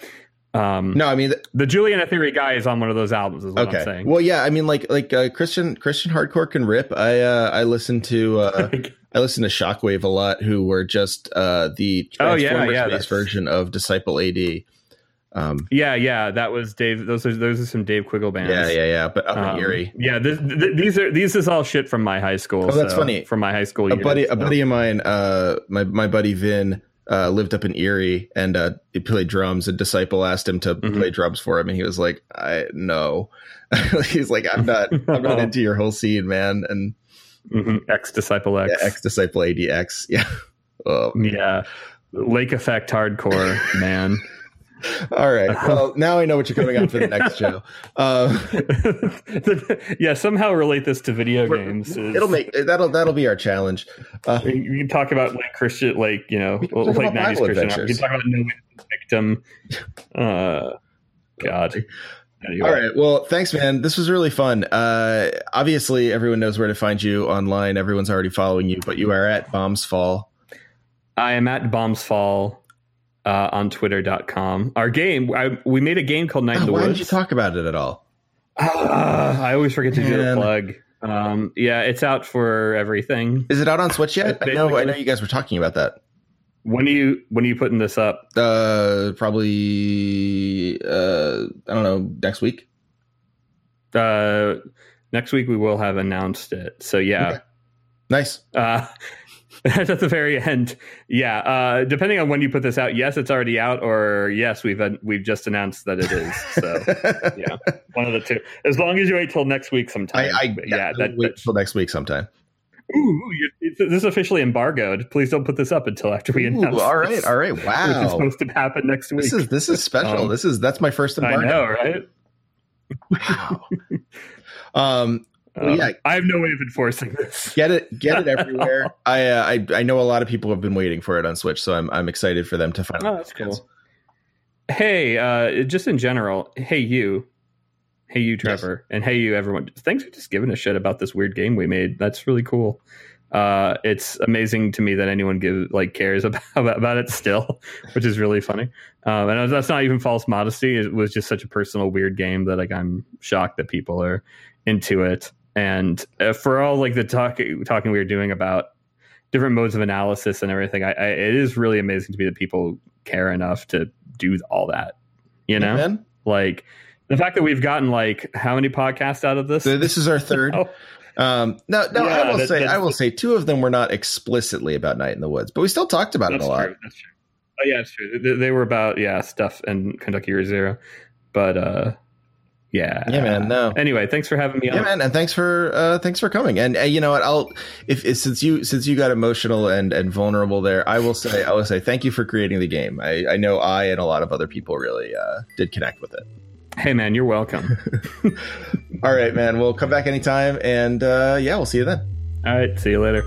um, no, I mean the, the Juliana Theory guy is on one of those albums. Is what okay. I'm saying. Well, yeah, I mean like like uh, Christian Christian hardcore can rip. I uh, I listen to uh, I listen to Shockwave a lot, who were just uh, the oh yeah yeah version of Disciple AD. Um, yeah, yeah, that was Dave. Those are those are some Dave Quiggle bands. Yeah, yeah, yeah. But up um, in Erie. Yeah, this, th- these are these is all shit from my high school. Oh, that's so, funny. From my high school. A years, buddy, so. a buddy of mine, uh, my my buddy Vin. Uh, lived up in Erie and uh, he played drums. A disciple asked him to mm-hmm. play drums for him, and he was like, "I no." He's like, "I'm not. I'm not into your whole scene, man." And Mm-hmm. X Disciple X. Yeah, X Disciple ADX. Yeah. Oh, yeah. Lake Effect Hardcore, man. All right. Well, now I know what you're coming on for the next show. Uh, yeah, somehow relate this to video games. Is, it'll make that'll that'll be our challenge. Uh, you can talk about like Christian, like you know, late nineties Christian. You can talk about No Victim. Uh, God. All right. Well, thanks, man. This was really fun. Uh, obviously, everyone knows where to find you online. Everyone's already following you, but you are at Bombs Fall. I am at Bombsfall uh, on twitter.com. Our game, I, we made a game called Night Oh, in the why Woods. did you talk about it at all? Ah, I always forget to do the plug. Um, yeah, it's out for everything. Is it out on Switch yet? I know. I know you guys were talking about that. When are you when are you putting this up? Uh, probably. Uh, I don't know. Next week. Uh, next week we will have announced it. So yeah. Okay. Nice. Uh, at the very end, yeah. Uh, depending on when you put this out, yes, it's already out, or yes, we've we've just announced that it is. So yeah, one of the two. As long as you wait till next week, sometime. I yeah, yeah, that, wait that till next week sometime. Ooh, you, this is officially embargoed. Please don't put this up until after we Ooh, announce. all right, this, all right. Which is Wow, supposed to happen next week. this is this is special. Um, this is that's my first I embargo. know, right? Wow. um, Well, Um, yeah. I have no way of enforcing this. get it, get it everywhere. I, uh, I I know a lot of people have been waiting for it on Switch, so I'm I'm excited for them to find. It. Oh, that's cool. Hey, uh, just in general, hey you, hey you, Trevor, and hey you, everyone. Thanks for just giving a shit about this weird game we made. That's really cool. Uh, it's amazing to me that anyone give like cares about about it still, which is really funny. Um, and that's not even false modesty. It was just such a personal, weird game that like I'm shocked that people are into it. And uh, for all like the talk talking we were doing about different modes of analysis and everything, I, I it is really amazing to me that people care enough to do all that. You know, Man, like the fact that we've gotten like how many podcasts out of this? so this is our third. Oh, Um, no, no, Yeah, I will that- say, I will say, two of them were not explicitly about Night in the Woods, but we still talked about it a lot. true. That's true. Oh yeah, it's true. They, they were about yeah stuff and Kentucky Year Zero, but uh, yeah, Yeah, man. No. Anyway, thanks for having me Yeah, on. man, and thanks for uh, thanks for coming. And uh, you know what? I'll if, if since you since you got emotional and and vulnerable there, I will say I will say thank you for creating the game. I, I know I and a lot of other people really uh, did connect with it. Hey man, you're welcome. All right, man. We'll come back anytime, and uh, yeah, we'll see you then. All right, see you later.